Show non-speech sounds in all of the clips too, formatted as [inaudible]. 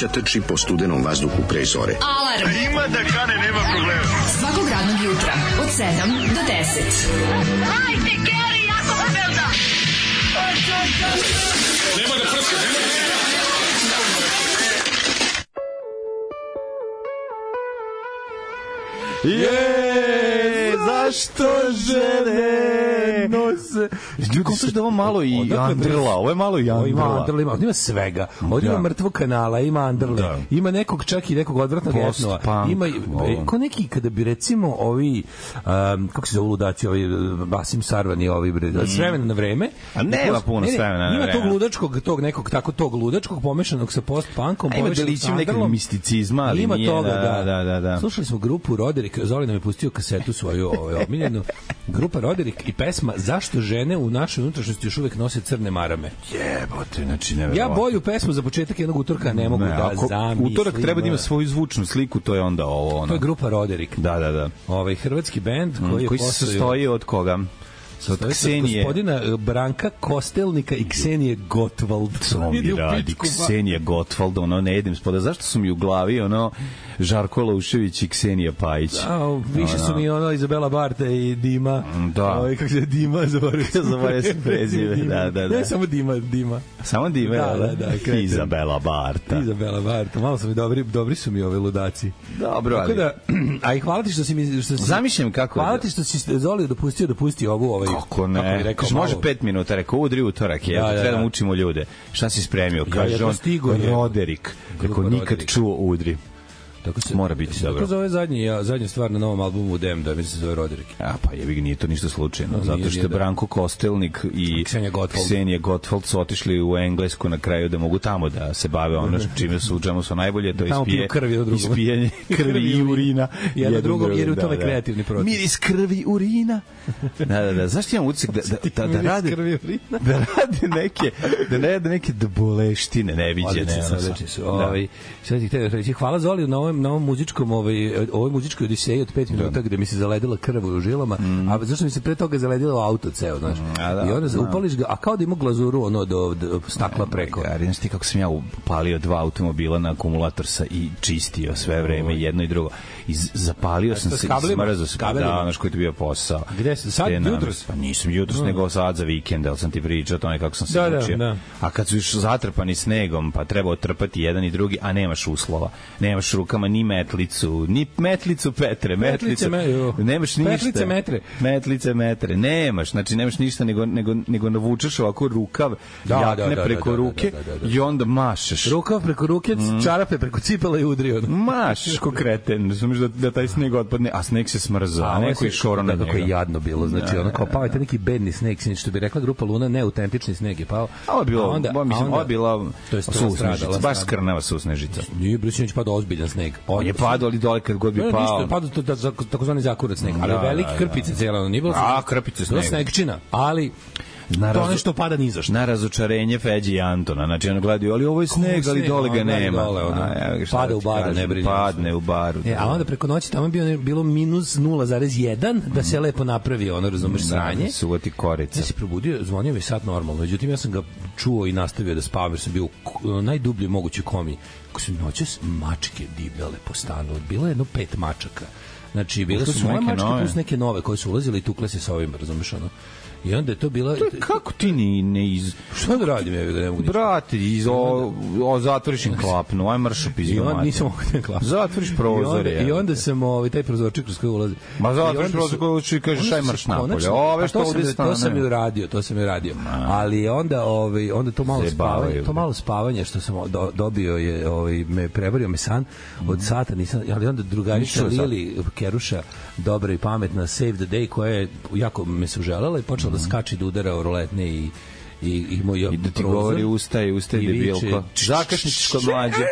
mladića trči po studenom vazduhu pre zore. Alarm. Ima da kane, nema problema. Svakog radnog jutra, od 7 do 10. Hajde, Geri, jako se velda. Je, zašto žene nose... Ljudi, kontaš da ovo malo i Andrla, ovo je malo i Ovo ima Andrla. Andrla, ima, ima svega. Ovdje Da. ima mrtvog kanala, ima Andrle, Da. ima nekog čak i nekog odvratnog etnova. Ima, e, ko neki, kada bi recimo ovi, um, kako se zove ludaci, ovi, uh, Basim Sarvani, ovi, bre, s vremena na vreme. Mm. A nema Post- puno s vremena na Ima tog vreme. ludačkog, tog nekog, tako tog ludačkog, pomešanog sa post-punkom, A ima pomešanog sa Andrlom. misticizma, ali ima toga, da, da. da, da, da. Slušali smo grupu Roderick, Zoli nam je pustio kasetu svoju ovaj, omiljenu. Grupa Roderick i pesma Zašto žene u našoj unutrašnjosti još uvek nose crne marame. Jebote, znači ne Ja bolju pesmu za početak jednog utorka ne mogu da ako zamislim. utorak treba da ima svoju zvučnu sliku, to je onda ovo. Ono. To je grupa Roderick. Da, da, da. Ovaj hrvatski bend koji, je Koji se sastoji od koga? Od se od Ksenije. Gospodina e, Branka Kostelnika i Ksenije Gottwald. To mi u radi Ksenija Gottwald, ono ne jedem spoda. Zašto su mi u glavi ono Žarko Laušević i Ksenija Pajić? A, više su mi ono Izabela Barta i Dima. Da. Ovaj, kako se Dima, [laughs] zaboravio sam. Zaboravio sam prezime, Dima. da, da, da. Ne, samo Dima, Dima. Samo dime, Da, jel da, da, kreten. Izabela Barta. Izabela Barta, malo su mi dobri, dobri su mi ove ludaci. Dobro, Tako ali- da, [clears throat] a i hvala ti što si mi... Što si, Zamišljam kako Hvala da- ti što si Zoli dopustio da pusti ovu ovaj... Kako ne? rekao, Kaže, može malo- pet minuta, rekao, udri utorak, je, Da, da, da, treba da da. učimo ljude. Šta si spremio? Ja Kaže jedva on. Roderik. Rekao, nikad čuo udri. Tako se, Mora biti tako dobro. zove zadnji, ja, zadnja stvar na novom albumu Dem, da mi se zove Roderick. A pa jebi ga, nije to ništa slučajno, No, zato što je da. Branko Kostelnik i Ksenija Gottwald. Ksenija Gottwald su otišli u Englesku na kraju da mogu tamo da se bave ono [laughs] čime su, u su najbolje, to je Tamo ispije, krv jedno drugom. ispijanje [laughs] krvi i urina. Jedno drugom, jer je u da, tome da. kreativni proces. Miris krvi, urina. Da, da, da. Zašto imam utisak da, da, da, da, rade, da rade neke, da ne rade neke boleštine neviđene. Odlični su, odlični su. Ovaj šta ti htio reći? Hvala Zoli na ovom na ovom muzičkom ovaj ovoj muzičkoj odiseji od 5 minuta gde mi se zaledila krv u žilama, a zašto mi se pre toga zaledilo auto ceo, znaš. a da, I onda znam. upališ ga, a kao da ima glazuru ono do, do stakla preko. Gari, znaš ti kako sam ja upalio dva automobila na akumulator sa i čistio sve vreme jedno i drugo. I zapalio sam to se kablima? smrzao se. Da, znaš koji je to bio posao. Gde si? Sad, jutros? Pa nisam jutros, nego sad za vikend, ali sam ti pričao o tome kako sam se Da, da, mučio. da. A kad su još zatrpani snegom, pa treba otrpati jedan i drugi, a nemaš uslova. Nemaš rukama ni metlicu, ni metlicu Petre, Metlice metlicu. me- jo. nemaš ništa. Petlice metre. Metlice metre. Nemaš, znači nemaš ništa nego nego nego navučeš ovako rukav Da, jakne da, da, preko da, da, ruke da, da, da. i onda mašeš. Rukav preko ruke, čarape preko cipela i udri. Mašeš ko kreten, razumeš da, da taj sneg otpadne, a sneg se smrza, a, neko je šoro na da, Kako je njega. jadno bilo, znači ono kao pao je neki bedni sneg, sinić, što bi rekla grupa Luna, neautentični sneg je pao. A ovo je bilo, A onda- onda, mislim, ovo je bila to je susnežica, baš skrnava susnežica. Nije Brisinić padao ozbiljan sneg. On je padao, ali dole kad god bi pao. ništa, padao to da, takozvani zakurac sneg, ali Da, veliki da, da. krpice cijela, ono, nije bilo A, krpice snega. snegčina, ali Na to nešto pada ni za što. Na razočarenje Feđi i Antona. Znači, ono gledaju, ali ovo je sneg, ali dole ga nema. dole, ono. A, šta Pada da u baru, ne brini. Padne u baru. E, a onda preko noći tamo je bio, bilo minus 0,1 da se lepo napravi ono, razumeš, sranje. Da, suvati korica. Ja se probudio, zvonio mi sat normalno, međutim ja sam ga čuo i nastavio da spavam jer sam bio u najdubljoj mogućoj komi. Kako su noćas mačke divljale po stanu, bilo je jedno pet mačaka. Znači, bile su su moje mačke nove. plus neke nove koje su ulazile i tukle se sa ovim, razumeš ono. I onda je to bila... Kako ti ni, ne iz... Šta da radim, ja ga ne mogu ništa. Brate, iz o, o zatvoriš im klapnu, aj mršup iz I on domata. nisam mogu da klapam. Zatvoriš prozor, I onda, je. i onda sam ovaj taj prozorčik kroz koji ulazi. Ma I zatvoriš prozor koji uči i kažeš, aj marš napolje. Ove pa što to ovde to sam stane. i uradio, to sam i uradio. Ali onda ovaj onda to malo spavanje, to malo spavanje što sam do, dobio je ovaj me prevario me san od sata nisam ali onda drugarica. Lili Keruša dobra i pametna Save the Day koja je jako me se uželela i počela da skače da udara o roletne i i i moj I da ti govori ustaje, ustaje debilko. viče, Zakašnić kod mlađe.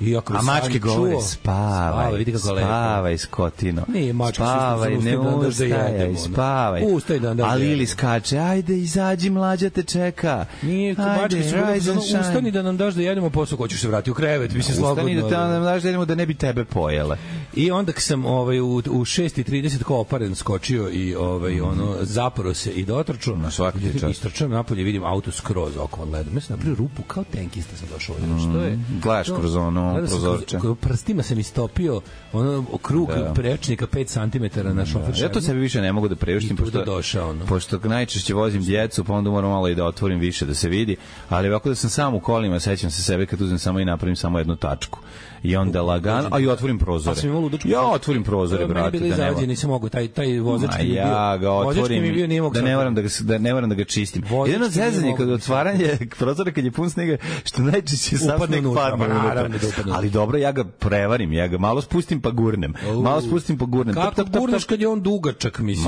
I jako me A mačke govore, čuo. spavaj, vidi kako je lepo. spavaj, skotino. Nije, mačke spavaj, ne da da ustajaj, jedemo, spavaj. Ustaj da da A Lili jedemo. skače, ajde, izađi, mlađa te čeka. Nije, Ajde, mačke su shine. ustani da nam daš da jedemo posao, ko ćeš se vratiti u krevet, mislim slobodno. Ustani da nam daš da idemo da ne bi tebe pojele. I onda sam ovaj u u 6:30 kao oparen skočio i ovaj ono zaporo se i dotrčao. Na svaka ti čast. Napolje, vidim auto skroz oko ledom. Mislim napravio rupu kao tenkista sam došao ovde. Znači, to je Gledaš to- kroz ono sam prozorče. kroz- Prstima sam istopio ono krug Da. prečnika 5 cm na šofer. Ja to sebi više ne mogu da priuštim I tu pošto da došao, ono. pošto najčešće vozim djecu, pa onda moram malo i da otvorim više da se vidi, ali ovako da sam sam u kolima, sećam se sebe kad uzmem samo i napravim samo jednu tačku. I onda lagano, a i otvorim prozore. Ja otvorim prozore, brate, da ne izrađeni, nisam mogu, taj, taj vozački je bio. ja ga otvorim mi bio, nije da ne moram da ga da ne moram da ga čistim. Jedno zezanje kod da otvaranja [laughs] prozora kad je pun snega, što najčešće unutra, padne pa unutra. da Ali dobro, ja ga prevarim, ja ga malo spustim pa gurnem. Malo spustim pa gurnem. Kako gurneš kad je on dugačak, mislim.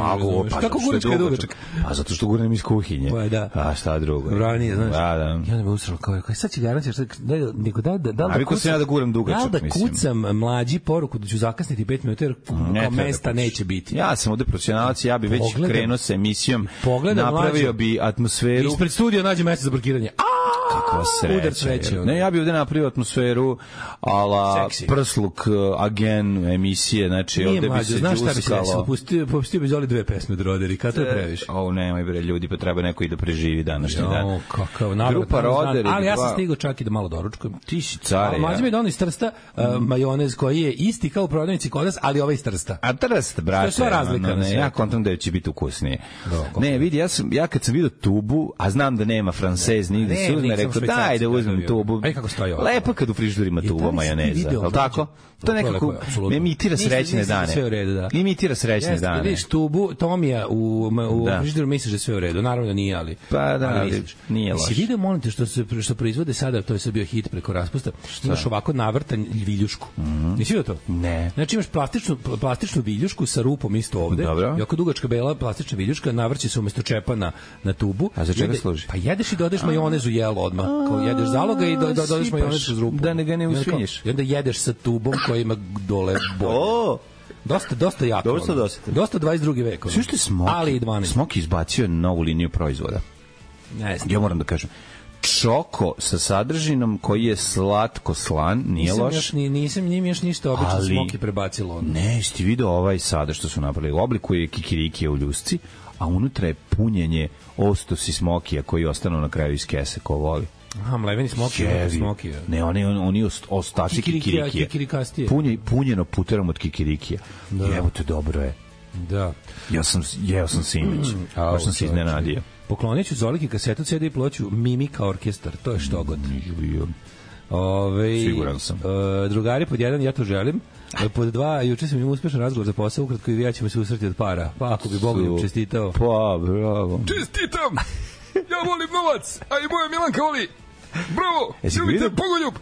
Pa Kako gurneš kad je dugačak? Pa zato što gurnem iz kuhinje. Pa da. A šta drugo? Ranije, znaš. Da, da. I onda me usralo kao, sad će garancija, da, da, da, da, A ja da guram dugačak, da, da mislim. kucam mlađi poruku da ću zakasniti 5 minuta jer da mesta kucaš. neće biti. Ja sam ovde profesionalac, ja bi već Pogledam- krenuo sa emisijom, Pogledam napravio mlađe. bi atmosferu. Ispred studija nađe mesto za parkiranje. A! Kakva sreća. Udar sreće. Ne, ja bih ovde napravio atmosferu ala prsluk uh, agen emisije, znači Nije ovde bi se znaš šta bi se desilo? Pustio, pustio bi Zoli dve pesme od Roderika, to je previše. O, nemoj bre, ljudi, pa treba neko i da preživi današnji dan. Jo, kakav narod. Grupa. Roderick, Ali ja sam stigao čak i da malo doručkujem. Ti si mlađe ja. mi je donao iz Trsta uh, majonez koji je isti kao u prodavnici kod nas, ali ovaj iz Trsta. A trst, brate. To je sva razlika ne, ja kontam da će biti ukusnije. kako ne, vidi, ja, sam, ja kad sam vidio tubu, a znam da nema francez nigde, uzme rekao, daj da uzmem tubu. Aj, kako stoji ovo? Lepo kad u frižideru ima tuba majoneza, video, li tako? To nekako, imitira srećne da dane. sve u redu, da. Imitira srećne dane. Vidiš tubu Tomija u, u Da. frižideru misliš da sve u redu. Naravno da nije, ali... Pa da, ali nije Jesi loše. video, molim te, što, se, što proizvode sada, to je sad bio hit preko raspusta, imaš ovako navrtan viljušku. Nisi vidio to? Mhm. Ne. Znači imaš plastičnu, plastičnu viljušku sa rupom isto ovde. Dobro. I oko dugačka bela plastična viljuška navrće se umesto čepa na, na tubu. A za čega služi? Pa jedeš i dodaješ majonez u jelo odmah. Kao jedeš zaloga i do, do, dodaš sipaš, majonez uz rupu. da ne ga ne onda usvinješ. I onda jedeš sa tubom koja ima dole bolje. O, Dosta, dosta jako. Dosta, dosta. Dosta 22. vek. ono. Sve što je Smoky, Ali i 12. Smoky izbacio novu liniju proizvoda. Ne znam. Ja moram da kažem. Čoko sa sadržinom koji je slatko slan, nije Nisam loš. još, ni, nisam njim još ništa obično Ali- smoki prebacilo. Ono. Ne, jesi ti video ovaj sada što su napravili? U obliku je kikirikija u ljusci, a unutra je punjenje ostosi smokija koji ostanu na kraju iz kese, ko voli. Aha, mleveni smoki, Jevi. smoki. je. Ne, oni, oni, oni ost- ostaci Kikirikija- kikirikije. kikirikastije. Punje, punjeno puterom od kikirikija. Da. Evo te dobro je. Da. Ja sam, jeo sam sinoć. Au, Baš sam se iznenadio. Poklonit ću Zoliki kasetu CD i ploču Mimika orkestar. To je što god. Ove, Siguran sam. E, drugari, pod jedan, ja to želim. E, Pod dva, juče sam imao uspešan razgovor za posao, ukratko i vi ja ćemo se usreti od para. Pa ako bi Bog Su- čestitao. Pa, bravo. Čestitam! Ja volim novac, a i moja Milanka voli. Bravo! Jesi ga vidio?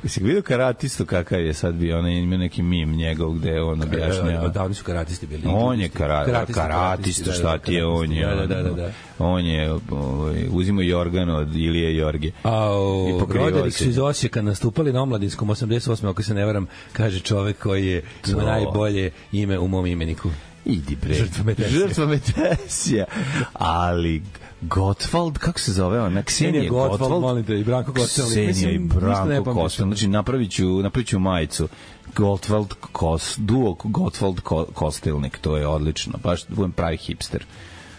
Jesi ga vidio karatistu kakav je sad bio, onaj ima neki mim njegov gde on objašnjava. E, Da, oni su karatisti bili. On je kara, Karatisti, karatista, da, da, šta ti je, on je, Da, da, da, da. on je, ovaj, uzimo jorgan od Ilije Jorge. A pokrivao Roderick se. su iz Osijeka nastupali na omladinskom 88. ako se ne varam, kaže čovek koji je ima najbolje ime u mom imeniku. Idi bre. Žrtva Metesija. Žrtva Metesija. Ali Gottwald, kako se zove on? Ksenija Gottwald, molim te, i Branko Kostelnik. Ksenija i Branko. Kostelnik. Znači, napravit ću, napravit ću majicu. Gottwald Kos, duo Gottwald Ko- Kostelnik, to je odlično. Baš budem pravi hipster.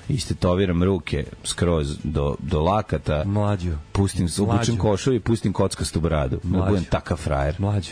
Istetoviram ruke skroz do, do lakata. Mlađu. Pustim, obučem košulju i pustim kockastu bradu. Da Mlađu. budem takav frajer. Mlađu.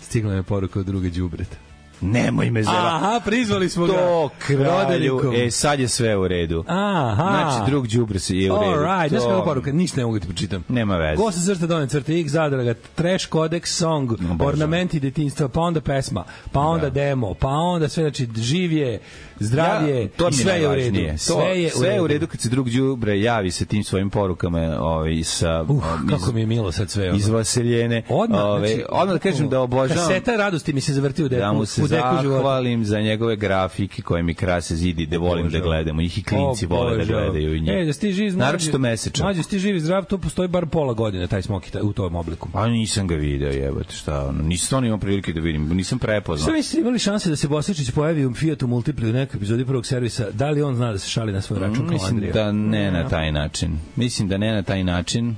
Stigla je poruka od druge đubreta. Nemoj me zera. Aha, prizvali smo ga. To kralju. E, sad je sve u redu. Aha. Znači, drug đubre se je u redu. All right, To- kako poruka, ništa ne mogu ti pročitam. Nema veze. Go se crta donje crta X, zadraga, Trash Codex Song, Obožavam. Ornamenti detinjstva, pa onda pesma, pa onda demo, pa onda sve, znači, živje, zdravije, to i sve je u redu. najvažnije. Sve To- je u sve redu. je u redu kad se drug đubre javi sa tim svojim porukama ovaj, sa, Uh, um, kako mi je milo sad sve. ono. iz Vaseljene. Odmah, Ovaj, znači, odmah da kažem da obožavam Kaseta radosti mi se zavrti u deku, da mu se u deku zahvalim za njegove grafike koje mi krase zidi, da volim da gledamo. Ih i klinci O, vole da gledaju i njih. E, da ti živ, Naročito mesečan. Mlađe, sti živ i zdrav, to postoji bar pola godine, taj smoki u tom obliku. Pa nisam ga video, jebote, šta ono. Nisam stvarno imao prilike da vidim, nisam prepoznao. Sve mislite imali šanse da se Bosičić pojavi u Fiatu Multipli u nekoj epizodi prvog servisa, da li on zna da se šali na svoj račun kao Mislim Andrija? da ne na taj način. Mislim da ne na taj način.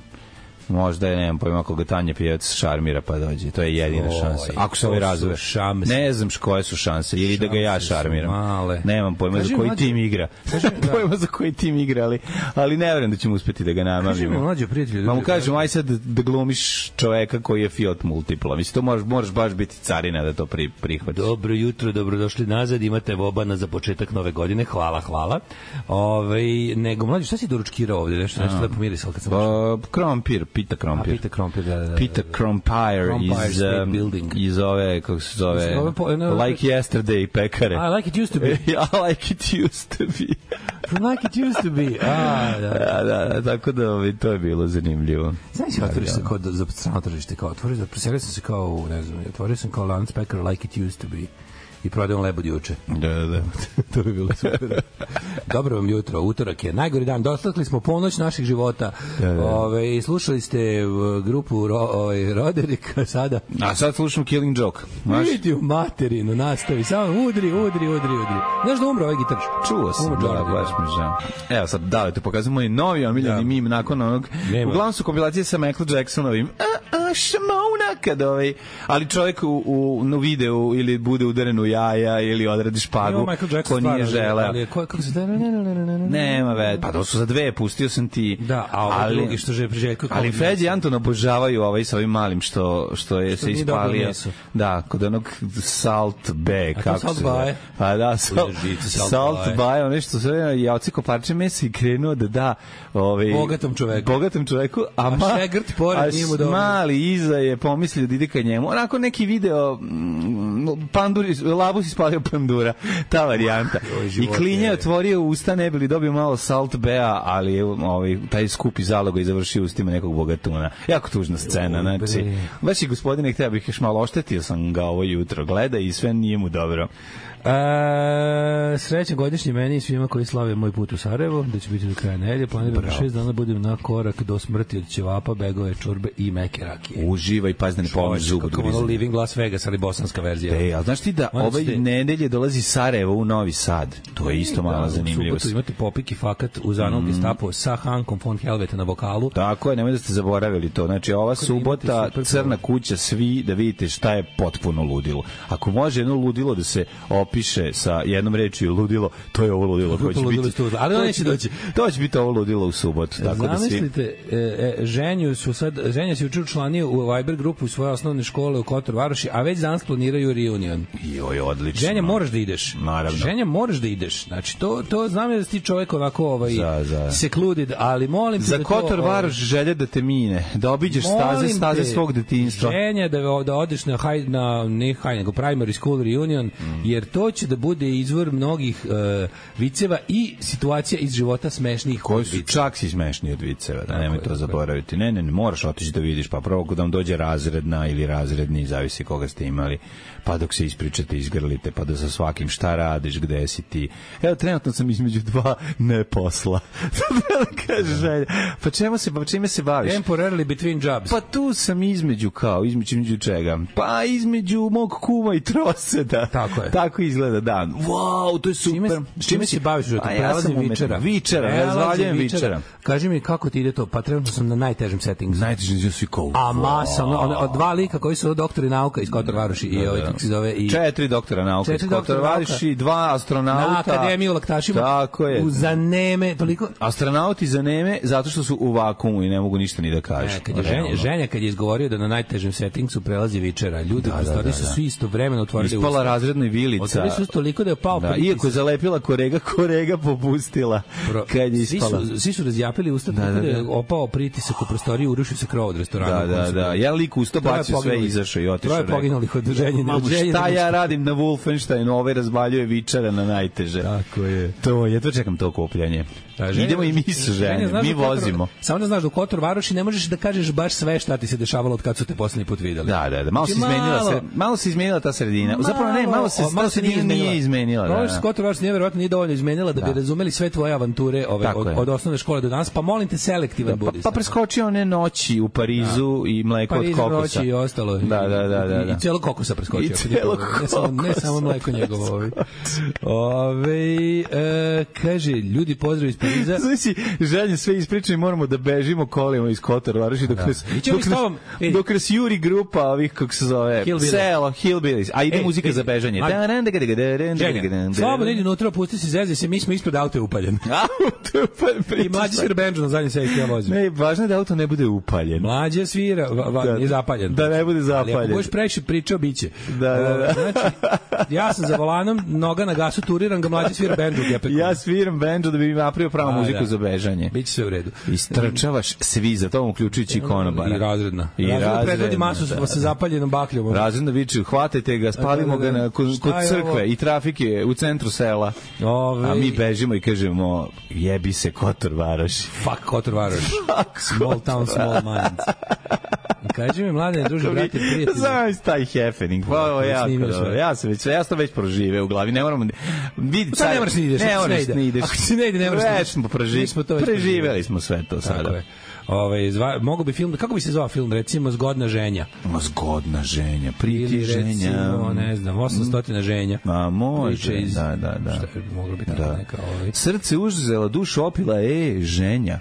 Možda je, nemam pojma, ako ga Tanja Pijevac šarmira pa dođe. To je jedina Oj, šansa. Ako se ovaj razove. šanse. Ne znam koje su šanse. Ili da ga ja Šanse šarmiram. male. Nemam pojma Kaži za koji mlađe- tim igra. Kaži da. pojma za koji tim igra, ali, ali ne verujem da ćemo uspeti da ga Kaži mi, namavimo. mlađe prijatelju. Ma mu kažem, aj sad da glumiš čoveka koji je Fiat Multipla. Mislim, to moraš, moraš baš biti carina da to pri, prihvatiš. Dobro jutro, dobrodošli nazad, imate vobana za početak nove godine, hvala, hvala. Ove, nego, mlađe, šta si doručkirao ovde? Nešto, nešto lepo mirisalo kad sam. Pa, krompir, pita A, krompir. pita krompir, da, da, da. Peter Krompire Krompire iz, um, Building. iz ove, kako se zove, Ove po- ne, Like Yesterday pekare. I like it used to be. I like it used to be. like it used to be. A, da. da, da, da, tako da ovaj, to je bilo zanimljivo. Znaš, otvoriš se kao da, za strano tržište, kao otvoriš, da preselio sam se kao, ne znam, otvorio sam kao lanac pekara like it used to be i prodajem lebo od juče. Da, da, da. [laughs] to bi bilo super. Dobro vam jutro, utorak je najgori dan. Dotakli smo ponoć naših života. Da, da. Ove, i slušali ste uh, grupu Ro, ovaj, Roderika sada. A sad slušamo Killing Joke. Znaš? Vidi u materinu, nastavi. Samo udri, udri, udri, udri. Znaš da umro ovaj gitarš? Čuo sam, Umro da, baš mi žao. Evo sad, da, te pokazujem moj novi omiljeni Da. mim nakon onog. Nema. Uglavnom su kompilacije sa Michael Jacksonovim A, a, Šamona kad ovaj, ali čovjek u, u, u videu ili bude udaren u jaja ili odradi špagu, ko nije želeo. Ali je, ko, kako se da... Ne, ne, ne, ne, ne, ne. Nema veze. Pa to su za dve, pustio sam ti. Da, a ovaj drugi što je priželjko... Ali Feđi i Anton obožavaju ovaj sa ovim malim što što je se nije dobro ispalio. Da, kod onog Salt to kako Salt se zove. Pa da, Salt, žice, Salt Salt. Bay, ono što se je ociko parče mesa i krenuo da da ovaj Bogatom čoveku. Bogatom čoveku, a, A ma, šegrt pored a nije mu dobro. mali iza je pomislio da ide ka njemu. Onako neki video mm, pandur, labus ispalio pandura, ta varijanta. I klinje otvorio usta, ne bi li dobio malo salt bea, ali je ovaj, taj skupi zaloga i završio ustima nekog bogatuna. Jako tužna scena, znači. Baš i gospodine, htio bih još malo oštetio sam ga ovo jutro, gleda i sve nije mu dobro. E, srećan godišnji meni i svima koji slave moj put u Sarajevo, da će biti do kraja nedelje. Planiram da šest dana budem na korak do smrti od ćevapa, begove, čurbe i meke rakije. Uživa i pazi da ne pomoć zub od Kako ono. Living Las Vegas, ali bosanska verzija. Ej, a znaš ti da Moram ovaj se- nedelje dolazi Sarajevo u Novi Sad? To je isto mala Da, U zanimljivost. subotu imate Popik i Fakat u Zanom mm. Gestapo sa Hankom von Helvete na vokalu. Tako je, nemoj da ste zaboravili to. Znači, ova da subota, crna kuća, svi da vidite šta je potpuno ludilo. Ako može jedno ludilo da se opiše sa jednom rečju ludilo, to je ovo ludilo. koje će biti- ali ono neće će- doći. To će biti ovo ludilo u subotu. Tako da svi... Zamislite, e, e, ženju su sad, ženja se juče učlanio u Viber grupu svoje osnovne škole u Kotor Varoši, a već danas planiraju reunion. Joj, odlično. Ženja moraš da ideš. Naravno. Ženja moraš da ideš. Znači to to znam ja da ti čovjek ovako ovaj Za- za. secluded, ali molim te Za da to, Kotor ovaj, Varoš želje da te mine, da obiđeš staze, staze svog detinjstva. Ženja da da odeš na high, na ne high, nego primary school reunion, Mm. jer to će da bude izvor mnogih e, viceva i situacija iz života smešnih koji su čak si smešniji od viceva, da nemoj to zaboraviti. Ne, ne, ne, moraš otići da vidiš, pa prvo kad vam dođe razredna ili razredni, zavisi koga ste imali, pa dok se ispričate, izgrlite, pa da sa svakim šta radiš, gde si ti. Evo, trenutno sam između dva ne posla. [laughs] da kaže želja. Pa čemu se, pa čime se baviš? Temporarily between jobs. Pa tu sam između kao, između, između čega? Pa između mog kuma i troseda. Tako je. Tako izgleda dan. Wow, to je super. Čime, čime se baviš u A ja sam vičera? Vičera, razvaljujem vičera. Kaži mi kako ti ide to? Pa trenutno sam na najtežem settingu. Najteže su kao... A masa, od dva lika koji su doktori nauka iz Kotor Varoši i ovaj, kako se zove, i Četiri doktora nauka Četiri doktora nauka. Variši, dva astronauta. na akademiju laktašima. Tako je. U zaneme, toliko... Astronauti za neme zato što su u vakumu i ne mogu ništa ni da kažu. E, kad je ženja, ženja kad je izgovorio da na najtežem settingsu prelazi vičera, ljudi da, da, da, su da. svi istovremeno otvorili Ispala usta. razredna vilica. Otvorili su toliko da je pao Da, pritis. iako je zalepila korega, korega popustila Pro- kad je svi ispala. su, svi su razjapili usta Da, da, da, je da. opao pritisak u prostoriji, urušio se krov od restorana. Da, da, da. Jedan lik Troje bacio sve izašao i otišao. Troje poginulih od ženje šta da ja radim na Wolfensteinu, ovaj razvaljuje vičara na najteže. Tako je. To, jedva čekam to okupljanje. Da, ženja- Idemo i mi sa ženjem, mi da u Kotor- vozimo. Samo da znaš da u Kotor Varoši ne možeš da kažeš baš sve šta ti se dešavalo od kad su te poslednji put videli. Da, da, da, malo se Znači, izmenila, malo- se, malo se izmenila ta sredina. Zapravo ne, malo se, ta sredina nije izmenila. Problem Da, što da. Kotor Varoš nije verovatno nije dovoljno izmenila da, bi Da. razumeli sve tvoje avanture ove, Tako od, je. od osnovne škole do danas, pa molim te selektivan Pa, budi. pa preskočio one noći u Parizu i mleko od Pariz kokosa. noći i ostalo. Da, da, da, da, I, da. i celo kokosa preskočio. I celog to- ne, kokosa samo mleko njegovo. Ovaj. Ove, e, kaže, ljudi pozdrav iz Pariza. [laughs] Znači želje sve ispriča i moramo da bežimo kolima iz Kotor Varoši dok nas, Ićemo dok nas, dok nas juri grupa ovih, kako se zove, Hillbillies. selo, Hillbillies, a ide Ej, muzika vidi, za bežanje. Ženja, slobodno idi unutra, pusti se, zezi se, mi smo ispred [laughs] auto je upaljen. Auto pa I mlađi svira benđu na zadnji sejst, ja vozim. Ne, važno je da auto ne bude upaljen. Mlađe svira, va, va, Da. nije zapaljen. Da ne bude Ali zapaljen. ako budeš previše pričao, bit će. Da, da, da. O, Znači, ja sam za volanom, noga na gasu, turiram ga, mlađe svira benđu. Ja sviram benđu da bi mi napravio pravu muziku da. za bežanje. Biće sve u redu. Istrčavaš svi za to, uključujući i konobara. I razredna. I razredna predvodi razredna, masu da, sa da. zapaljenom bakljom. Razredno viče, hvatajte ga, spalimo Da, da, ga da. na, kod, kod crkve i trafike u centru sela. Ove, A mi bežimo i kažemo, jebi se Kotor Varoši. Fuck Kotor Varoš. [laughs] small town, small minds. Kaži mi, mlade, [laughs] druže, brate, prijatelji. Znam taj happening. Pa ovo dobro. sve. Ja sam već, ja sam već prožive u glavi. Ne moramo vidi Sad ne moraš ni ideš, Ne moraš ni ideš. Ako ti ne ide, ne moraš ni Već smo. Mi smo to već preživeli smo sve to Tako sada. je. Ove, zva, mogu bi film, kako bi se zvao film, recimo Zgodna ženja. Ma zgodna ženja, priti ženja. recimo, ne znam, 800 ženja. Ma može, iz- da, da, da. Šta bi moglo biti Da. neka ovaj. Srce uzela, dušu opila, e, ženja.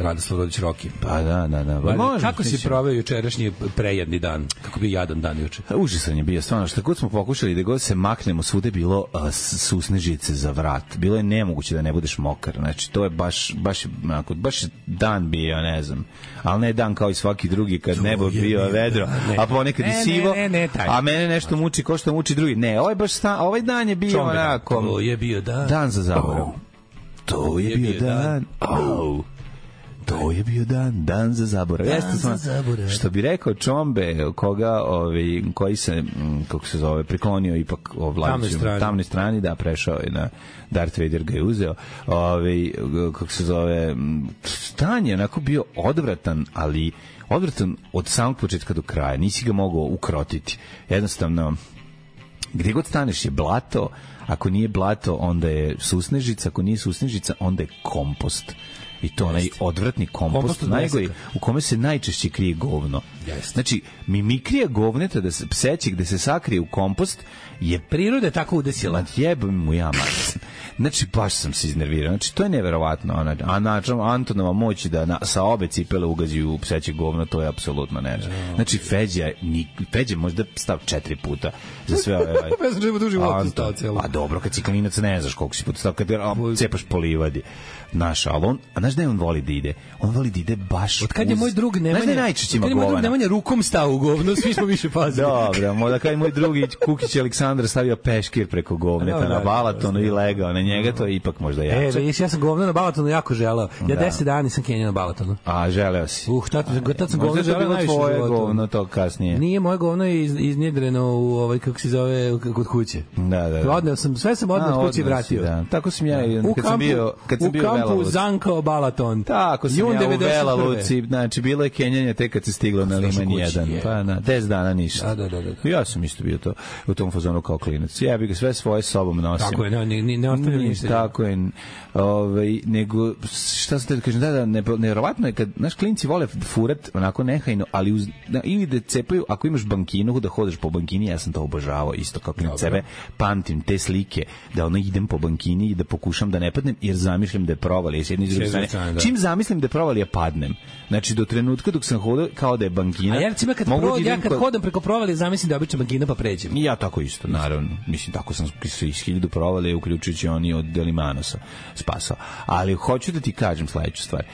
Radoslav Rodić Roki. Pa da, da, da. Pa može, kako si proveo jučerašnji prejedni dan? Kako bi jadan dan juče? Užasan je bio, stvarno, šta god smo pokušali da god se maknemo, svude je bilo a, s- susnežice za vrat. Bilo je nemoguće da ne budeš mokar. Znači, to je baš, baš, je, onako, baš je dan bio, ne znam. Ali ne dan kao i svaki drugi, kad nebo je bio bio vedro, dan, ne. a ponekad Ne, i ne, sivo, ne, ne, taj. a mene nešto muči ko što muči drugi. Ne, ovaj, baš sta, ovaj dan je bio dan. onako... To je bio dan. Dan za zaborav. To je bio dan. Au. To je bio dan, dan za zaborav. Jeste za zaborav. Što bi rekao Čombe, koga, ovaj, koji se, mm, kako se zove, priklonio ipak o vladiću, strani. tamnoj strani, da, prešao je na Darth Vader ga je uzeo. Ovaj, kako se zove, mm, stan je onako bio odvratan, ali odvratan od samog početka do kraja. Nisi ga mogao ukrotiti. Jednostavno, gdje god staneš je blato, ako nije blato, onda je susnežica, ako nije susnežica, onda je kompost. I to onaj odvratni kompost, Kompost najgori, u kome se najčešće krije govno. Jeste. Znači, mimikrija govneta, da se, pseće gde se sakrije u kompost, je Priroda je tako udesila. Ma jebem mu ja mater. Znači, baš sam se iznervirao. Znači, to je neverovatno. Ona, a način Antonova moći da na, sa obe cipele ugazi u pseće govno, to je apsolutno ne. Znači, Feđa, ni, Feđa možda stav četiri puta za sve ove... ovaj, u životu Anton. cijelo. Pa dobro, kad si klinac ne znaš koliko si puta stao, kad a, cepaš po livadi. Znaš, ali on, a znaš da je on voli da ide? On voli da ide baš Od kad je moj drug Nemanja... Znaš da je najčešće od ima kad je moj drug govana? Nemanja rukom stao u govno, svi smo više pazili. [laughs] Dobro, možda kao i moj drugi Kukić Aleksandar stavio peškir preko govneta Da, da, na da, Balatonu i legao na njega, to je ipak možda E, jače. vidiš, ja sam govno na Balatonu jako želeo. Ja Da. 10 dana nisam Kenja na Balatonu. A, želeo si. Uh, tad, tad sam govno je želeo najviše tvoje govno to kasnije. Nije moje govno je iz, iznjedreno u ovaj kako se zove kod kuće. Da, da, da. Odneo sam sve sam odneo od kuće vratio. Da. Tako sam ja U kad sam bio, kad sam bio u kampu Vela Luci. Zankao Balaton. Tako sam Jun ja u 91.. Vela Luci, znači bilo je kenjanje tek kad se stiglo na Liman kući, 1. je. Pa na 10 dana ništa. Da, da, da, da. Ja sam isto bio to u tom fazonu kao klinac. Ja bih ga sve svoje sobom nosim. Tako je, ne, ne, ne, ne ostavljam ništa. Tako je. Ovaj, nego, šta te da kažem, da, da, ne, nevjerovatno je kad, naš klinci vole furat onako nehajno, ali uz, da, ili da cepaju, ako imaš bankinu, da hodeš po bankini, ja sam to obožavao isto kao klinac sebe, pamtim te slike, da ono idem po bankini i da pokušam da ne padnem, jer zamišljam da je provalija s jedne i druge strane. da. Čim zamislim da je provalija, padnem. Znači, do trenutka dok sam hodao, kao da je bankina. A ja recimo kad, mogu da pro, ja idem kad kod- hodam preko provale, zamislim da je obična bankina pa pređem. I ja tako isto, naravno. Mislim, tako sam se iz hiljadu provale, uključujući oni od Delimanosa spasao. Ali hoću da ti kažem sledeću stvar.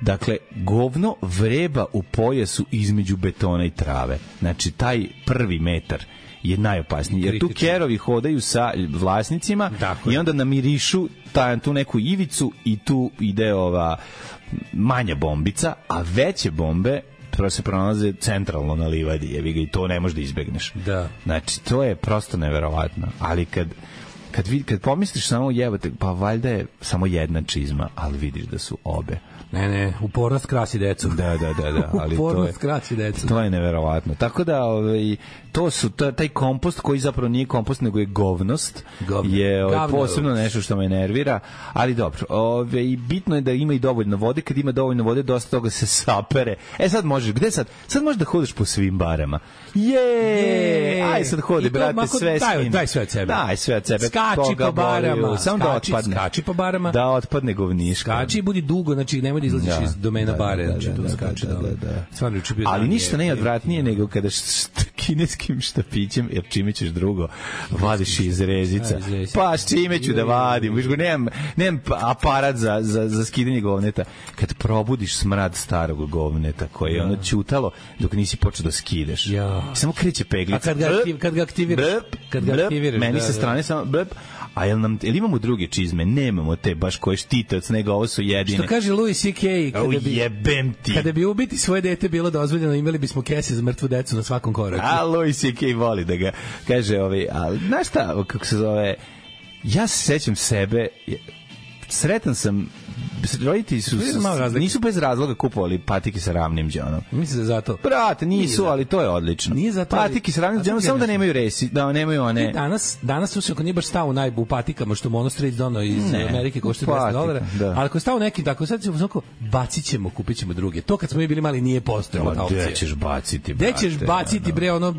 Dakle, govno vreba u pojasu između betona i trave. Znači, taj prvi metar je najopasniji. Jer tu kerovi hodaju sa vlasnicima Tako i onda namirišu ta, tu neku ivicu i tu ide ova manja bombica, a veće bombe prvo se pronalaze centralno na livadi, jebi ga, i to ne možeš da izbegneš. Da. Znači, to je prosto neverovatno. Ali kad, kad, vid, kad pomisliš samo jebote, pa valjda je samo jedna čizma, ali vidiš da su obe. Ne, ne, upornost krasi decu. Da, da, da, da, [laughs] ali to je, upornost krasi decu. to je neverovatno. Tako da, ovaj, to su, to, taj kompost koji zapravo nije kompost, nego je govnost, Govno. je ovaj, posebno nešto što me nervira, ali dobro, ovaj, bitno je da ima i dovoljno vode, kad ima dovoljno vode, dosta toga se sapere. E sad možeš, gde sad? Sad možeš da hodeš po svim barama. Je, aj sad hodi, brate, mako- sve daj- s njim. daj sve od sebe. Daj sve od sebe. Skači po barama, Samo da otpadne. skači po barama. Da otpadne govniška. Skači i budi dugo, znači nemoj da izlaziš Da, iz domena da, bare, da, znači da, da, da, da, da. Stvarno juče bio Ali ništa je- najodvratnije nego kada št, kineskim štapićem, jer čime ćeš drugo, vadiš iz rezica. Pa s čime ću da vadim? Viš go, nemam, nemam pa- aparat za, za, za skidanje govneta. Kad probudiš smrad starog govneta koje je ono ćutalo dok nisi počeo da skidaš. Ja. Samo kreće peglica. A kad ga aktiv- kad ga aktiviraš? Brp, Kad ga aktiviraš, Meni da, sa da. strane samo brp, a jel, nam, jel imamo druge čizme? Nemamo te baš koje štite od snega, ovo su jedine. Što kaže Louis C.K. Kada bi, jebem ti. kada bi ubiti svoje dete bilo dozvoljeno, imali bismo kese za mrtvu decu na svakom koraku. A Louis C.K. voli da ga kaže, ovaj, ali znaš šta, kako se zove, ja se sećam sebe, sretan sam, roditelji su, nisu bez razloga kupovali patike sa ravnim džonom. Mislim da zato. Brate, nisu, ali to je odlično. Nije zato, Patike sa ravnim zato samo da nemaju resi, da nemaju one... Ti danas, danas su ako nije baš stao najbu u patikama što Mono Street dono iz Ne, Amerike košta 200 patika, dolara, da. ali ako je stao neki tako, sad ćemo znako, bacit ćemo, kupit ćemo druge. To kad smo mi bili mali nije postojala ta opcija. Gde ćeš baciti, Gde brate? ćeš baciti, bre, ono,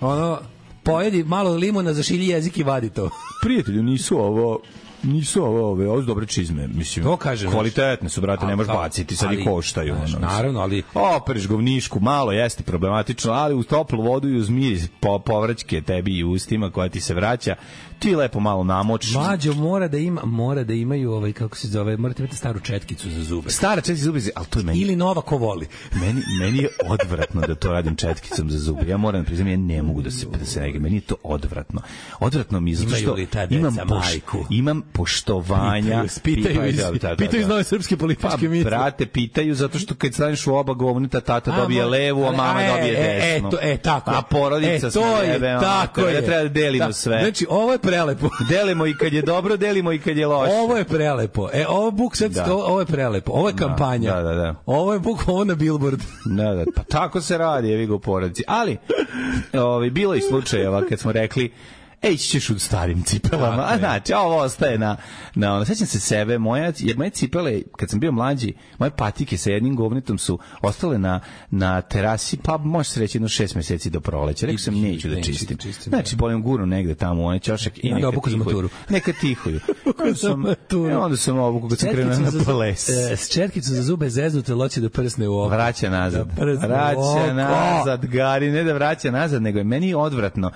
ono, pojedi malo limuna, zašilji jezik i vadi to. Prijatelju, nisu ovo Nisu ove, ove, ovo su dobre čizme, mislim. To kažem, Kvalitetne su, brate, ne možeš kao- baciti, sad i koštaju. znaš, ono, naravno, ali- Opereš govnišku, malo jeste problematično, ali uz toplu vodu i uz miris po, povraćke tebi i ustima koja ti se vraća, ti lepo malo namočiš. Mlađo mora da ima, mora da imaju ovaj kako se zove, morate imati staru četkicu za zube. Stara četiri zubice, ali to je meni Ili nova ko voli. meni, meni je odvratno da to radim četkicom za zube. Ja moram da priznam, ja ne mogu da se da se negam. Meni je to odvratno. Odvratno mi je zato što imam, majku? imam poštovanja. pitaju, iz, da, da, da, pitaju iz da. nove srpske Pa, političke mitre. brate, pitaju zato što kad staneš u oba govnita, tata dobije levu, a mama e, dobije desnu. E, to, e, tako. A porodica e, to je, tako je. treba da delimo Da, sve. Znači, ovo je prelepo. [laughs] Delimo i kad je dobro, delimo i kad je loše. Ovo je prelepo. E, ovo buk sad, Da. ovo, je prelepo. Ovo je kampanja. da, da, da. Ovo je buk, ovo na billboard. [laughs] Da, da, pa tako se radi, evi ga u porodici. Ali, [laughs] ovaj, bilo i slučajeva kad smo rekli, ej, ćeš u starim cipelama. A znači, ovo ostaje na, na ono, sećam se sebe, moja, jer moje cipele, kad sam bio mlađi, moje patike sa jednim govnitom su ostale na, na terasi, pa može se reći jedno šest meseci do proleća. Rekao sam, neću da Neću da čistim. čistim, Znači, bolim guru negde tamo u onaj ćošak i onda neka obuku tihuju. Neka tihuju. [laughs] Za sam, e, onda sam obuku kad sam krenuo na ples. e, S četkicom za zube zeznute loće da prsne u oko. Vraća nazad. Da vraća nazad, Gari, ne da vraća nazad, nego je meni odvratno.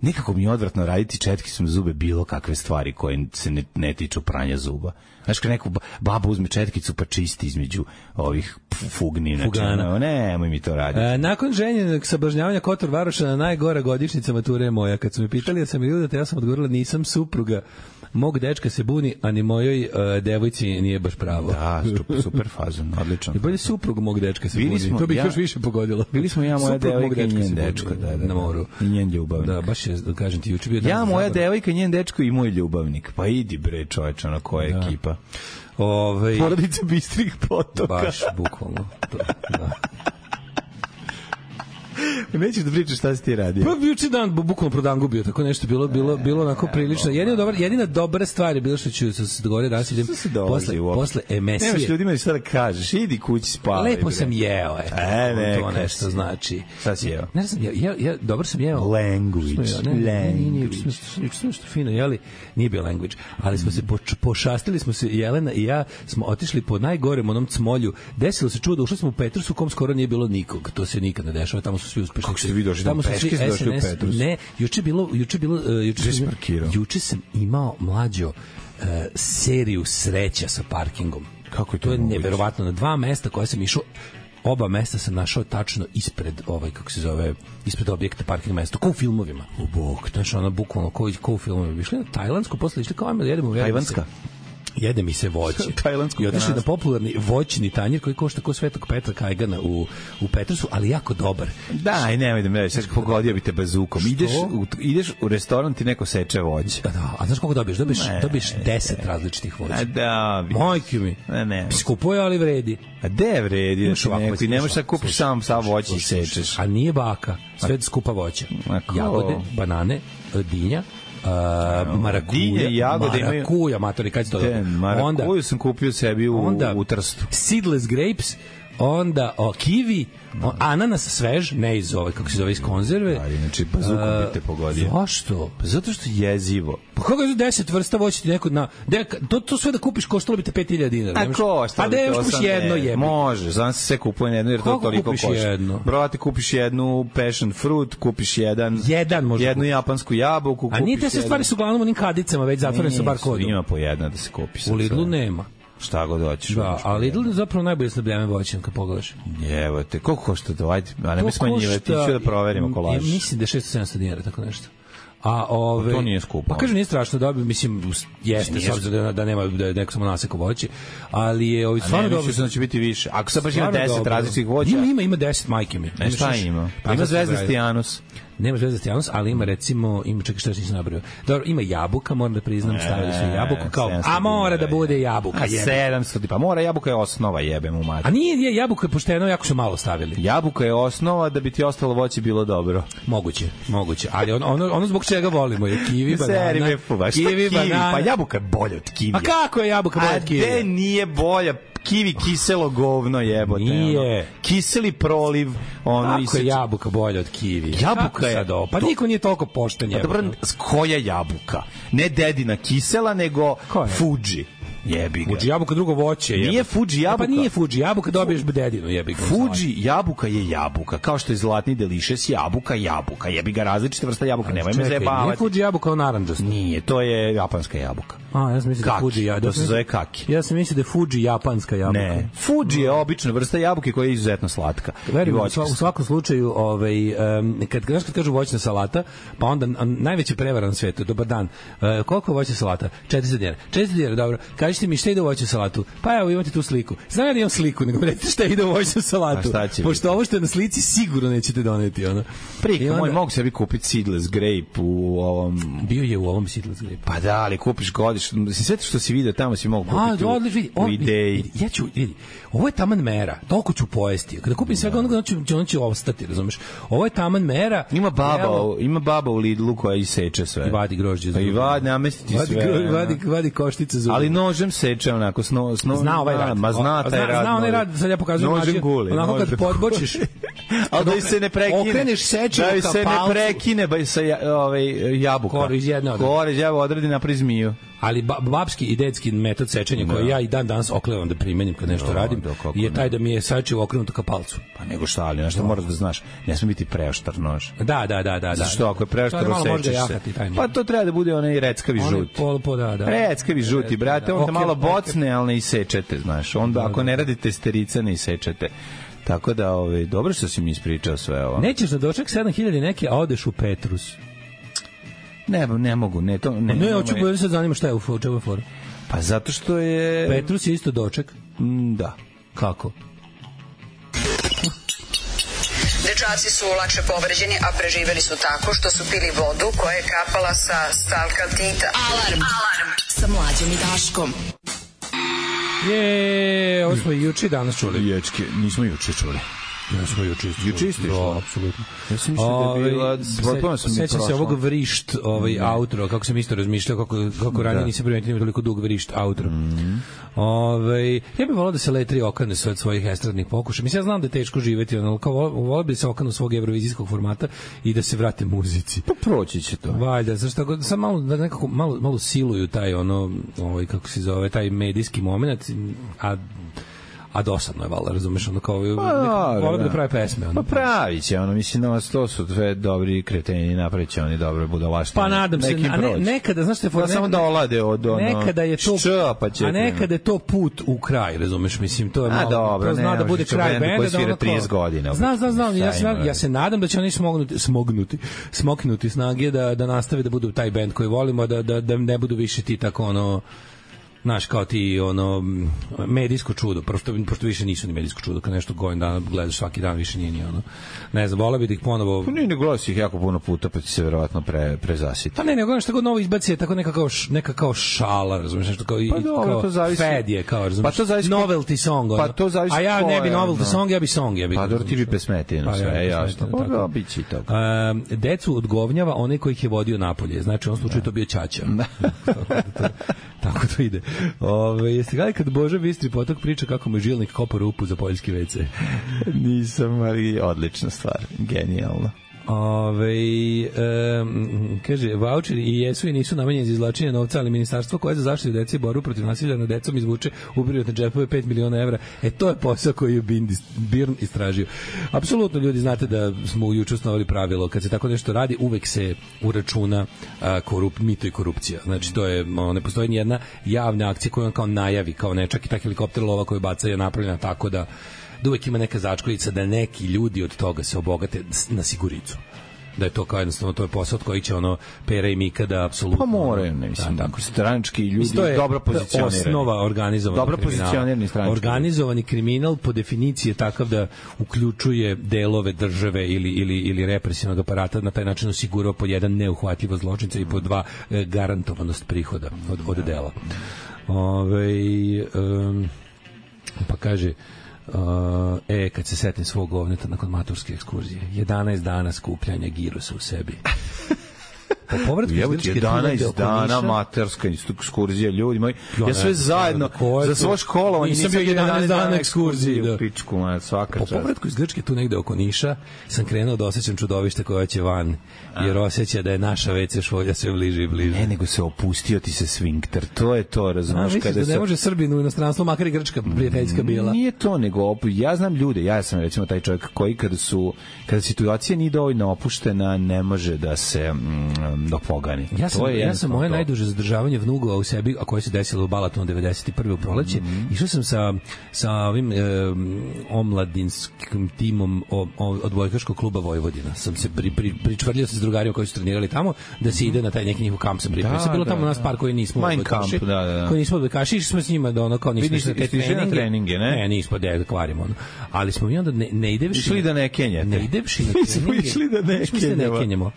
Nekako mi je odvratno raditi četkicom za zube bilo kakve stvari koje se ne, ne tiču pranja zuba. Znaš, kad neku ba- baba uzme četkicu pa čisti između ovih fu- fugni. Znači, Fugana. nemoj mi to raditi. E, nakon ženjenog sablažnjavanja Kotor Varoša najgora godišnjica mature moja. Kad su me pitali da sam je ljudata, ja sam odgovorila nisam supruga. Mog dečka se buni, a ni mojoj e, devojci nije baš pravo. Da, super, fazon, [laughs] odlično. I bolje suprug mog dečka se Bili buni. smo- to bih ja- još više pogodilo. Bili smo ja, moja devojka i njen dečko, da, da, da. na moru. I njen ljubavnik. Da, baš je, da kažem ti, juče bio dan Ja, moja devojka, njen dečko i moj ljubavnik. Pa idi bre, čoveč, ono koja je ekipa. Ovaj, Porodica bistrih potoka. baš, bukvalno. To, da. [laughs] [laughs] Nećeš da pričaš šta si ti radio. Pa juče dan bu- bukvalno prodangu bio, tako nešto bilo bilo bilo onako prilično. Jedina dobra jedina dobra stvar je bilo što ću se dogovorio danas idem posle uopšte? posle Nemaš emisije. ljudima ni šta da kažeš, idi kući spavaj. Lepo sam jeo, eto. E, neka to nešto znači. Šta si jeo? Ne znam, ja, ja, ja dobro sam jeo. Language, Smo jeo, Ne, ne, language. juče smo nešto fino jeli, nije bio language, ali smo se poč- pošastili smo se, Jelena i ja smo otišli po najgorem onom cmolju, desilo se čudo, ušli smo u Petrus u kom skoro nije bilo nikog, to se nikad ne dešava, tamo su svi uspešni. Kako ste vi došli Tamo su svi peške ste došli u SNS Petrus? Ne, juče bilo, juče bilo, uh, juče, sam- juče sam imao mlađo uh, seriju sreća sa parkingom. Kako je to to je moguće? neverovatno na dva mesta koje sam išao oba mesta sam našao tačno ispred ovaj kako se zove ispred objekta parking mesta kao u filmovima u bok znači ono bukvalno kao, kao u filmovima išli na tajlandsku posle išli kao ajmo da jedemo jedemo Tajvanska? Jede mi se voće. [laughs] Tajlandsko I otišli na popularni voćni tanjir koji košta kao Svetog Petra Kajgana u, u Petrusu, ali jako dobar. Daj, nemoj da me reći, pogodio bi te bazukom. Ideš u, ideš u restoran, ti neko seče voće. Da, da, a znaš koliko dobiješ? Dobiješ, Ne, dobiješ 10 različitih voća. da, bi. Majke mi. Ne, ne. Skupo je, ali vredi. A de vredi, da Imaš ti ovako, neko, i ne imaš možeš da kupiš sam slušaj, voće i sečeš. A nije baka, sve skupa voća. Ko? Jagode, banane, dinja, uh, marakuja, jagode imaju- marakuja, matori, kad si to dobro? marakuju sam kupio sebi u, onda u Trstu. seedless grapes, onda o, kiwi, o, ananas svež, ne iz ove, kako se zove, iz konzerve. Ali, znači, bazukom E, bi te pogodio. Zašto? Pa zato što je jezivo. Pa kako je 10 vrsta voća ti neko na... De, to, to sve da kupiš koštalo bi te 5000 dinara. A ko, šta Pa da još kupiš jedno jebe. Može, znam se sve kupuje jedno jer to toliko kupiš košta. jedno? Brate, kupiš jednu passion fruit, kupiš jedan... Jedan može Jednu japansku jabuku, A nije te kupiš sve stvari su uglavnom onim kadicama već zatvorene sa Nisu, barkodom. Ima po jedna da se kupi. U Lidlu nema. Šta god hoćeš. Da, a Lidl je zapravo najbolje snabljavanje voćem kad pogledaš. Evo te, koliko košta to? Ajde, a ne bi smanjivati, ću da proverimo lažeš. Mislim da je 600-700 dinara, tako nešto. A ove, Pa to nije skupo. Pa kaže nije strašno dobro, mislim jeste s obzirom da, da nema da neko samo naseko voće, ali je ovi stvarno dobro. mislio sam da će biti više. Ako sad baš ima Stvarno 10 dobro. različitih voća, Ima ima ima 10 majke mi. ne, šta ima? Pa Ima to se zvezdasti zbraja. anus. Nema zvezdasti anus, ali ima recimo, ima čekaj šta nisam nabrao. Dobro, ima jabuka, moram da priznam, stavili su jabuku kao, 700 a mora da bude je. jabuka. A jebe. 700, pa mora jabuka je osnova, jebem u A mati. nije, nije jabuka je pošteno, jako su malo stavili. Jabuka je osnova da bi ti ostalo voće bilo dobro. Moguće, moguće. Ali on, ono, ono zbog čega volimo je [laughs] Seri banana. fuba. Šta Kiwi, banana. Pa jabuka je bolja od kivija. A kako je jabuka bolja A od gde kivija? nije bolja? Kivi kiselo govno jebote. Nije. Ono. Kiseli proliv, ono Kako je iseče- jabuka bolja od kivi? Jabuka Kako je- sad ovo? Pa niko nije toliko pošten Pa dobro, jebote. koja jabuka? Ne dedina kisela, nego je? Fuji. Jebi ga. Fuji jabuka drugo voće. Nije jebote. Fuji E, jabuka. Pa nije Fuji jabuka, dobiješ dedinu, jebi ga. Fuji jabuka je jabuka, kao što je zlatni delišes jabuka, jabuka. Jebi ga različite vrsta jabuka, nemoj me Čekaj, Nije zajebavati. Fuji jabuka, on naranđast. Nije, to je japanska jabuka. A, ja sam mislio da Fuji ja, to da se zove kaki. Ja sam mislio da je Fuji japanska jabuka. Ne, Fuji je obična vrsta jabuke koja je izuzetno slatka. Verujem, I u, svakom slučaju, ovaj, um, kad, znaš kad kažu voćna salata, pa onda a, najveća prevara na svetu, dobar dan, uh, koliko voćna salata? 40 dinara. 40 dinara, dobro. Kažite mi šta ide u voćnu salatu? Pa evo, imate tu sliku. Znam ja da imam sliku, nego recite šta ide u voćnu salatu. A šta će Pošto ovo što je na slici sigurno nećete doneti. Ono. I Priko, onda- moj, mogu sebi kupiti seedless grape u ovom... Bio je u ovom Seedless Grape. Pa da, ali kupiš godiš, sve što si video tamo si mogu A, kupiti u, odlično, vidi, u on, ideji. vidi, ja ću, vidi, ovo je taman mera, toliko ću pojesti. Kada kupim svega onoga, on će, on će ostati, razumeš? Ovo je taman mera. Ima baba, Evo, u- ima baba u Lidlu koja iseče sve. I vadi grožđe. Pa i vadi, namesti ti vadi, sve. ono. vadi, vadi koštice za Ali nožem seče onako sno, sno, Zna ovaj rad. Ma zna taj rad. Zna onaj rad, sad ja pokazujem način, guli. onako kad podbočiš, [laughs] Ali da se ne prekine. okreneš seče da se ne prekine ba sa ovaj jabuka. Kor iz jedne odredi. Kor iz jabuka odredi napravi zmiju. ali ba, babski i detski metod sečenja koji ja i dan danas oklevam da primenim kad nešto Da, radim da, kako je taj da mi je sačivo okrenuto ka palcu. Pa nego šta, ali nešto moraš da znaš. Ne sme biti preoštar nož. Da, da, da, da. da. Zato što ako je preoštar, da malo osečeš se. Pa to treba da bude onaj reckavi Onaj žut. Pol, po, da, da. Reckavi žuti, brate, onda Ok, malo ok. bocne, ali ne isečete, znaš. Onda ako ne radite sterica, ne isečete. Tako da, ovaj, dobro što si mi ispričao sve ovo. Nećeš na doček 7000 neke, a odeš u Petrus. Ne, ne mogu, ne, to, ne. Ne, hoću da se zanima šta je u čemu je fora. Pa zato što je... Petrus je isto doček. Mm, Da. Kako? Dečaci su lakše povređeni, a preživeli su tako što su pili vodu koja je kapala sa stalkaltita. Alarm. Alarm. Sa mlađom i Daškom. Je, ovo smo i danas čuli. Ječke, nismo juče čuli. Ja smo juče isto. Juče isto Da, išlo? apsolutno. Ja sam mislio da je bila... Potpuno sam Sećam se ovog vrišt, ovaj outro, kako sam isto razmišljao, kako, kako ranije nisam primetio da toliko dug vrišt outro. Ovaj, ja bih volao da se letri okane sve od svojih estradnih pokuša. Mislim, ja znam da je teško živeti, ono, kao vol- volao bi da se okanu svog evrovizijskog formata i da se vrate muzici. Pa proći će to. Valjda, zašto tako, sad malo, da nekako, malo, malo siluju taj, ono, ovaj, kako se zove, taj medijski moment, a a dosadno je valjda, razumeš, ono kao, da, volio bi da da. pravi pesme. Ono. Pa pravi će, ono, mislim, no, to su dve dobri kreteni, napravit će oni dobre budalaštine. Pa nadam se, a ne, nekada, znaš te, Da samo da olade od ono... nekada je to šča, pa će a nekada je to put u kraj, razumeš, mislim, to je A, malo, dobro, to zna ne, da bude kraj benda, da ono kao- 30 godina, Znam, znam, znam, ja, se, ja se nadam da će oni smognuti, smognuti, smoknuti snage da, da nastave da budu taj bend koji volimo, da, da, da ne budu više ti tako ono, znaš, kao ti ono medijsko čudo, pošto, pošto više nisu ni medijsko čudo, kad nešto godin dana gledaš svaki dan više nije ni ono. Ne znam, voleo bi da ih ponovo Pa nije, ne glasi ih jako puno puta, pa će se verovatno pre, prezasiti. Pa ne, nego što god novo izbaci je tako neka kao, neka kao šala, razumiješ, nešto kao, i, Pa dobro, kao to zavisi- fed je, kao, razumiješ, Pa to zavisi novelty song, ono. Pa to zavisi A ja ne bi novelty ono. song, ja bi song, ja bi. Pa dobro, ti bi pesmetinu, Pa, ja sve, bi jasno. Pa tako. da, bit će i to. Um, decu odgovnjava onaj koji ih je vodio napolje. Znači, u ovom slučaju to bio tako, da to, tako to ide. Ove, jeste gledali kad Boža Bistri potok priča kako mu je žilnik kopao rupu za poljski WC? Nisam, ali odlična stvar, genijalno. Ove, um, kaže, voucheri i jesu i nisu namenjeni za izvlačenje novca, ali ministarstvo koje za zaštitu dece i boru protiv nasilja nad decom izvuče u privatne džepove 5 miliona evra. E, to je posao koji je Birn, istražio. Apsolutno, ljudi, znate da smo juče osnovali pravilo, kad se tako nešto radi, uvek se uračuna a, korup, mito i korupcija. Znači, to je, ono, ne postoji ni jedna javna akcija koju on kao najavi, kao ne, čak i ta helikopter lova koju baca je napravljena tako da da uvek ima neka začkoljica da neki ljudi od toga se obogate na siguricu da je to kao jednostavno to je posao od kojih će ono Pera i Mika da apsolutno Pa moraju, ne mislim, Da, tako stranački ljudi, je dobro pozicionirani. osnova organizovanog Dobro pozicionirani stranački. Organizovani kriminal po definiciji je takav da uključuje delove države ili, ili, ili represivnog aparata, na taj način osigurava po jedan neuhvatljivo zločinca i po dva e, garantovanost prihoda od, od dela. Ove, um, pa kaže Uh, e, kad se setim svog govneta nakon maturske ekskurzije. 11 dana skupljanja girosa u sebi [laughs] Po povratku iz Grčke tu negde 11 oko dana materska ekskurzija, ljudi moji. Ja sve zajedno, za svo školovanje Nisam bio 11 dana ekskurziji, da. Pičku, ma, svaka Po čast. povratku iz Grčke tu negde oko Niša sam krenuo da osjećam čudovište koje će van, jer osjeća da je naša WC šolja sve bliže i bliže. Ne, nego se opustio ti se svinkter. To je to, razumeš? misliš da ne se- može Srbin u inostranstvu, makar i Grčka prijateljska bila? Nije to, nego ja znam ljude, ja sam recimo taj čovjek koji kada su kada situacija nije dovoljno opuštena, ne može da se mm, dopogani. Ja sam, To je ja sam moje to. najduže zadržavanje vnugova u sebi, a koje se desilo u Balatonu 91. u proleće. Mhm. Išao sam sa, sa ovim e, omladinskim timom o, o, odbojkaškog kluba Vojvodina. Sam se pri, pri, pričvrljio se s drugarima koji su trenirali tamo da se ide na taj neki njihov kamp sam pripremio. Da, Da, bilo da, tamo da. nas par koji nismo odbojkaši, Kampf, da, da, da. Koji nismo odbojkaši, išli smo s njima da ono kao nismo išli te na treninge, ne? Ne, nismo da ga kvarimo. Ono. Ali smo mi onda ne, ne idevši... Išli da ne kenjate. Ne idevši na [laughs] Mi smo treninge. išli da ne se kenjamo.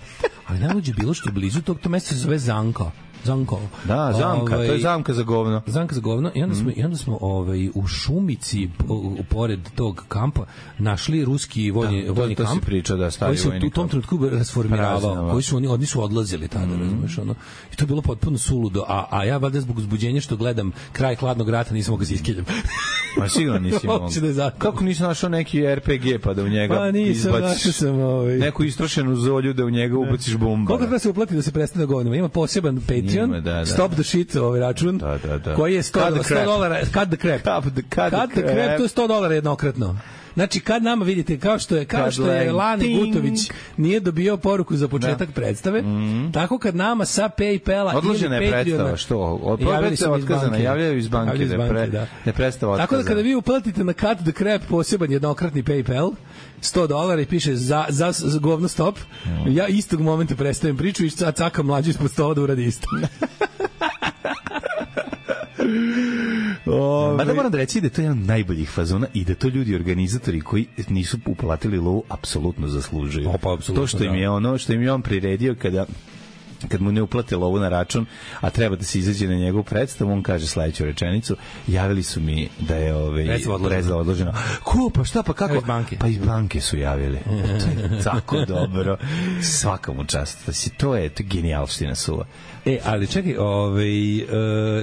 Ali najluđe bilo što je blizu tog, to mesto se zove Zanko. Zanko. Da, zamka, to je Ovaj, zamka za govno. Zanka za govno i onda smo i onda smo ovaj u šumici po- pored tog kampa našli ruski vojni Da, to- vojni to si kamp. pričao, da, stari koji se vojni u tom trenutku rasformiravao, Praznova. koji su oni oni su odlazili tada, razumeš, ono. I to je bilo potpuno suludo, a a ja valjda zbog uzbuđenja što gledam kraj hladnog rata nisam mogao da se iskiljam. [laughs] Ma sigurno nisi [laughs] mogao. Da. Kako nisi našao neki RPG pa da u njega Pa nisam, izbaciš sam ovaj. neku istrošenu zolju da u njega ubaciš bombu. Koliko treba se uplati da se prestane govnima? Ima poseban Patreon, da, da. Stop the shit ovaj račun, Da, da, da. koji je 100, Cut the 100 crap. dolara, cut the crap. Cut the- cut Cut the crap, crap. to je 100 dolara jednokratno. Znači kad nama vidite kao što je kao Kad što je Lani ting. Gutović nije dobio poruku za početak predstave, tako kad nama sa PayPala. Odložena ili je predstava, što? Od predstava iz otkazana, banke. javljaju iz banke Javljaju iz da je pre- banke, da je predstava Tako da otkazana. kada vi uplatite na Cut the Crap poseban jednokratni PayPal, 100 dolara i piše za, za, za govno stop, ja istog momenta prestajem priču i caka mlađi ispod stola da uradi isto. [laughs] Ma da moram da reći da je to jedan od najboljih fazona i da to ljudi organizatori koji nisu uplatili lovu apsolutno zaslužuju. O, pa, apsolutno, to što im da. je ono što im je on priredio kada kad mu ne uplate lovu na račun, a treba da se izađe na njegovu predstavu, on kaže sledeću rečenicu, javili su mi da je ovaj Predstava odložena. predstava odložena. Ko, pa šta, pa kako? Iz banke. Pa iz banke su javili. [laughs] to je tako dobro. Svaka mu čast. Znači, To je, to je genijalština suva. E, ali čekaj, ovaj, e,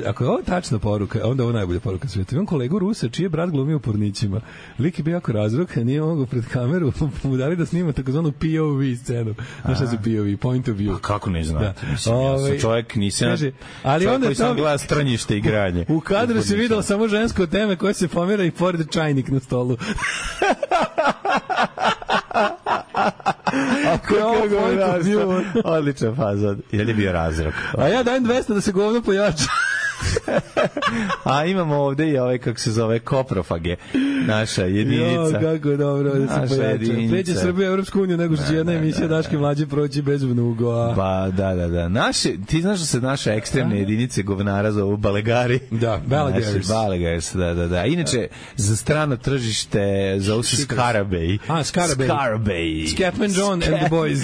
ako je ovo tačna poruka, onda ovo najbolja poruka sveta. Imam kolegu Rusa, čiji je brat glumio u pornićima. Lik je bio jako razrok, nije mogao pred kameru, [laughs] mu dali da snima takozvanu POV scenu. Znaš šta su POV? Point of view. A kako ne znate? Da. Mislim, ja sam Ovaj, čovjek, nisam kaže, ali čovjek onda koji sam gleda stranjište [laughs] igranje. U kadru se videlo samo žensko teme koje se pomera i pored čajnik na stolu. [laughs] [laughs] Ako je ovo of view, Odličan fazon. Je li bio razrok? a ja dajem 200 da se govno pojača. [laughs] A imamo ovde i ove, kako se zove, koprofage. Naša Jo, jedinica. kako je dobro da se pojača. Pređe Srbija Evropsku uniju nego što će jedna emisija Daške mlađe proći bez vnugova. Pa, da, da, da. Naše, ti znaš da se naše ekstremne jedinice govnara zovu balegari? Da, balegars. Balegars, da, da, da. Inače, za strano tržište zovu se Skarabej. A, Skarabej. Skarabej. Scatman John and the Boys.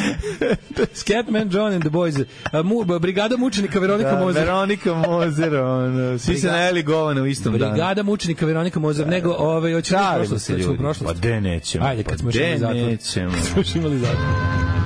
Scatman John and the Boys. A, mu, brigada mučenika Veronika Da, Mozer. Veronika Mozer, ono, svi se najeli govana u istom danu. Brigada mučenika Veronika Mozer. Nego, ove, hoćemo u Šalimo prošlost. se ljudi. Pa de nećemo. Ajde, kad Pa smo još de imali zatvor. nećemo. Kad smo još imali zatvor.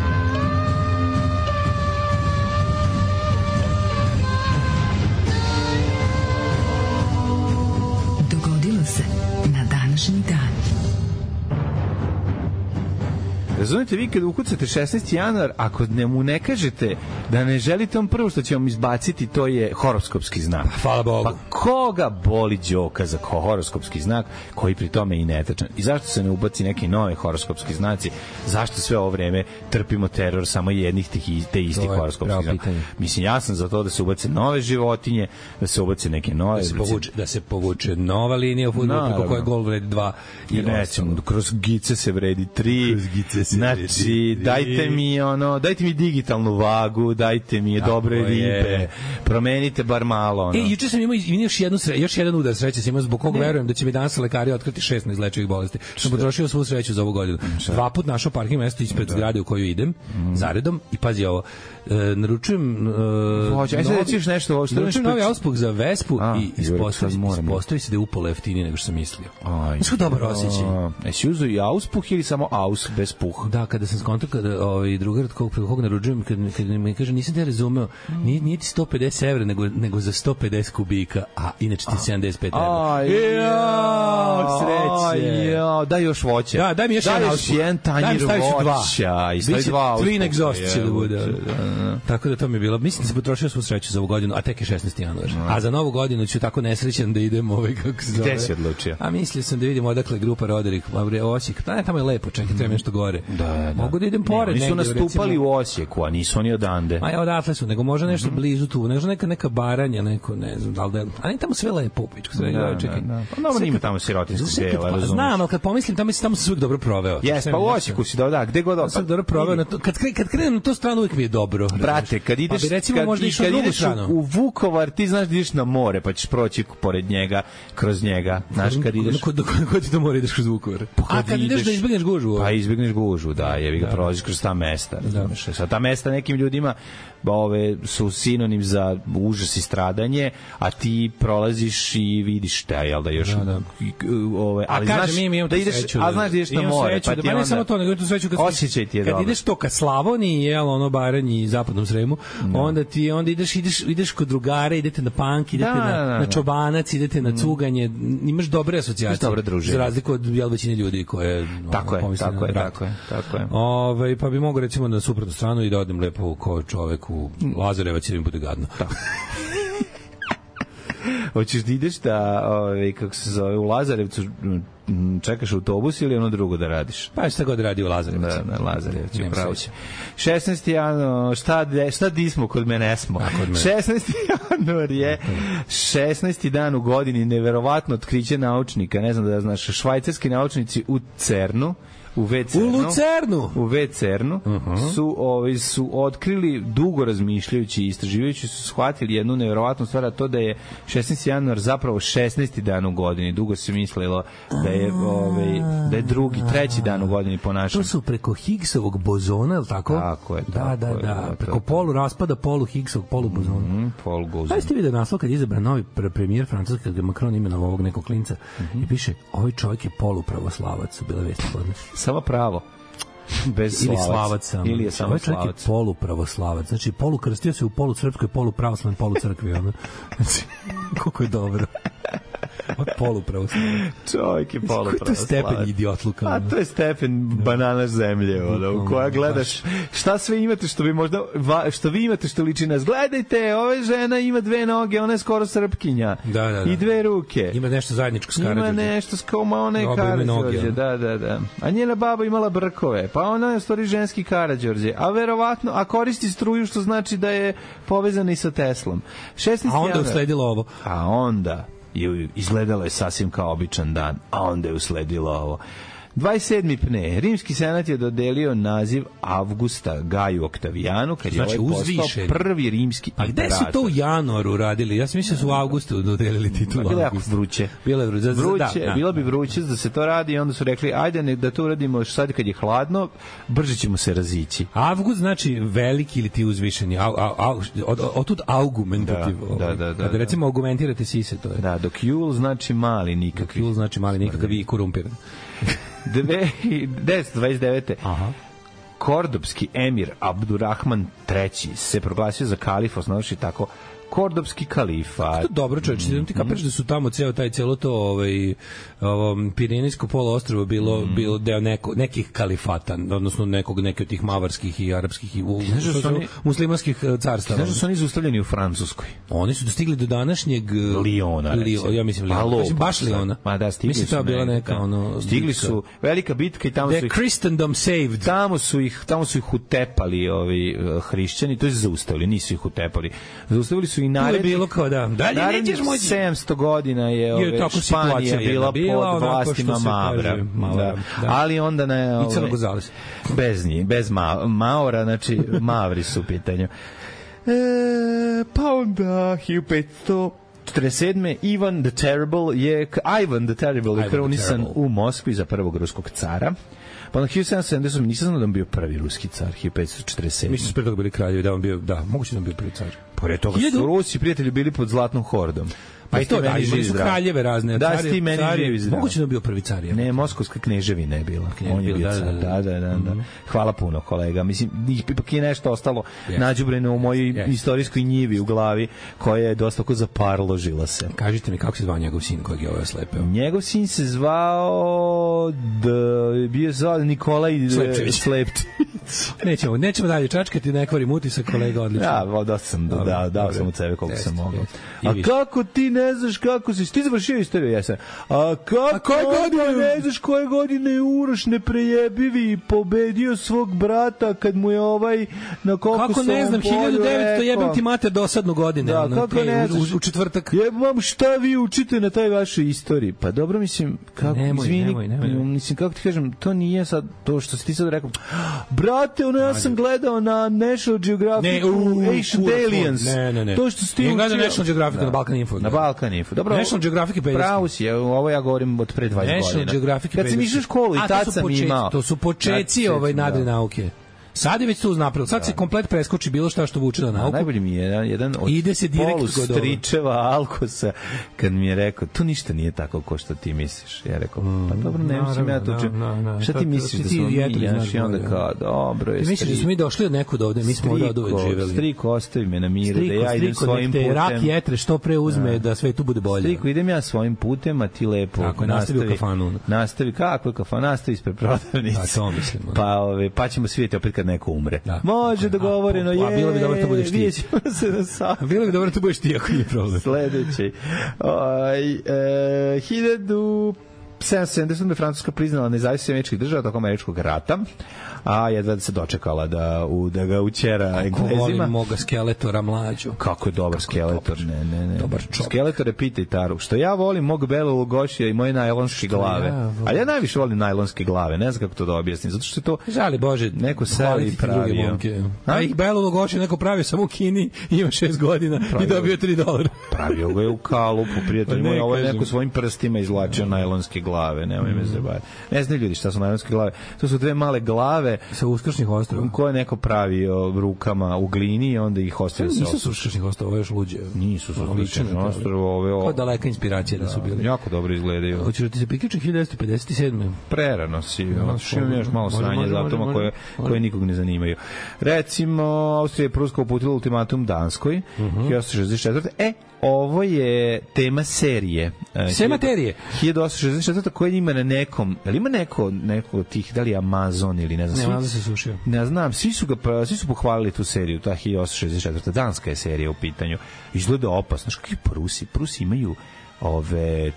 Razumete, vi kad ukucate 16. januar, ako ne mu ne kažete da ne želite on prvo što će vam izbaciti, to je horoskopski znak. Hvala Bogu. Pa koga boli đoka za ko- horoskopski znak, koji pri tome i netačan? I zašto se ne ubaci neki nove horoskopski znaci? Zašto sve ovo vreme trpimo teror samo jednih tih te istih horoskopskih znaka? Mislim, ja sam za to da se ubace nove životinje, da se ubace neke nove... da se povuče da se povuče nova linija u fudbalu preko koje gol vredi 2 i recimo, kroz gice se vredi 3. Kroz gice se znači, tri. dajte mi ono, dajte mi digitalnu vagu, dajte mi dobre je. ribe. Promenite bar malo ono. E, juče sam imao imao još jednu sre, još jedan udar sreće sam imao zbog kog verujem da će mi danas lekari otkriti šest neizlečivih bolesti. Sam potrošio svu sreću za ovu godinu. Dva put našao parking mesto ispred zgrade u koju idem, zaredom i pazi ovo. E, naručujem e, Hoće, aj sad novi- reci još nešto ovo, što naručujem novi auspuh za Vespu A, i ispostavi, ispostavi se da je upola jeftinije nego što sam mislio. Aj. Kako dobar osjećaj? A, Jesi uzeo i auspuh ili samo aus bez puh? kruh. Da, kada sam skontao kada ovaj drugar kog preko kog naručujem kad, kad mi kaže nisam te razumeo. Nije, nije ti 150 evra nego nego za 150 kubika, a inače ti 75 evra. Aj, Jao, sreće. Jao, daj još voće. Da, daj mi još daj jedan output. jedan Daj mi tanjir staviš dva. voća. I stavi Biće dva twin exhaust će da bude. da, da. Tako da to mi je bilo. Mislim da sam potrošio svu sreću za ovu godinu, a tek je 16. januar. A za novu godinu ću tako nesrećan da idem ovaj kako se zove. Gde si odlučio? A mislio sam da vidim odakle grupa Roderick, ma bre Osijek. Pa ne, tamo je lepo, čekaj, treba nešto gore. Da, da. Mogu da idem Ne, pored Oni su nastupali recimo- u Osijeku, a nisu oni odande. Ma ja odatle su, nego možda nešto blizu tu, nešto neka neka baranja, neko ne znam, da li da, a ne tamo sve lepo pičku, sve Da, da, da, čekaj. da. Pa dobro, Sve ima tamo sirotinskog dela, pa, razumeš. Znam, ali kad pomislim, tamo, tamo sam se uvijek dobro proveo. Jes, pa u Osijeku si da, da, gde god... Sam dobro proveo na to. Kad, kad krenem na tu stranu uvijek mi je dobro. Brate, kad ideš, pa bi recimo kad, možda kad ideš u, u Vukovar, ti znaš da ideš na more, pa ćeš proći pored njega, kroz njega. Znaš, kad ideš... Kod, kod, kod ti to mora ideš kroz Vukovar. a kad ideš da izbegneš gužvu. Pa izbegneš gužvu, da, jebi ga prolaziš kroz ta mesta, razumeš. Sad ta mesta nekim ljudima ove su sinonim za užas i stradanje, a ti prolaziš i vidiš šta jel da još Da, da. ove, ali a kažem, znaš mi imamo da ideš, sreću a znaš da ideš na more, sreću pa da, ti ne onda samo to, nego tu sreću kad, Osjećaj ti je kad dobar. ideš to ka Slavoniji, jel, ono Baranji i Zapadnom Sremu, onda ti onda ideš ideš ideš kod drugara, idete na pank, idete Da, na, da, da, na da. čobanac, idete na cuganje, imaš dobre asocijacije. Dobre druženje. Za razliku od jel većine ljudi koje ono, Tako je, pomisle tako je, tako je, tako je. Ovaj pa bi mogao recimo na suprotnu stranu i da odem lepo kao čovek u Lazarevac i da bude gadno. Hoćeš da ideš da, ovaj, kako se zove, u Lazarevcu čekaš autobus ili ono drugo da radiš? Pa šta god radi u Lazarevcu. Da, na Lazarevcu, pravo će. 16. januar, šta, de, šta di smo kod mene smo? A, kod mene. 16. januar je 16. dan u godini, neverovatno otkriće naučnika, ne znam da znaš, švajcarski naučnici u CERNu, u V U CERNu, Lucernu. u V CERNu su, ovaj, su otkrili, dugo razmišljajući i istraživajući su shvatili jednu neverovatnu stvar, a to da je 16. januar zapravo 16. dan u godini. Dugo se mislilo da je, ovaj, da je drugi, treći dan u godini po našem. To su preko Higgsovog bozona, je li tako? Tako je, Da, tako da, da. da, Preko polu raspada, polu Higgsovog, polu bozona. Mm, Paul Gozon. Pa jeste vidio naslov kad izabran novi pre premijer Francuske, kad ga Macron imenovao ovog nekog klinca i piše, ovaj čovjek je polupravoslavac, su bile vesti kod nas. Samo pravo. Bez Ili slavac. samo. Ili je samo ovaj čovjek slavac. je polupravoslavac. Znači, polukrstio se u polu srpskoj, polu pravoslavnoj, polu crkvi. Ono. Znači, koliko je dobro. Je polupravoslavac. Čovjek je Koji je to stepen idiotluka? A to je stepen banana zemlje, ono, u koja gledaš šta sve imate što bi možda, va, što vi imate što liči nas. Gledajte, ova žena ima dve noge, ona je skoro srpkinja. Da, da, da. I dve ruke. Ima nešto zajedničko s Ima Karadžorđem. nešto s kao ona je ono. da, da, da. A njena baba imala brkove, pa ona je stvari ženski Karadžorđe, a verovatno, a koristi struju što znači da je povezana i sa Teslom. 16. A onda je usledilo ovo. A onda je izgledalo je sasvim kao običan dan, a onda je usledilo ovo. 27. pne, Rimski senat je dodelio naziv Avgusta Gaju Oktavijanu, kad je Znači, ovaj postao prvi rimski A gde su to u januaru radili? Ja sam mislio da su u avgustu dodelili titulu Bilo je jako vruće. Bilo je vruće. Vruće, da, da. bilo bi vruće da se to radi i onda su rekli ajde nek da to uradimo sad kad je hladno, brže ćemo se razići. Avgust znači veliki ili ti uzvišeni. Au, au, au, od, od, augmentativ. Da, ovaj. da, da, da, Kada recimo argumentirate sise, to je. Da, dok jul znači mali nikakvi. Jul znači mali nikakav i korumpiran. Dve- 1029. Aha. Kordopski emir Abdurrahman III se proglasio za kalifa, osnovši tako Kordopski kalifat. To dobro čovječe, mm. ti kapiraš da su tamo ceo taj celo to ovaj ovo Pirinejsko poluostrvo bilo Mhm. bilo deo neko, nekih kalifata, odnosno nekog neke od tih mavarskih i arapskih i u, Znaš da su što su oni- muslimanskih eh, carstava. Znaš da su oni zaustavljeni u Francuskoj? Oni su dostigli do današnjeg eh, Liona, Li, recimo. ja mislim Pa, Liona. lopo Mislim, baš. Liona. Ma da, stigli mislim, su to je bila neka da. ono Stigli bitka. su, velika bitka i tamo The su ih Christendom saved. tamo su ih tamo su ih utepali ovi eh, hrišćani to je zaustavili nisu ih utepali zaustavili su i je narednih bilo kao da, dalje nećeš moći. 700 godina je ove, tako Španija bila, jedna bila, pod vlastima Mavra, Mavra, da. da. ali onda ne I Crno ove, Gonzales. bez njih bez ma, Maora znači Mavri su u pitanju e, pa onda 1500 47. Ivan the Terrible je Ivan the Terrible je kronisan u Moskvi za prvog ruskog cara. Pa na 1770 nisam znao da on bio prvi ruski car, 1547. Mislim pre toga bili kraljevi, da on bio, da, moguće da on bio prvi car. Pored toga su Rusi prijatelji bili pod zlatnom hordom. Pa i to da, meni imali živ su kraljeve razne. Da, car si je- ti meni car je- živ i zdrav. Moguće da je bio prvi car. je. Ne, Moskovska knježevina je bila. On je bio da, car. da, Da, da. da, da, da. Hvala puno, kolega. Mislim, ipak je nešto ostalo Jeste. nađubreno u mojoj Jeste. istorijskoj njivi u glavi, koja je dosta oko zaparložila se. Kažite mi kako se zvao njegov sin kojeg je ovaj slepeo. Njegov sin se zvao da bio zvao Nikolaj Slepčević. Slepčević. [laughs] Nećemo, nećemo dalje čačkati, ne kvarim utisak kolega odlično. Ja, vo, dosta sam, da, da, dao dobro. sam od sebe koliko Jeste, sam mogao. A kako ti ne znaš kako si, ti završio istoriju, jesam. A kako A koje godine? ne znaš koje godine je Uroš neprejebivi pobedio svog brata kad mu je ovaj na koliko Kako ne znam, 1900 jebem ti mater dosadnu godine. Da, ono, kako te, ne znaš? U, u četvrtak. Jebam, šta vi učite na taj vašoj istoriji? Pa dobro, mislim, kako, Nemoj, izvini, nemoj, nemoj, nemoj. mislim, kako ti kažem, to nije sad to što si ti sad rekao. Brate, ono ja sam gledao na National Geographic, Ne, u, Ancient Aliens. Ne, ne, ne. To što si ti Nije gledao učio- National Geographic na Balkan Info. Na Balkan Info. Dobro, National Geographic je pederski. Pravo si, ovo ja govorim od pre 20 godina. National Geographic je Kad sam išao u školu i tad sam imao. To su počeci Tad ovaj sam, nadre da. nauke. Sad je već to uznaprilo. Sad se komplet preskoči bilo šta što vuče na nauku. najbolji mi je jedan, jedan od Ide se direkt stričeva Alkosa kad mi je rekao, to ništa nije tako ko što ti misliš. Ja rekao, pa dobro, ne mislim ja to da, da, Šta ti misliš da smo mi i onda kao, dobro je misliš da smo mi došli od nekud ovde, mi smo od uvek živeli. Striko, ostavi me na miru, da ja idem svojim te rak putem. jetre što pre uzme da sve tu bude bolje. Striko, idem ja svojim putem, a ti lepo Tako nastavi u kafanu. Nastavi, kako je kafan, nastavi ispred prodavnice. A to mislim. Pa, ove, pa ćemo svi vidjeti opet kad neko umre. Da. Može dogovoreno, je. [laughs] a bilo bi dobro da budeš ti. Sat. Bilo bi dobro da budeš ti ako nije problem. Sledeći. Oj, e, 1777. Francuska priznala nezavisnost američkih država tokom američkog rata, a jedva da se dočekala da, u, da ga učera Ko volim Englezima. moga skeletora mlađu. Kako je dobar skeletor, ne, ne, ne. Dobar čovjek. Skeletore pitaj Taru. Što ja volim mog Bela Lugošija i moje najlonske glave. ja volim? Ali ja najviše volim najlonske glave, ne znam kako to da objasnim, zato što je to Žali Bože, Neko seli pravio. momke. A? Ih Belo Lugoši neko pravio samo u Kini, ima šest godina i dobio 3 dolara. pravio ga je u kalupu, prijatelj [laughs] Pa moj, ovo je neko svojim prstima izvlačio najlonske glave, nemoj me zabaviti. Ne znaju ljudi šta su najlonske glave. To su dve male glave Sa uskršnjih ostrava. koje je neko pravio rukama u glini i onda ih ostavio se Nisu su osuši. uskršnjih ostrava, ovo je još luđe. Nisu su Ono, liče uskršnjih na to. ostrava, ove o- Kao daleka inspiracija da su bili. jako dobro izgledaju. Hoćeš da ti se priključim 1957. Prerano si, ono, što imam još malo atoma može. koje, koje nikog ne zanimaju. Recimo, Austrija je Pruska uputila ultimatum Danskoj, Mhm. 1864. E, ovo je tema serije. E, Sve materije. 1864. koja ima na nekom, ali ima neko, neko od tih, da li Amazon ili ne znam, Ne, malo se sušio. ne znam, svi su, ga, svi su pohvalili tu seriju, ta 1864. Danska je serija u pitanju. Izgleda opasno. Znaš, kakvi Prusi? Prusi imaju ove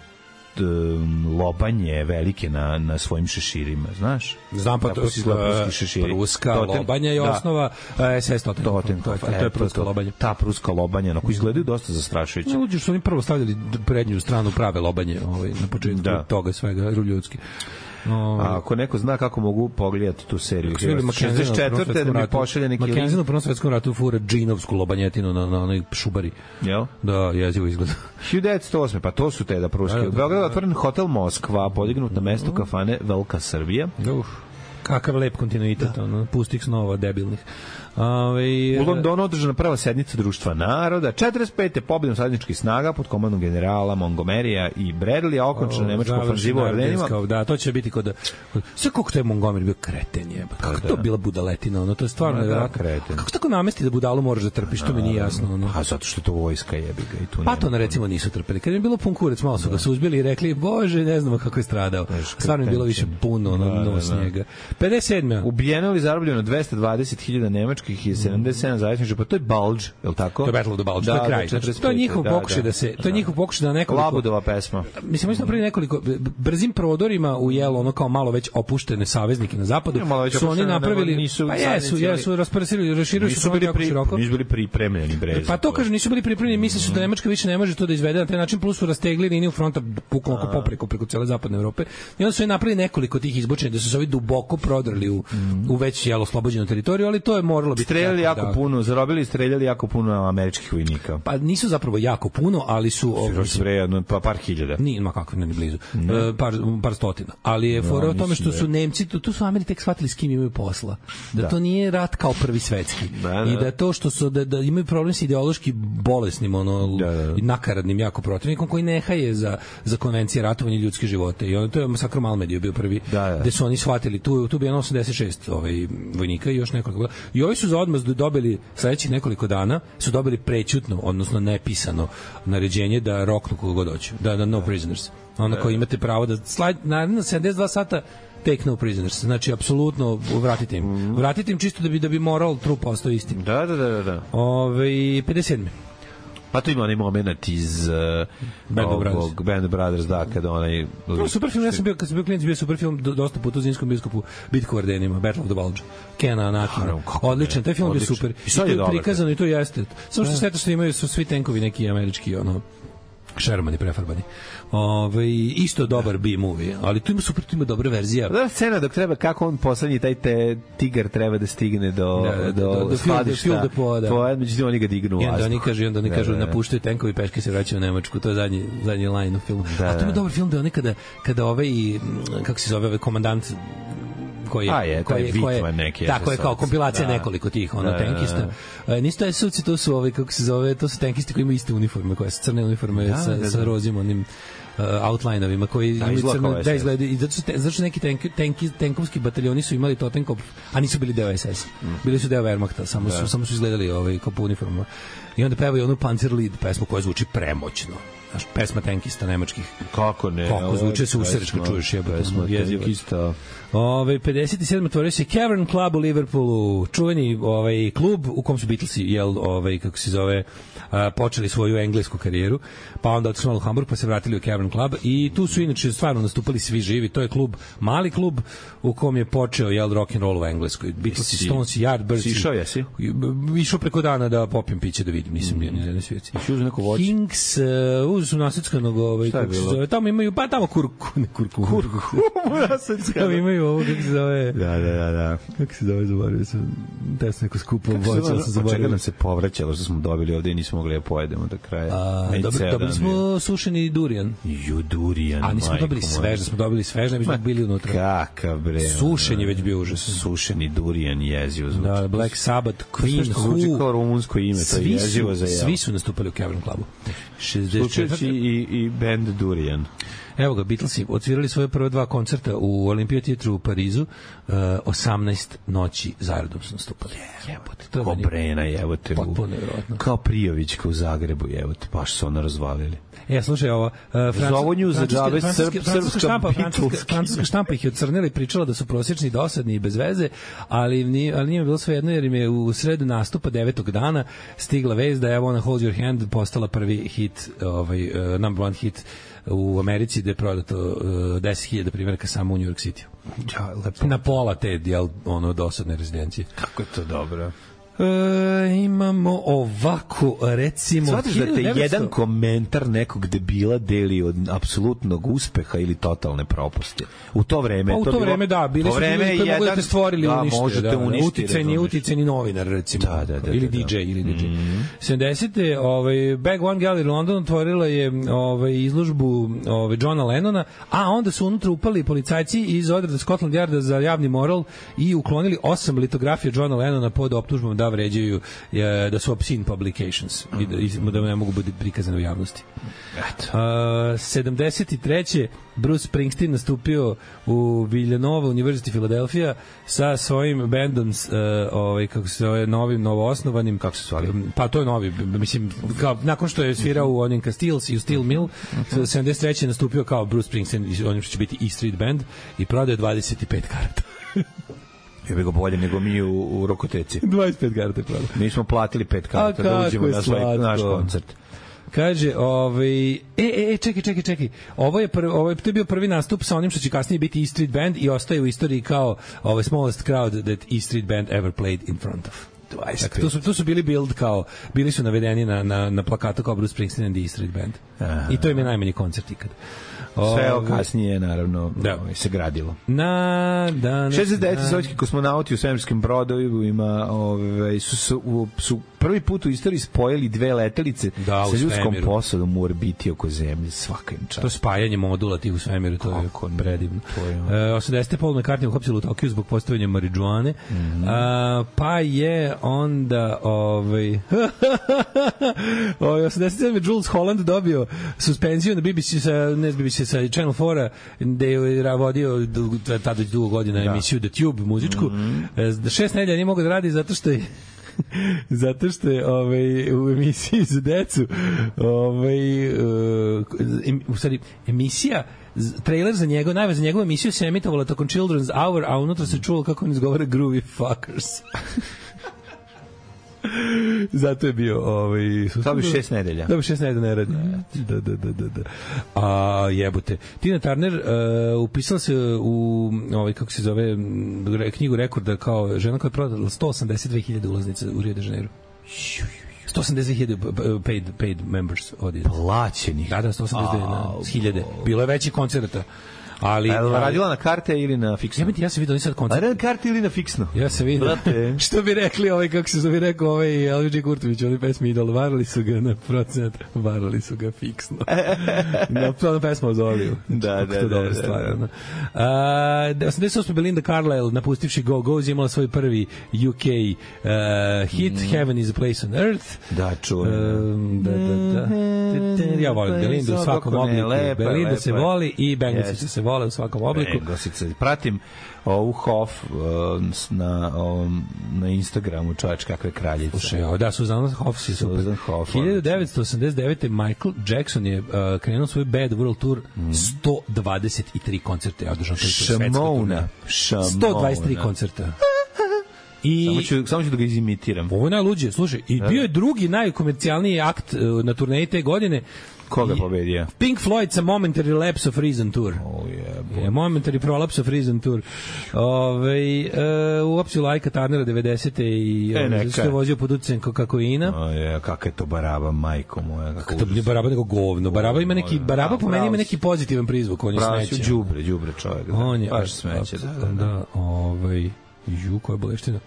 lobanje velike na, na svojim šeširima, znaš? Znam pa to izgleda pruski šeširi. Pruska Totem- lobanja je da. osnova e, SS Totem. Totem, to je, to je pruska lobanja. Ta pruska lobanja, onako izgledaju dosta zastrašujuće. Ne uđeš, su oni prvo stavljali prednju stranu prave lobanje ovaj, na početku Da. toga svega, ljudski. Ovaj, A ako neko zna kako mogu pogledati tu seriju, Kako su bili Mackenzenu u Prvom 64. da mi pošalje neki link, u Prvom svetskom ratu fura džinovsku lobanjetinu na, na onoj šubari. jel? Da, jezivo izgleda. [laughs] 1908. Pa to su te da pruske. Da, da, U da. Beogradu je otvoren hotel Moskva, podignut na mestu kafane Velika Srbija. Uf, kakav lep kontinuitet, ono, pustih snova debilnih. Ove, U Londonu održana prva sednica društva naroda. 45. pobedom savezničkih snaga pod komandom generala Montgomerya i Bradleya okončena nemačka Ardenima. Da, to će biti kod... kod sve koliko taj Montgomery bio kreten je. Kako to bila budaletina, ono, to je stvarno da, kreten. Kako tako namesti da budalu moraš da trpiš, to mi nije jasno. Ono. A zato što je to vojska jebi ga i tu Pa to na recimo nisu trpeli. Kad je bilo pun kurac, malo su ga suzbili i rekli, bože, ne znamo kako je stradao. Stvarno je bilo više puno, ono, Da, da, nos da. njega. 57. Ubijeno ili zarobljeno 220.000 nemačkih i 77 zavisničih, pa to je Bulge, je li tako? To je Battle of the Bulge, da, to je kraj. Da, Znači, to je njihov pokušaj da se, to je njihov pokušaj da nekoliko Labudova pesma. Mislim, mi smo napravili nekoliko brzim prodorima u jelo, ono kao malo već opuštene saveznike na zapadu. Su oni napravili, nisu pa jesu, jesu, raspršili, raširili su bili, pri, široko. nisu bili pripremljeni bre. Pa to kaže nisu bili pripremljeni, misle su da Nemačka više ne može to da izvede na taj način, plus su rastegli liniju fronta bukvalno oko popreko preko cele zapadne Evrope. I onda su je napravili nekoliko tih izbočenih da su se ovi duboko prodrli u, u već jelo oslobođenu teritoriju, ali to je moralo streljali jako, da. puno, zarobili i streljali jako puno američkih vojnika. Pa nisu zapravo jako puno, ali su... o, Još bre, jedno, pa par hiljada. Nije, ma kako, ne, ni blizu. E, par, par stotina. Ali je fora o tome što mislim su Nemci, tu, tu su Ameri tek shvatili s kim imaju posla. Da, to nije rat kao prvi svetski. Da, da. I da to što su, da, da imaju problem sa ideološki bolesnim, ono, Da, da. nakaradnim jako protivnikom koji ne haje za, za konvencije ratovanja ljudske živote. I onda to je Masakro Malmedio bio prvi, Da, da. gde su oni shvatili, tu, tu bi jedno 86 ovaj, vojnika i još nekoliko. I ovi su za odmaz dobili sledećih nekoliko dana su dobili prećutno, odnosno nepisano naređenje da roknu koga god hoće, da, da no prisoners. Ono koji imate pravo da slaj, naredno 72 sata take no prisoners. Znači, apsolutno vratite im. Vratite im čisto da bi, da bi moral trup ostao isti. Da, da, da, da, da. Ove, 57. Pa tu ima onaj moment iz uh, Band of Brothers. Band of Brothers, da, kada onaj... No, super film, ja sam bio, kad sam bio klinic, bio super film, do- dosta puta u Zimskom biskupu, Bitku u Ardenima, Battle of the Bulge, Kena Anakina. Odličan, taj film je super. I to je prikazano i to jeste. Samo što sve to što imaju su svi tenkovi neki američki, ono, šermani, prefarbani. Ove, isto dobar B-movie, ali tu ima super, tu ima dobra verzija. Da, scena dok treba, kako on poslednji, taj te tigar treba da stigne do, Da, da, do, do- do field- skladišta. field depoa, da. Poed, međutim, oni ga dignu I onda oni kažu, onda oni Da, kažu, da, da. napuštaju tenkovi peške se vraćaju u Nemačku, to je zadnji, zadnji line u filmu. Da, A to je da. dobar film da oni kada, kada ovaj, mm, kako se zove, ovaj komandant koji je, A je, koji taj je, koji je, neki tako je kao kompilacija Da. nekoliko tih ono Da, da, da. tenkista. E, nisu to SUC, to su ovi kako se zove, to su tenkisti koji imaju iste uniforme, koje su crne uniforme Da, sa, da, da. sa rozim onim outlineovima koji imaju izgleda SS. da izgleda i zato te, zato neki tenk, tenki, tenkovski bataljoni su imali Totenkopf, a nisu bili deo SS. Mm. Bili su deo Wehrmachta, samo su samo su izgledali ovaj kao po uniformama. I onda pevaju onu Panzerlied pesmu koja zvuči premoćno. Znaš, pesma tenkista nemačkih. Kako ne? Kako zvuče se usreć kad čuješ jebote, Pesma tenkista. Ove 57 otvorio se Cavern Club u Liverpoolu, čuveni ovaj klub u kom su Beatlesi jel ovaj kako se zove a, počeli svoju englesku karijeru, pa onda otišli u Hamburg pa se vratili u Cavern Club i tu su inače stvarno nastupali svi živi. To je klub, mali klub u kom je počeo jel rock and roll u Engleskoj. Beatlesi, Si- Stones, Yardbirds. si išao, jesi? Išao preko dana da popijem piće da vidim, nisam bio ni jednoj svirci. Si uzeo neko voće? Kings, uh, uz su naseckanog ovaj, kako se zove, tamo imaju, pa tamo kurku, ne kurku, kurku. Tamo imaju ovo, kako se zove, Da, da, da, da. kako se zove, zaboravio sam, da sam neko skupo voće, sam zaboravio. nam se povraćalo što smo dobili ovde i nismo mogli da pojedemo do kraja. A, dobro, dobili smo sušeni durijan. Ju, durijan, A nismo dobili svež, da smo dobili svež, ne bismo bili unutra. Kakav bre. Sušen je ono, već bio užasan. Sušeni durijan jezivo zvuči. Da, Black Sabbath, Queen, što zvuči kao Who, rumunsko ime, to je jezivo za jeo. svi su nastupali u Cavern Clubu. Slučajući 64. i, i band Durian. Evo ga, Beatlesi odsvirali svoje prve dva koncerta u Olimpija teatru u Parizu, uh, 18 noći zaredom su nastupali. Jebote, to je Ko meni Brena, evo te. u- potpuno nevjerojatno. Kao Prijovićka u Zagrebu, evo te, baš su ono razvalili. E, slušaj, ovo, uh, Zovu nju za džabe srp- srpska štampa, francuska, francuska štampa ih je ocrnila i pričala da su prosječni, dosadni i bez veze, ali, nije, ali nije bilo sve jedno jer im je u sredu nastupa devetog dana stigla vez da je Wanna Hold Your Hand postala prvi hit, ovaj, uh, number one hit u Americi gde je prodato uh, 10.000 primjerka samo u New York City. Ja, lepo. Na pola te, jel, ono, dosadne rezidencije. Kako je to dobro. E, imamo ovako, recimo... Svatiš da te 1900 jedan komentar nekog debila deli od apsolutnog uspeha ili totalne propuste. U to vreme... Pa u to, bilo- vreme da, bili to su vreme ljudi koji mogu da jedan- te stvorili da, unište. možete da, da, uništiti, uticajni, razumeš. uticajni novinar recimo. Da, da, da, ili da, da. DJ ili DJ. Mm -hmm. 70. ovaj Bag One Gallery London otvorila je ovaj izložbu ovaj Johna Lennona, a onda su unutra upali policajci iz odreda Scotland Yarda za javni moral i uklonili osam litografija Johna Lennona pod optužbom da vređaju je, da su obscene publications i da, da ne mogu biti prikazane u javnosti. Eto. Uh, 73. Bruce Springsteen nastupio u Villanova University Philadelphia sa svojim bendom uh, ovaj kako se zove novim novoosnovanim Kako se zvali? pa to je novi mislim kao nakon što je svirao u onim Castiles i u Steel Mill Mhm. 73. je nastupio kao Bruce Springsteen onim što će biti E Street Band i prodao je 25 karata [laughs] Je bi ga bolje nego mi u, u Rokoteci. 25 karata je prodao Mi smo platili pet karata da uđemo na svoj naš koncert. Kaže, ovaj, e, e, e, čekaj, čekaj, čekaj. Ovo je, prvi, ovo je, to je bio prvi nastup sa onim što će kasnije biti E Street Band i ostaje u istoriji kao ovaj smallest crowd that E Street Band ever played in front of. 25. Dakle, tu su, tu su bili build kao, bili su navedeni na, na, na plakatu kao Bruce Springsteen and the E Street Band. Aha. I to im je najmanji koncert ikad. Sve ovo Ovaj, kasnije, naravno, Da. ovaj, se gradilo. Na, da, 69. sovjetski kosmonauti u svemirskim brodovima ove, su, su, u- su prvi put u istoriji spojili dve letelice Da, sa ljudskom svemiru. posadom u orbiti oko zemlje. Svaka im čast. To spajanje modula tih u svemiru, to je Kako ne, predivno. to je- E, 80. Paul McCartney uhapsili u Tokiju zbog postavljanja marijuane. Mhm. A, pa je onda ovaj [laughs] ovaj 87. Jules Holland dobio suspenziju na BBC sa ne BBC sa Channel 4 gde je vodio tada dugo godina emisiju The Tube muzičku. Mhm. E, za šest nedelja nije mogao da radi zato što je [laughs] zato što je ovaj, u emisiji za decu ovaj, uh, em, u stvari, emisija trailer za njegov, najve za njegovu emisiju se emitovala tokom Children's Hour, a unutra se čulo kako on izgovara groovy fuckers. [laughs] [laughs] Zato je bio ovaj To bi šest nedelja. Da bi šest nedelja ne radi. Da, da, da, da, da. A jebote. Tina Turner uh, upisala se u ovaj kako se zove knjigu rekorda kao žena koja je prodala 182.000 ulaznica u Rio de Janeiro. 182.000 paid paid members audience. Plaćenih. Da, da, 182.000. Au, Bilo je veći koncerta. Ali, A je li ali- radila na karte ili na fiksno? Jebate, ja sam vidio sad koncert. na karte ili na fiksno? Ja sam vidio. Brate. [laughs] što bi rekli, ovaj, kako se zove rekao, ovaj LVG Kurtović, oni pesmi Idol, varali su ga na procenat, varali su ga fiksno. [laughs] na planu pesma Zoliju. Da, da, da, dobra da, stvar, da. ono. A, 88. Belinda Carlisle, napustivši Go Go's, imala svoj prvi UK uh, hit, Heaven is a place on Earth. Da, čujem. Um, da, da, da. Ja volim Belindu u svakom obliku. Belinda se voli i Jeste. se vole u svakom obliku. Engosice. Pratim ovu Hof s- na, ovom, na Instagramu, čovječ, kakve kraljice. Slušaj, da, Suzanna Hoffs je super. Susan Hoff, 1989. Michael Jackson je uh, krenuo svoj Bad World Tour, Mhm. 123 koncerte je održao. Šamona. Šamona. 123 koncerta. I Samo ću, samo ću da ga izimitiram. ovo je najluđe, slušaj, i bio je drugi najkomercijalniji akt uh, na turneji te godine. Koga I- pobedio? Pink Floyd sa Momentary Lapse of Reason Tour. O jebo. Je Momentary Prolapse of Reason Tour. Ove, e, u opciju Lajka Tarnera 90. i E, e, zato što je vozio pod utjecajem kokaina. O je, kakva je to baraba, majko moja. Kako To nije baraba nego govno. Baraba ima neki baraba po meni ima neki pozitivan prizvuk, on je smeće. đubre, đubre čovjek. Da. On je baš smeće, da, da, da. da ovaj ju koja je boleština.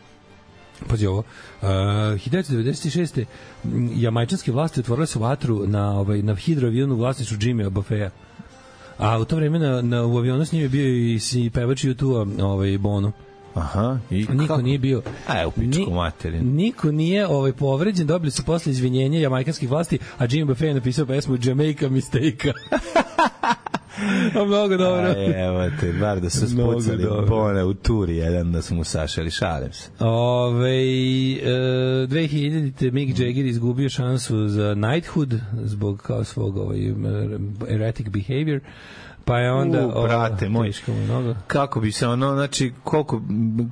Pazi ovo. Uh, 1996. m, jamajčanske vlasti otvorile su vatru na ovaj na hidroavionu u vlasništvu Jimmy Buffeja. A u to vreme na, na, u avionu s njim je bio i, si pevač YouTube ovaj Bono. Aha. I Niko kako? nije bio. A, u pičku materinu. Niko nije ovaj povređen, dobili su posle izvinjenja jamajkanskih vlasti, a Jimmy Buffet je napisao pesmu Jamaica Mistake. [laughs] A mnogo dobro. A, evo te, bar da su spucali. Bone u turi jedan da su mu sašali, šalim se. Ove, e, 2000-te Mick Jagger izgubio šansu za knighthood zbog kao svog ovaj, erratic behavior pa je onda U, brate moj. je mnogo. Kako bi se ono, znači, koliko,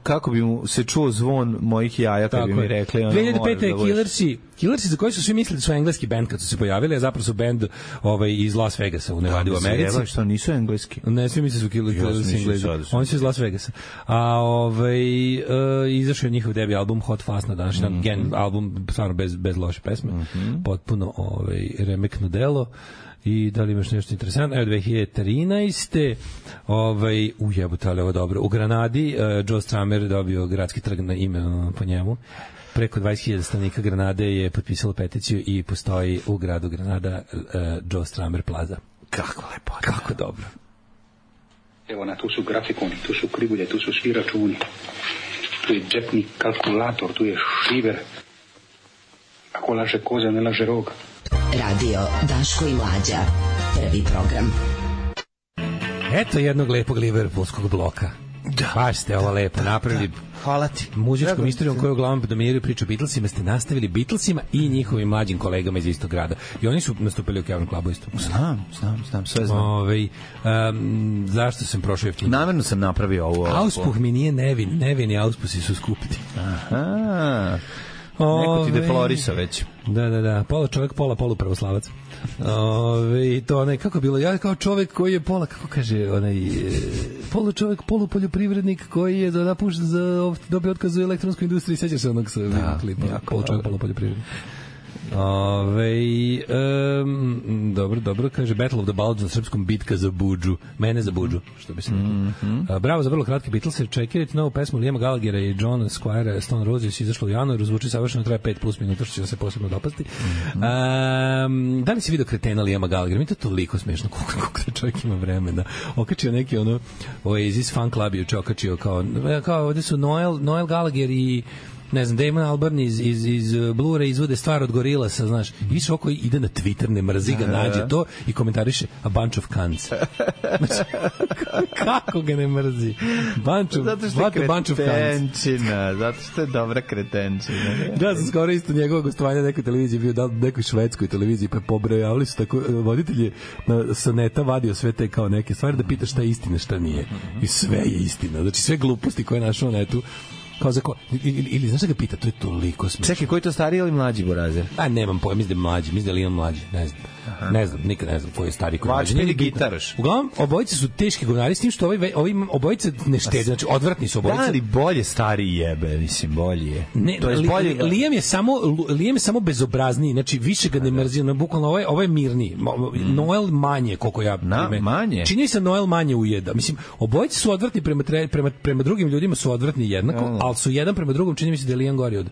kako bi mu se čuo zvon mojih jaja, kad bi mi je. rekli, ono, 2005. moraš je da budeš- Killersi, Killersi za koji su svi mislili da su engleski band kad su se pojavili, a zapravo su band ovaj, iz Las Vegasa u Nevadi u Da se Americi. jeba, što nisu engleski? Ne, svi misle da su Killer Ja sam Killers mislio Englezi. sad da su- Oni su iz Las Vegasa. A ovaj, uh, izašao je njihov debi album Hot Fast na današnji Mhm. dan. Gen album, stvarno bez, bez loše pesme. Potpuno ovaj, remekno delo. I da li imaš nešto interesantno? Evo 2013. Ovaj, u jebote, ali ovo dobro. U Granadi uh, Joe Stramer dobio gradski trg na ime uh, po njemu. Preko 20.000 stanovnika Granade je potpisalo peticiju i postoji u gradu Granada uh, Joe Stramer Plaza. Kako lepo. Kako dobro. Evo na, tu su grafikoni, tu su krivulje, tu su svi računi. Tu je džepni kalkulator, tu je šiver. Ako laže koza, ne laže rog. Radio Daško i Mlađa. Prvi program. Eto jednog lepog liverpoolskog bloka. Da. Baš ste ovo lepo napravili. Hvala ti. Muzičkom istorijom koju uglavnom dominiraju priču o Beatlesima ste nastavili Beatlesima i njihovim mlađim kolegama iz istog grada. I oni su nastupili u Kevin Clubu isto. Znam, znam, znam, sve znam. Ove, um, zašto sam prošao jeftino? Namerno sam napravio ovo. Auspuh mi nije nevin, nevini auspusi su skupiti. Aha. Neko ti deflorisa već. Da, da, da, pola čovjek, pola polu pravoslavac. Ove, to onaj, kako bilo, ja kao čovjek koji je pola, kako kaže, onaj, e, polu čovjek, polu poljoprivrednik koji je za napuš, za, dobio otkaz u elektronskoj industriji, sećaš se onog sa da, klipa, jako polu čovjek, polu poljoprivrednik. Ove, um, dobro, dobro, kaže Battle of the Bulge na srpskom bitka za Budžu. Mene za Budžu, što bi se rekao. Mm -hmm. bravo za vrlo kratki Beatles, čekirajte novu pesmu Lijema Gallaghera i John Squire Stone Roses izašlo u januaru, zvuči savršeno, traje 5 plus minuta, što će se posebno dopasti. Mm -hmm. um, da li si vidio kretena Lijema Gallaghera? Mi to toliko smešno, koliko, koliko da čovjek ima vremena. Okačio neki ono, Oasis fan club je okačio kao, kao ovde su Noel, Noel Gallagher i ne znam, Damon Albarn iz, iz, iz Blura izvode stvar od Gorilasa, znaš, i više oko ide na Twitter, ne mrzi ga, nađe to i komentariše a bunch of cunts. Znači, [laughs] kako ga ne mrzi? Bunch of, zato što je bunch of kretenčina, zato što je dobra kretenčina. da, sam skoro isto njegovog gostovanja nekoj televiziji bio, da nekoj švedskoj televiziji, pa pobrojavali su tako, voditelj je na, sa neta vadio sve te kao neke stvari da pita šta je istina, šta nije. I sve je istina. Znači, sve gluposti koje je našao na netu kao za ko, ili, ili znaš da ga pita, to je toliko smešno. Čekaj, koji to stariji ili mlađi Borazer? A nemam pojma, mislim da je mlađi, mislim da je on mlađi, ne znam. Ne znam, nikad ne znam koji je stari koji mlađi. Vačpin gitaraš. Uglavnom, obojice su teški govnari, s tim što ovi, ovi obojice ne štede, znači odvratni su obojice. Da, ali bolje stari jebe, mislim, bolje je. Ne, to je li, bolje... Liam je samo Liam je samo bezobrazniji, znači više ga ne mrzi, na bukvalno ovaj ovaj mirni. Mm. Noel manje koliko ja Na, prime. manje. Čini se Noel manje ujeda. Mislim, obojice su odvratni prema prema prema drugim ljudima su odvratni jednako, ali su jedan prema drugom čini mi se da je Liam gori od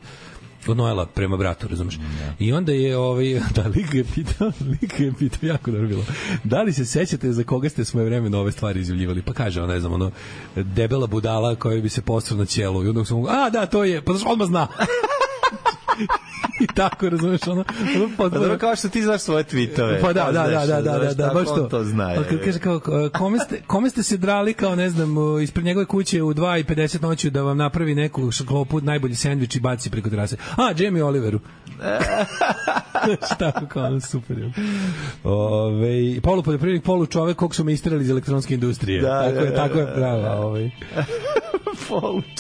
od Noela prema bratu, razumeš? Mm, ja. I onda je ovaj [laughs] da lik je pitao, [laughs] lik je pitao jako dobro bilo. Da li se sećate za koga ste svoje vreme ove stvari izjavljivali? Pa kaže on, ne znam, ono debela budala koja bi se postrao na ćelu i onda sam a da, to je, pa znaš, odmah zna. [laughs] [laughs] I tako, razumeš, ono, ono pa, dobro, kao što ti znaš svoje tweetove. Pa da, da, da, da, da, da, da, baš to. to zna. Pa kad kaže kao, kome ste, kome ste se drali kao, ne znam, ispred njegove kuće u 2.50 noću da vam napravi neku šklopu, najbolji sendvič i baci preko terase. A, Jamie Oliveru. [laughs] Šta kao, ono, super je. Ove, polu poljoprivrednik, polu čovek kog su me istrali iz elektronske industrije. Da, tako je, tako je prava. Ovaj. [laughs]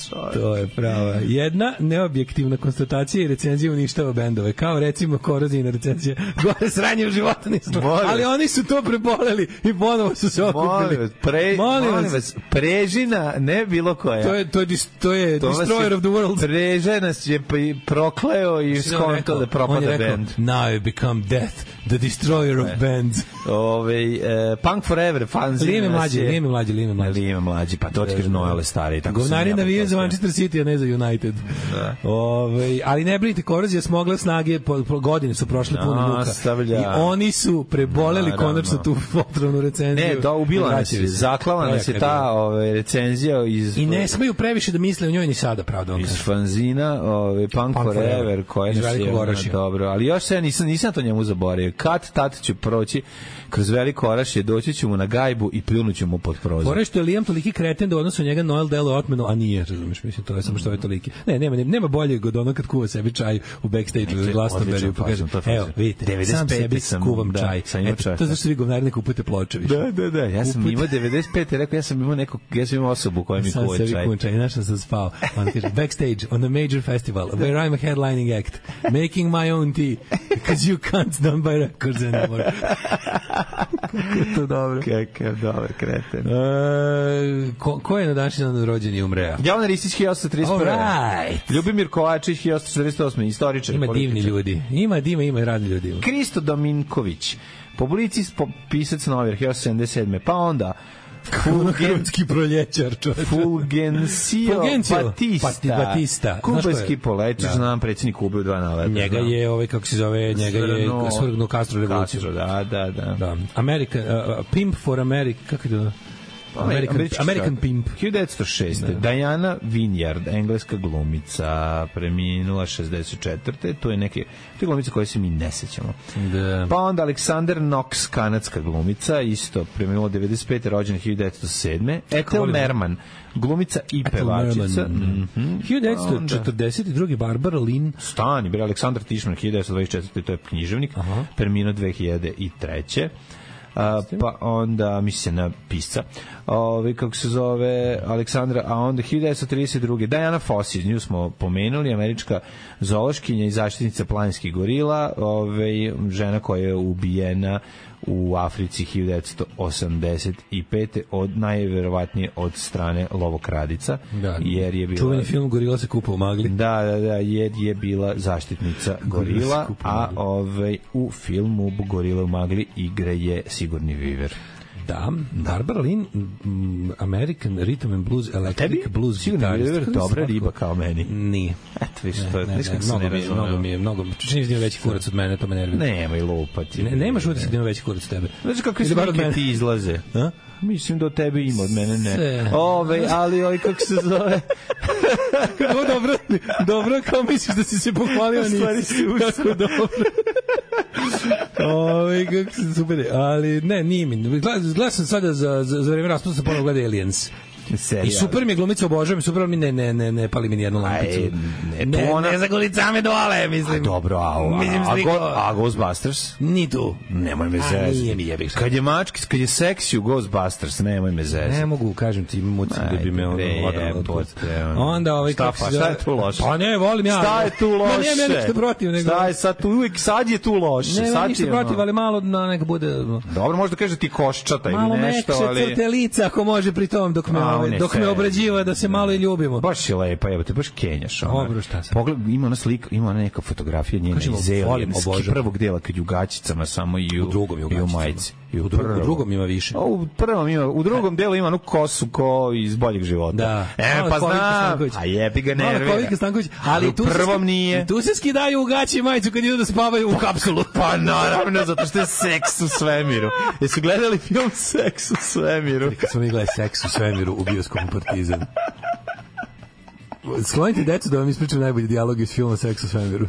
čovek. To je prava. Jedna neobjektivna konstatacija i recenzija uništava bendove. Kao recimo korozijna recenzija. [laughs] Gore sranje u životu nismo. Ali oni su to preboleli i ponovo su se okupili. Pre, molim, molim vas, prežina, ne bilo koja. To je, to je, to je to Destroyer of the World. Prežena je prokleo i skonto da propada bend. Now you become death, the destroyer of bands. Ove, e, Punk Forever, fanzine. Lime mlađi, Lime mlađi, Lime mlađi. Lime mlađi, pa to ti kaže Noel stari. Tako Govnari navije za Manchester City, a ne za United. Da. Ove, ali ne brinite, korozija smogla snage, po, po godine su prošle puno muka. Stavlja. I oni su preboleli Naravno. konačno tu otrovnu recenziju. Ne, da ubila nas je, zaklala nas je ta ove, recenzija iz... I ne smeju previše da misle o njoj ni sada, pravda. Iz fanzina, ove, Punk, Punk Forever, koje nas je dobro. Ali još se ja nisam, nisam to njemu zaboravio. Kad tad ću proći kroz veliko orašje, doći ću mu na gajbu i pljunuću mu pod prozor. Fore što je Liam toliki kreten da odnosu njega Noel delo otmenu, a nije, razumiješ, mislim, to je samo što je toliki. Ne, nema, nema bolje od ono kad kuva sebi čaj u backstage u Glastonbury, pa kaže, evo, vidite, sam sebi skuvam da, čaj. Sam Eto, to zašto vi govnari ne kupujete ploče više. Da, da, da, ja sam imao 95, rekao, ja sam imao neko, ja sam imao osobu koja mi kuva čaj. Sam sebi kuvam čaj, našao sam spao. On kaže, backstage on a major festival, where I'm a headlining act, making my own tea, because you can't done by records anymore. To dobro. Kakav dobar kreten. E, ko, ko je na današnji dan rođen i umreo? Jovan Ristić 1831. Right. Ljubimir Kovačić 1848. Istoričar. Ima divni ljudi. Ima dima, ima radni ljudi. Kristo Dominković. Publicist, pisac novir 1877. Pa onda Fulgenski proljećar, čoveče. Fulgencio, Fulgencio Batista. Pati, Batista. Kubanski polečar, da. znam, predsjednik Kube u dva naleta. Njega je, ovaj, kako se zove, njega je svrgnuo Castro revoluciju. Castro, da, da, da. da. American, uh, Pimp for America, kako je to? American, American Pimp. 1906. Da. Diana Vineyard, engleska glumica, preminula 64. To je neke, to je glumica koje se mi ne sećamo. Da. Pa onda Alexander Knox, kanadska glumica, isto preminula 95. rođena 1907. Ethel Merman, glumica i pevačica. Mm -hmm. 1942. Barbara Lynn. Stani, bre, Aleksandar Tišman, 1924. To je književnik. Preminuo 2003 a, pa onda misli na pisca. Ovaj kako se zove Aleksandra a onda 1932. Diana Fossey nju smo pomenuli američka zoološkinja i zaštitnica planinskih gorila. Ovaj žena koja je ubijena u Africi 1985. od najverovatnije od strane lovokradica Da. jer je bila Čuveni film Gorila se kupa u magli. Da, da, da, jer je bila zaštitnica gorila, a ovaj, u filmu Gorila u magli igra je Sigurni Viver. Da, Barbara Lynn, American Rhythm and Blues, Electric Tebi Blues. Viver Kako dobra riba kao meni. Nije. Eto, viš, to je, ne, ne, mnogo ne mi je, mnogo razumemo. mi je, mnogo, čini se da ima veći kurac od mene, to me nervira. Nema i lupati. Ne, nemaš utisak da ima veći kurac od tebe. Znaš Ili bar od slike mene. ti izlaze? A? Mislim da od tebe ima, od mene ne. Ove, ali ovaj, kako se zove? [laughs] Kako dobro, dobro, kao misliš da si se pohvalio, U stvari si. Kako dobro. Ove, kako se super, ali ne, nije mi. Gledao gleda sam sada za, za, za vreme raspusta sam ponovno gleda Aliens. I super mi je glumica, obožavam, super mi ne, ne, ne, ne pali mi nijednu lampicu. Aj, ne, ne, ona- ne zagolica me dole, mislim. A dobro, a, Mislim, a, sliko- a, Ghostbusters? Ni tu. Nemoj me zezati. nije mi jebik. Kad je mački, kad je seksi u Ghostbusters, nemoj me zezati. Ne mogu, kažem ti, mucim da bi me ono odalo. Onda ovaj Šta, pa šta je tu loše? Pa ne, volim ja. Šta je tu loše? Nije meni ništa protiv, nego Šta je sad tu, uvijek sad je tu loše. Ne, sad ne, ništa protiv, ali malo na neka bude Dobro, možda kaže ti koščata malo ili nešto, mekše ali... crte lica ako može pri tom dok me A, ovaj, ne dok me obrađiva da se malo i ljubimo. Baš je lepa, evo te, baš kenjaš. Ona. Dobro, šta sad? Pogled, ima ona slika, ima ona neka fotografija Kažemo, iz obožavam. prvog dela, kad je u gaćicama samo i u, U drugom i u majici. I U drugom- u drugom ima više. A u prvom ima, u drugom delu ima onu kosu ko iz boljeg života. Da. E, pa Stanković. a jebi ga nervira. Stanković, ali u tu prvom nije. Tu se skidaju u gaći i majicu kad idu da spavaju u kapsulu. [laughs] Pa naravno, zato što je seks u svemiru. Jesu gledali film Seks u svemiru? Kad smo mi gledali seks u svemiru u bioskopu Partizan. Sklonite decu da vam ispričam najbolji dijalog iz filma Seks u svemiru.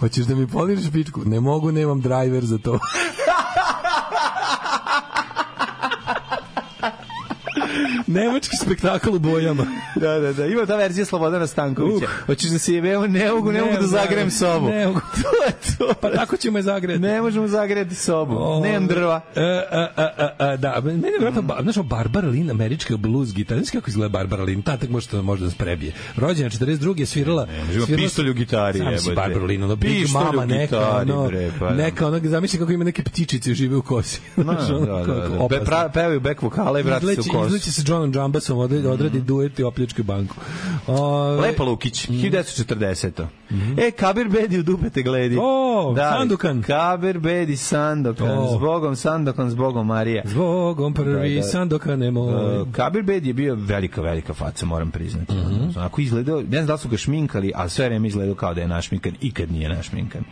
Hoćeš da mi poližeš pičku? Ne mogu, nemam driver za to. [laughs] Nemački spektakl u bojama. Da, da, da. Ima ta verzija Slobodana Stankovića. Hoćeš da se jebemo? Ne mogu, ne, mogu da zagrem sobu. Ne mogu. [laughs] to je to. [laughs] Pa tako ćemo je zagreti. Ne možemo zagreti sobu. Ove, Nemam drva. E, e, e, da, meni je vjerojatno, ba- znaš, Barbara Lynn, američka blues gitarist, znaš kako izgleda Barbara Lynn, tatak možda, možda nas prebije. Rođena 42. je svirala... ima svirala- pištolj u gitari, Sam si. Barbara Lynn, ono, big mama, neka, ono, bre, pa da. neka, ono, zamisli kako ima neke ptičice žive u kosi. [laughs] Da, ono, da, da, kako da. Be, pra, pevaju back vokale i vrati se u kosu. izleće se Johnom Džambasom, odradi, odradi duet i opljačke banku. Ove, Lepa Lukić, 1940. E, Kabir Bedi u dupete gledi. Mhm. O, Sandokan. Kabir Bedi Sandokan. O. Zbogom Sandokan, zbogom Marija. Zbogom prvi Da, da. sandokane moj. Uh, Kabir Bedi je bio velika, velika faca, moram priznati. Mhm. Ako izgledao, ne znam da su ga šminkali, ali sve vreme izgledao kao da je našminkan, ikad nije našminkan.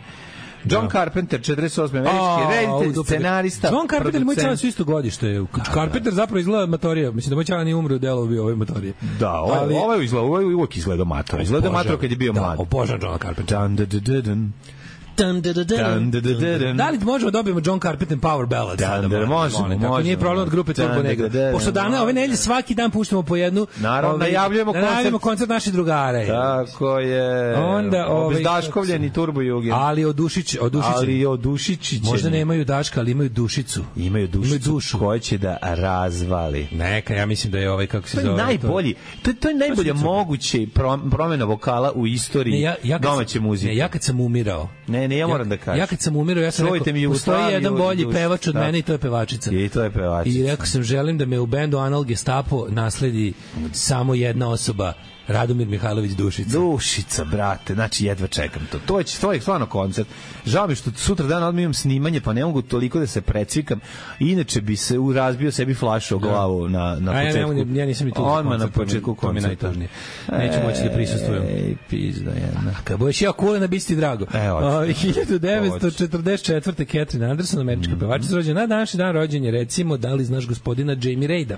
John Carpenter, 48. američki A, reditelj, scenarista, John Carpenter moj član su isto godište. Carpenter zapravo izgleda matorija. Mislim da moj član nije umro u delu bio ove matorije. Da, ovo, Ali- ovo je izgledao, ovo je uvijek izgledao mator. Izgledao mator kad je bio da, mlad. obožavam Johna Carpenter. Dun, dun, dun, dun, dun. Dun, dun. Da li možemo da dobijemo John Carpenter Power Ballad? Da, da, možemo, molim, Ako nije možemo. problem od grupe Turbo Negro. Pošto dana, ove nedelje svaki dan puštamo po jednu. Naravno, ovaj, najavljujemo da koncert. najavljujemo koncert naših drugara. Tako je. Onda, ovaj, Obezdaškovljeni turbo juge. Ali odušić, odušić. Ali odušičićeni. Možda nemaju daška, ali imaju dušicu. Imaju dušicu Imaju dušu. koja će da razvali. Neka, ja mislim da je ovaj, kako se To je zove... najbolji, to, to je najbolja super. moguće prom- promena vokala u istoriji domaće muzike. Ja kad sam umirao, Ne, ne, ja moram da kažem. Ja kad sam umirao, ja sam Čujte rekao, mi postoji jedan bolji dušu. pevač od Da. mene i to je pevačica. I to je pevačica. I rekao sam, želim da me u bendu Anal Gestapo nasledi samo jedna osoba, Radomir Mihajlović Dušica. Dušica, brate, znači jedva čekam to. To je, to je stvarno koncert. Žao mi je što sutra dan odmah imam snimanje, pa ne mogu toliko da se precvikam. Inače bi se razbio sebi flašu o glavu na, na A ja, početku. ne, ja nisam ni tu Odmah na mi- početku to mi je koncerta. najtužnije. Neću moći da prisustvujem. Ej, pizda jedna. Kad budeš ja kulena, bi ti drago. E, hoću. O, 1944. Catherine Anderson, američka pevačica, rođena na današnji dan rođenja, recimo, da li znaš gospodina Jamie Reida?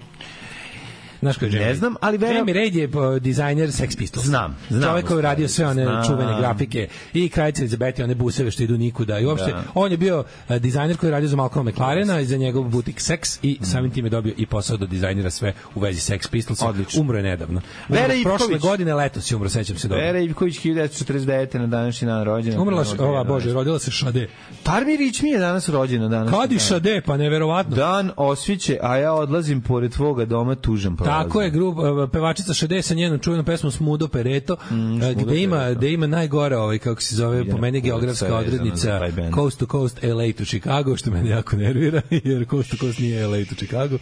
Znaš ko je Jamie Ne znam, ali verujem- Jamie Reid je po, dizajner Sex Pistols. Znam, znam, Čovjek koji je radio sve one Znam. čuvene grafike i kraljica Elizabeti, one buseve što idu nikuda. I uopšte, Da. on je bio eh, dizajner koji je radio za Malcolm McLarena i za njegov butik Sex i samim tim je dobio i posao da dizajnira sve u vezi Sex Pistols. Odlično. Umro je nedavno. Umro Vera prošle Ivković. godine, letos je umro, sećam se dobro. Vera Ivković 1949. na današnji dan rođena. Umrla, š- ova, bože, rodila se Šade. Tarmi Rič mi je danas rođena danas. Kad i Šade, pa neverovatno. Dan osviće, a ja odlazim pored tvoga doma tužan prošao. Tako je, grup, uh, pevačica Šade sa njenom čuvenom pesmom Smudo Pereto, mm, gde, ima, Pereto. gde ima najgore, ovaj, kako se zove, po meni geografska odrednica. Coast to Coast, LA to Chicago, što mene jako nervira, [laughs] jer Coast to Coast nije LA to Chicago. Uh,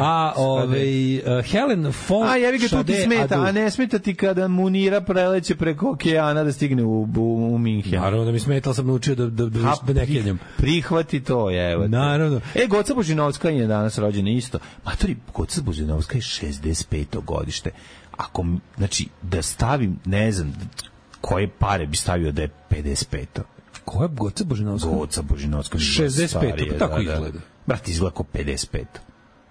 a ovaj, uh, Helen Fon A jebi ga tu ti smeta, a ne smeta ti kada Munira preleće preko okeana da stigne u, u, u Minhen. Naravno da mi smeta, sam naučio da, da, da, da ne kenjam. Prihvati to, evo. Naravno. E, Goca Božinovska je danas rođena isto. Matori, Goca Božinovska je 65. godište. Ako, znači, da stavim, ne znam, koje pare bi stavio da je 55. Ko je Goca Božinovska? Goca Božinovska. 65, pa tako izgleda. Brat, izgleda kao 55.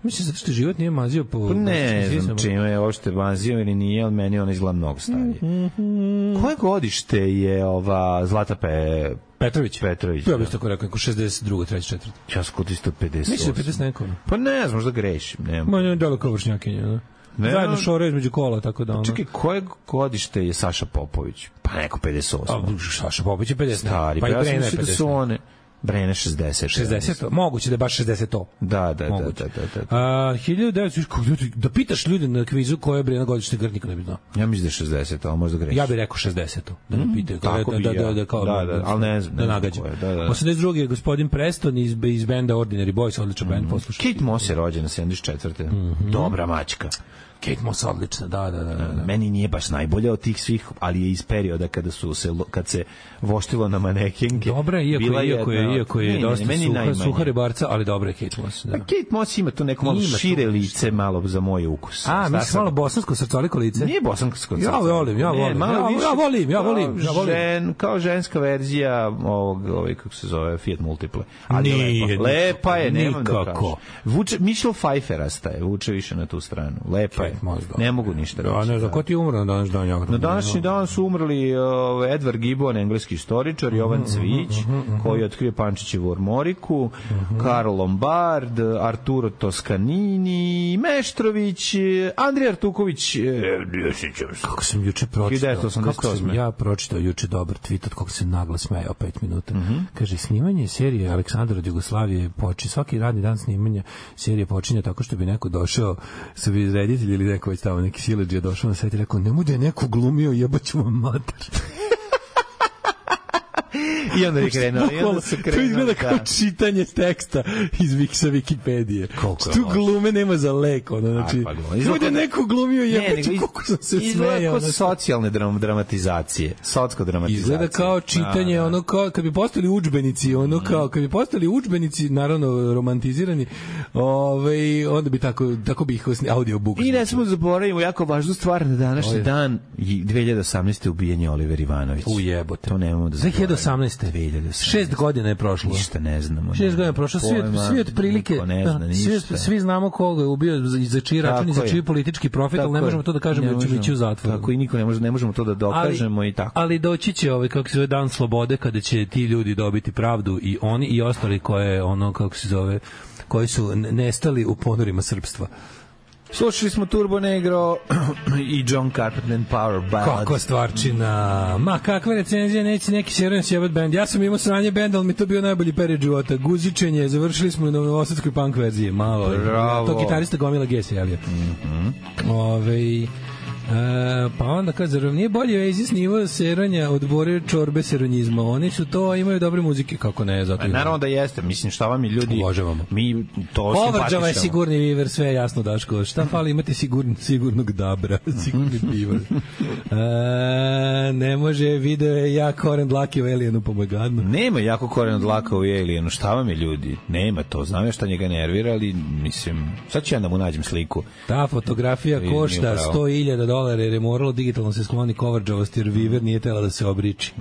Mislim, zato što život nije mazio po... Pa ne po znam čime je uopšte mazio ili nije, ali meni ona izgleda mnogo starije. Mhm. Koje godište je ova Zlata Pe... Petrović. Petrović, Ja bih da. tako rekao, neko 62. 3. 4. Ja kod isto 58. Mislim da je 50 neko. Pa ne znam, možda grešim. Nema. Ma ne, delo kao vršnjakinja. Ne? Ne, Zajedno no- šore između kola, tako da ono. Čekaj, koje godište je Saša Popović? Pa neko 58. A, Saša Popović je 50. Stari, pa pa ja sam mislio da 50. su one... Brene 60. 60. Moguće da je baš 60 to. Da, da, da, Moguće. da, da, da. A, 1900, kako ljudi- da pitaš ljude na kvizu koje je Brena godište Grd nikad ne bi znao. Ja mislim da je 60, ali možda grešim. Ja bih rekao 60. Da me pitaju. kao tako da, bi da, ja. da, da, kao, Da, da, ali ne znam, Da nagađam. je, da, da. 82. je gospodin Preston iz, iz benda Ordinary Boys, odličan band, poslušaj. Kate Moss je rođena 74. Mhm. Dobra mačka. Kate Moss odlična, da, da, da. da, da. Meni nije baš najbolja od tih svih, ali je iz perioda kada su se kad se voštilo na manekenke. Dobra, je, iako, bila je, iako je, iako je Ne, ne, ne, dosta suha, najmanje. suha ribarca, ali dobra je Kate Moss. Da. Pa Kate Moss ima to neko malo Ima šire nešto. lice, malo za moj ukus. A, Šta misliš sad? malo bosansko srcoliko lice? Nije bosansko Ja volim, ja volim. Ja- ja volim, ja volim, ja volim. Žen, kao ženska verzija ovog, ovaj, kako se zove, Fiat Multiple. Ali je Nije, lepa. Lepa je, nemam da kažem. Vuče, Michelle Pfeifferasta je, vuče više na tu stranu. Lepa je. Kate Moss, da. Ne mogu ništa reći. Da, ne znam, ko ti je umro na današnji dan? Ja, Na današnji dan su umrli uh, Edward Gibbon, engleski istoričar, Jovan Cvić, koji je otkrio Pančićevu ormoriku, Karl Lombard, Arturo Toscanini, Meštrović, Andrija Artuković, se. Kako sam juče pročitao, 1988. kako sam ja pročitao juče dobar tweet od kog se naglo smejao pet minuta. Mhm. Kaže, snimanje serije Aleksandar od Jugoslavije počinje, svaki radni dan snimanja serije počinje tako što bi neko došao, sa reditelj ili neko već tamo, neki je došao na set i rekao, nemoj da je neko glumio, jebaću vam mater. [laughs] I onda je krenuo, i onda su to krenuli. izgleda kao da. čitanje teksta iz Vik sa Wikipedije. Koliko je tu glume nema za lek, ono, znači, pa Izgleda da je kao da- neko glumio, Ne, jebaću, nego koliko sam se izgleda smejao. kao znači. socijalne dram, dramatizacije. Socko dramatizacije. Izgleda kao čitanje, Da, da. ono kao kad bi postali udžbenici, ono kao kad bi postali udžbenici, naravno romantizirani, ovaj onda bi tako tako bi ih audiobook. I ne smemo zaboravimo jako važnu stvar na današnji dan i 2018. ubijenje Oliver Ivanović. U jebote. To nemamo da zaboravimo. 2018. 2018. Šest godina je prošlo. Ništa ne znamo. Šest godina je prošlo, svi, svi otprilike, da, svi, svi znamo koga je ubio, za, za čiji račun i za čiji politički profit, ali ne možemo to da kažemo jer ćemo ići u zatvor. Tako i niko ne može, ne možemo to da dokažemo i tako. Ali doći će ovaj kako se zove dan slobode kada će ti ljudi dobiti pravdu i oni i ostali koje ono kako se zove koji su nestali u ponorima srpstva. Slušali smo Turbo Negro [clears throat] i John Carpenter Power Ballad. Kako stvarčina. Ma kakva recenzija, neće neki serujem sjebat band. Ja sam imao sranje band, ali mi to bio najbolji period života. Guzičenje, završili smo na novosadskoj punk verziji. Malo. Bravo. To gitarista Gomila G se javio. Ove, E, pa onda kad zar nije bolje Oasis nivo seranja od bore čorbe seronjizma oni su to imaju dobre muzike kako ne zato Pa naravno da jeste, mislim šta vam je ljudi Obožavamo. mi to Povrđava je sigurni viver, sve jasno Daško. Šta fali imati sigurn, sigurnog dabra, [laughs] sigurni pivar. E, ne može, video je ja Koren Dlaki u Alienu, pomoj gadno. Nema jako koren od laka u Alienu, šta vam je ljudi? Nema to, znam ja šta njega nervira, ali mislim, sad ću ja da mu nađem sliku. Ta fotografija košta nije pravo. 100.000 dolara jer je moralo digitalno se skloni coverđavost jer Viver nije tela da se obriči.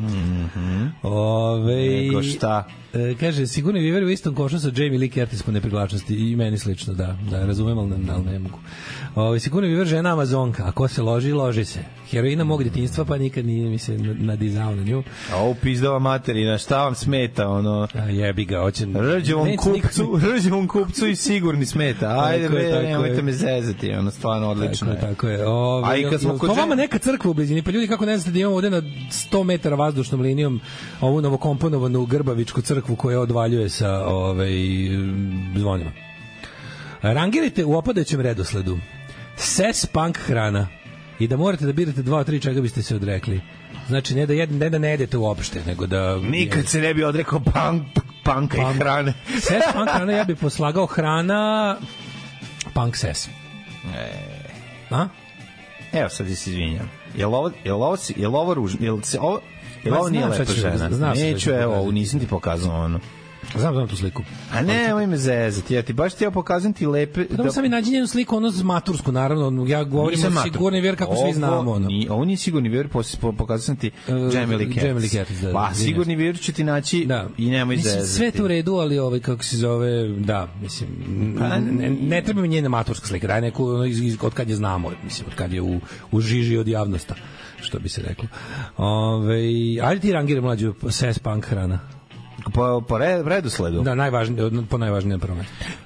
Ove, Nego šta? E, kaže, sigurno je Viver u istom košu sa Jamie Lee Curtis po neprivlačnosti i meni slično, da, da razumem, ali ne, ali ne mogu. Ove, sigurno je Viver žena Amazonka, a ko se loži, loži se. Heroina mog djetinjstva, pa nikad nije mi se nadizao na nju. A ovo pizdava materina, šta vam smeta, ono... A jebi ga, hoće... Rđevom kupcu, rđevom kupcu i sigurni smeta. Ajde, Tako bre, nemojte me zezati, ono stvarno odlično Tako je, tako je. Ove, A i kad smo kod to žen- vama neka crkva u blizini, pa ljudi kako ne znate da imamo ovde na 100 metara vazdušnom linijom ovu novokomponovanu Grbavičku crkvu koja odvaljuje sa ovaj, zvonima. Rangirajte u opadajućem redosledu. Ses punk hrana. I da morate da birate dva od tri čega biste se odrekli. Znači, ne da, jed, ne da ne jedete uopšte, nego da... Nikad se ne bi odrekao punk, panka i hrane. [laughs] Ses punk hrana, ja bih poslagao hrana punk ses. A? Evo sad se izvinjam. Jel ovo, jel ovo, jel ovo ružno? Jel se ovo, jel ovo nije lepa žena? znam Neću, ti evo, pokazati. nisam ti pokazao ono. Znam, znam tu sliku. A ne, ovo me zezati. Ja ti baš ti ja pokazam ti lepe... Da, sam i nađi njenu sliku, ono matursku, naravno, ja govorim o sigurni vjer kako svi Ovo znamo. Ono. Ni, ovo nije sigurni pos, po, pokazao sam ti E, Jamie Lee Curtis. Jamie Lee Curtis, da, Pa, da, sigurni vir ću ti naći Da. i nemoj mislim, zezati. sve to u redu, ali ovaj, kako se zove, da, mislim, Pa, ne, ne treba mi njena maturska slika, daj neku, ono, iz, iz, od kad je znamo, mislim, od kad je u, u žiži od javnosta, što bi se reklo. Ove, ajde ti rangire mlađu ses punk hrana. Po, po re, redosledu? Da, najvažnije, po najvažnijem prvom.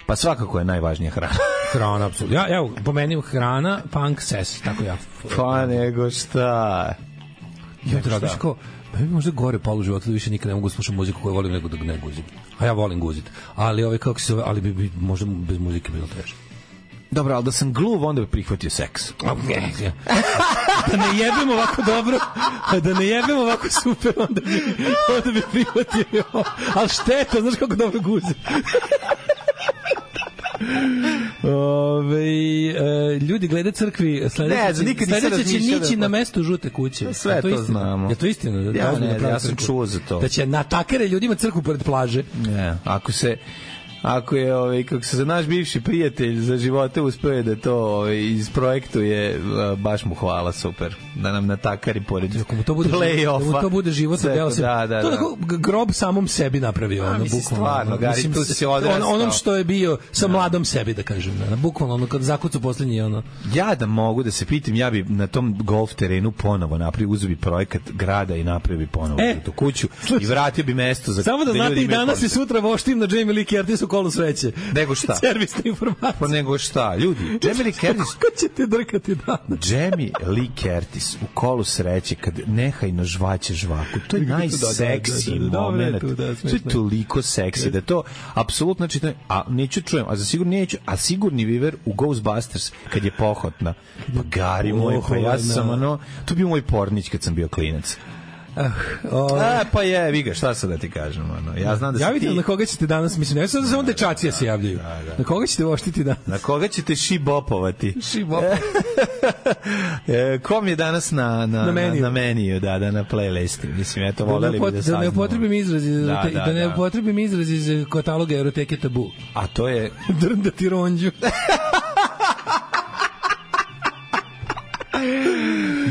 Pa svakako je najvažnija hrana. [laughs] Hrana, apsolutno. Ja, evo, po meni hrana, punk, ses, tako ja. pa nego šta? Ja te radiš kao, pa mi možda gore polu života da više nikad ne mogu da slušam muziku koju volim nego da ne guzim. A ja volim guzit. Ali ovaj kako se ali bi, bi možda bez muzike bilo teže. Dobro, ali da sam gluv, onda bi prihvatio seks. da ne jebemo ovako dobro, da ne jebemo ovako super, onda bi, onda bi prihvatio. Ali šteta, znaš kako dobro guzi. Ove, e, ljudi glede crkvi sledeće, Ne nikad sledeće će nići da- na mesto žute kuće. Sve Je to istina? znamo. Je to istina? Da, Ja da ozbiljno ne, prave ja sam crkvu? čuo za to. Da će natakere ljudima crkvu pored plaže. Ne, ako se ako je ovaj kako se naš bivši prijatelj za živote uspeo da to ovaj isprojektuje a, baš mu hvala super da nam natakari pored Ako mu to bude, da mu to bude život deo to, se. da, da, to da. tako grob samom sebi napravio, ono bukvalno. stvarno, Gari, mislim, tu si se on- odrastao. Onom što je bio sa mladom sebi, da kažem. Ono, bukvalno, ono, kad zakucu poslednji, ono, ja da mogu da se pitam ja bi na tom golf terenu ponovo napravio uzeo bi projekat grada i napravio bi ponovo E, tu kuću i vratio bi mesto za Samo da znate ljudi i danas i sutra voštim na Jamie Lee Curtis u kolu sreće. Nego šta? Servisna informacija. pa nego šta ljudi Jamie Lee Curtis Kako ćete drkati danas? Jamie Lee Curtis u kolu sreće kad nehajno žvaće žvaku. To je Da, da, da, najseksi da, da, da, moment. to, da, je toliko seksi da to apsolutno znači a neću čujem, a za sigurno neću, a sigurni Viver u Ghostbusters kad je pohotna. Pa Gari moj, pa ja sam ono, to bi moj pornić kad sam bio klinac. O, A, pa je, vi ga, šta sad da ti kažem, ono. Ja znam da si Javite ti... na koga ćete danas, mislim, ne sad da samo dečacija se javljaju. Na koga ćete voštiti danas? Na koga ćete šibopovati? Šibop. [laughs] E, kom je danas na, na, Na meniju. na meniju, da, da, na playlisti. Mislim, eto, Da voleli bi upot- da da saznamo. ne upotrebim izraz iz, Da, da, da, da, ne da. upotrebim izraz iz kataloga eroteke tabu. A to je... [laughs] Drndati ronđu. [laughs]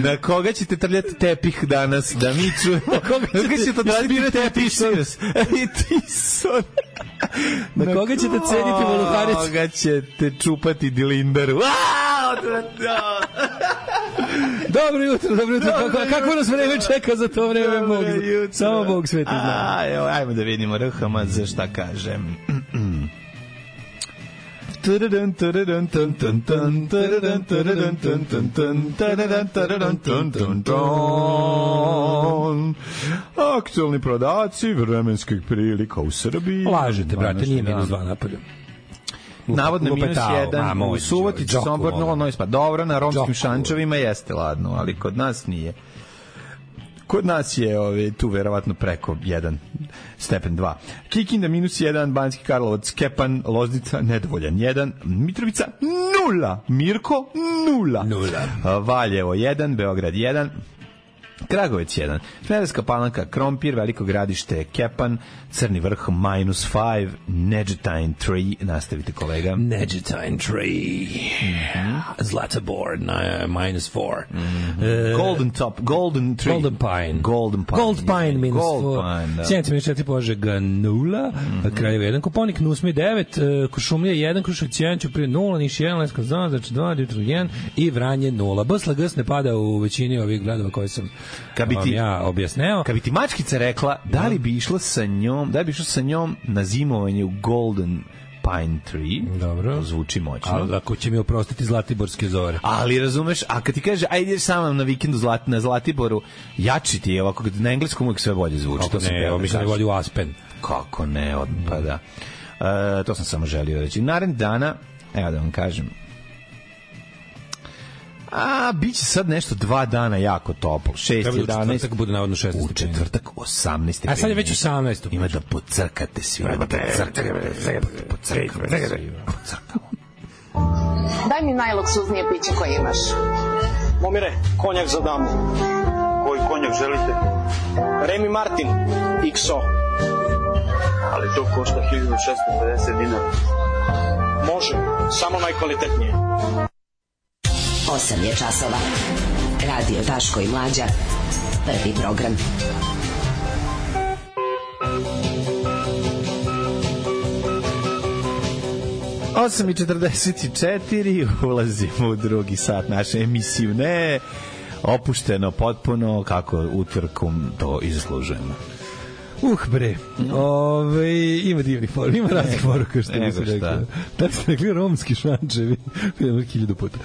Na koga ćete trljati tepih danas, da mi čujemo? Na koga ćete ćete ispirati tepih? I tison. Na koga ćete ceniti voluharić? Koga ćete čupati dilindaru? Dobro jutro, dobro jutro. Kako, kako nas vreme čeka za to vreme, Bog. Samo Bog sveti zna. Ajmo da vidimo RHM za šta kažem. Aktualni prodaci vremenskih prilika u Srbiji. Lažete, brate, nije minus dva napolju. Navodno minus jedan u Đoko, Sombor, ono. 0, Novi Spad. Dobro, na romskim šančevima jeste ladno, ali kod nas nije. Kod nas je ove, tu verovatno preko 1 stepen 2. Kikinda minus 1, Banski Karlovac, Kepan, Loznica, nedovoljan 1, Mitrovica 0, Mirko 0, Nula. Valjevo 1, Beograd 1, Kragovec 1, Smederska palanka, Krompir, Veliko gradište, Kepan, Crni vrh, minus 5, Neđetajn 3, nastavite kolega. Neđetajn 3. Zlatibor, na, minus 4. E, Golden Top, Golden Tree. Golden Pine. Golden Pine. Gold Pine minus Gold 4. Pine, da. Sjenica minus 4, Požega 0, Kraljevo 1, Koponik Nusmi 9, Košumlija 1, Krušovac 1, Ćuprije 0, Niš 1, Lesko Zan, znači 2, Dimitru 1 i Vranje 0. BSLGS ne pada u većini ovih gradova koje sam Kad bi ti- ja objasneo. Kad bi ti mačkica rekla, da li bi išla sa njom, da li bi išla sa njom na zimovanje u Golden Pine Tree, Dobro. to zvuči moćno. Ali ako će mi oprostiti Zlatiborske zore. Ali razumeš, a kad ti kaže ajde ideš sa mnom na vikendu Zlat, na Zlatiboru, jači ti je ovako, na engleskom uvijek sve bolje zvuči. Kako to ne, evo da mislim da vodi u Aspen. Kako ne, od, pa da. E, to sam samo želio reći. Narednih dana, evo da vam kažem, A, bit će sad nešto dva dana jako toplo. 6, Treba da u 11. četvrtak bude navodno 16 U četvrtak 18 stepeni. A sad je već 18. Ima da pocrkate svi. Ima da pocrkate. Pocrkamo svi. Pocrkamo. Daj mi najluksuznije piće koje imaš. Momire, konjak za damu. Koji konjak želite? Remy Martin, XO. Ali to košta 1650 dinara. Može, samo najkvalitetnije. 8 je časova. Radio Daško i Mlađa. Prvi program. Osam i 44, ulazimo u drugi sat naše emisiju. Ne, opušteno potpuno, kako utvrkom to i. Uh, bre. Ove, ima divnih poruka, ima raznih poruka što bi se rekao. Da ste rekli romski šančevi, vidimo [laughs] hiljadu puta.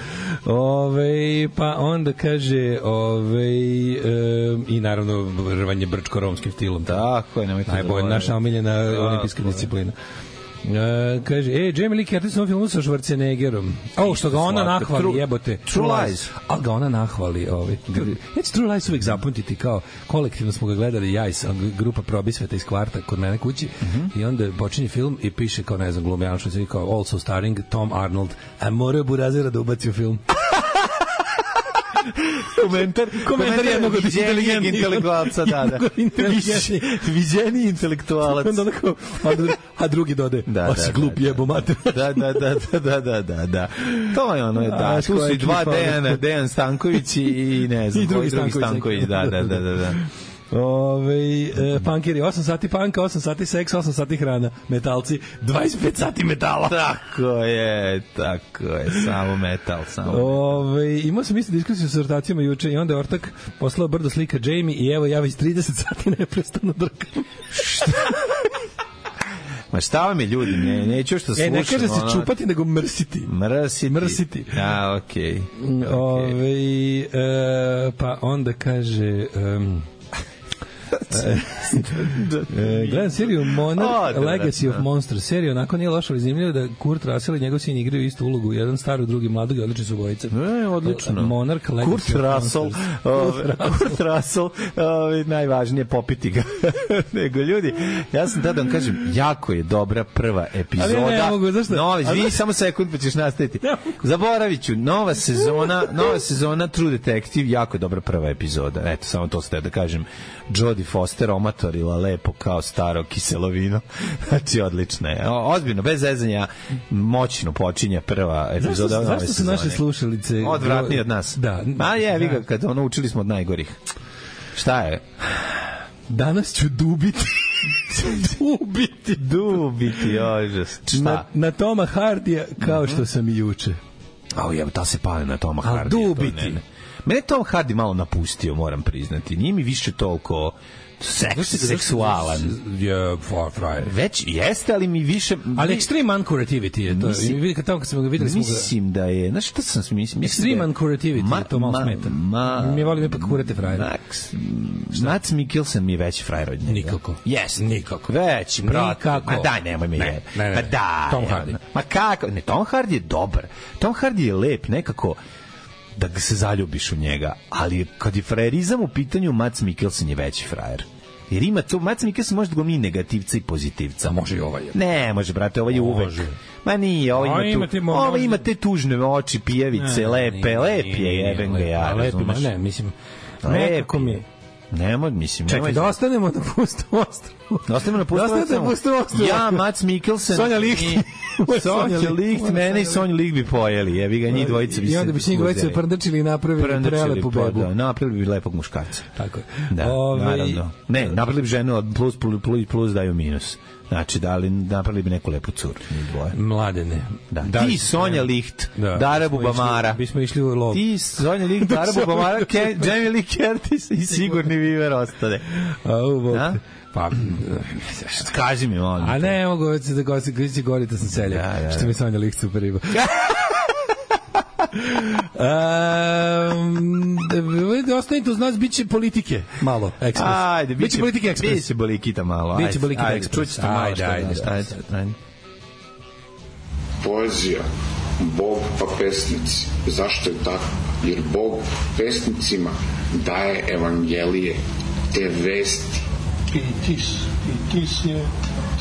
Ove, pa onda kaže, ove, e, i naravno rvanje brčko romskim stilom. Tako je, nemojte Najbolje, zaboraviti. naša omiljena olimpijska disciplina. E, kaže, e, Jamie Lee Curtis u ovom filmu sa Schwarzeneggerom. O, što ga ona nahvali, True- jebote. True Lies. A ga ona nahvali. Ovaj. Ja ću True Lies uvijek zapamtiti kao kolektivno smo ga gledali ja i sam, grupa probisveta iz kvarta kod mene kući i onda počinje film i piše kao ne znam glumjano što se kao also starring Tom Arnold a morao Burazira da ubaci u film. Komentar, Komentar jednog od inteligentnih- intelektualca, da, da. [laughs] Viđeniji intelektualac. Onda onako, a, dru- a drugi dode, Da, a da, si da, glup da. jebo mater. da, da, da, da, da, da, da, da. To je ono, da. Tu su i dva Dejana, Dejan Stanković i, ne [laughs] znam, I drugi koji Stanković, Stanković, da, da, da, da, da. [laughs] Ove, e, punkeri, 8 sati panka, 8 sati seks, 8 sati hrana. Metalci, 25 sati metala. Tako je, tako je, samo metal, samo Ove, imao sam isto diskusiju sa ortacijama juče i onda je ortak poslao brdo slika Jamie i evo ja već 30 sati neprestano drkam. Ma šta vam je ljudi, ne, neću što slušam. E, ne kaže se ono, čupati, nego mrsiti. Mrsiti. Mrsiti. A, okej. Okay. Ove, e, pa onda kaže... Um, E, gledam seriju Monarch. Legacy of Monsters. Serija onako nije loša, ali zanimljivo da Kurt Russell i njegov sin igraju istu ulogu. Jedan staro, drugi mladog i odlični su bojice. E, odlično. Monarch Legacy Kurt Russell, ove, Kurt Russell, ove, najvažnije popiti ga. [laughs] Nego ljudi, ja sam tada da vam kažem, jako je dobra prva epizoda. Ali ne mogu, zašto? Izvini, zašto? samo sekund pa ćeš nastaviti. Zaboravit ću, nova sezona, nova sezona True Detective, jako dobra prva epizoda. Eto, samo to ste da kažem. Jodie Foster omatorila lepo kao staro kiselovino. [laughs] Znači, odlična je. Ozbiljno, bez zezanja, moćno počinje prva epizoda Zašto, zašto su naše slušalice... Odvratniji od nas. Da. A je, vi ga, kad ono učili smo od najgorih. Šta je? Danas ću dubiti. [laughs] dubiti. Dubiti, ožas. Na, Šta? na Toma Hardija kao što sam i juče. A je, ta se pali na Toma Al Hardy. to dubiti. ne, ne. Mene Tom Hardy malo napustio, moram priznati. Nije mi više toliko seks, seksualan. Je, frajer. Već jeste, ali mi više... Ali extreme uncurativity je to. Mislim- kad tamo kad smo ga videli. Mislim da je, znaš šta sam mislim? mislim Extreme da je- uncurativity je to malo smeta. Ma, Mi volimo ipak kurate frajere. Max, Mats Mikkelsen mi je veći frajer od njega. Nikako. Yes. Nikako. Veći, brate. Nikako. Ma daj, nemoj mi Ne, je. ne, ne. Ma daj. Tom Hardy. Ma kako? Ne, Tom Hardy je dobar. Tom Hardy je lep, nekako da se zaljubiš u njega, ali kad je frajerizam u pitanju, Mats Mikkelsen je veći frajer. Jer ima to, Mats Mikkelsen može da glumi negativca i pozitivca. A može i ovaj. Ne, može, brate, ovaj je uvek. Može. Ma nije, ovo A, ima, ima tu, mo- ovo može. ima te tužne oči, pijevice, Ne, lepe, nije, lep je, jebem ga ja, razumeš? ne, mislim, nekako mi je. Nemo, mislim, Čekaj, nemoj- da ostanemo na pustom ostrovu. Da ostanemo na pustom Da ostrovu. na pustom ostrovu. Ja, Mats Mikkelsen. Sonja Licht. i- [laughs] Sonja Sonja Licht, mene i Sonju Licht bi pojeli. Jebi ga, njih dvojica bi se I onda bi s njih dvojice uzeli. prndačili i napravili Prndačili, prelepu pa bebu. Da, napravili bi lepog muškarca. Tako je. Da, Ovaj, naravno. Ne, napravili bi ženu od plus, plus, plus, plus daju minus. Znači, da li napravili bi neku lepu curu, dvoje. Mladene. Da. Da, Ti, Sonja Licht, Dara bismo Bubamara. išli- Bismo išli u lov. Ti, Sonja Licht, Dara Bubamara, Jamie Lee Curtis i Sigurni Viver ostane. A, u. Pa, Kaži mi, molim. a ne, mogu se da gosti, koji će govoriti da sam seljak. Da, da, Što da. mi Sonja Lik super riba. [laughs] Um, ostanite uz nas, bit će politike. Malo, ekspres. Ajde, biće politike ekspres. Biće bolikita malo. Biće ajde, Bolikita ajde, ekspres. čućete malo Ajde, šta ajde, ajde. ajde, ajde. Poezija Bog pa pesnici. Zašto je tako? Jer Bog pesnicima daje evangelije, te vesti. Pitis. Pitis je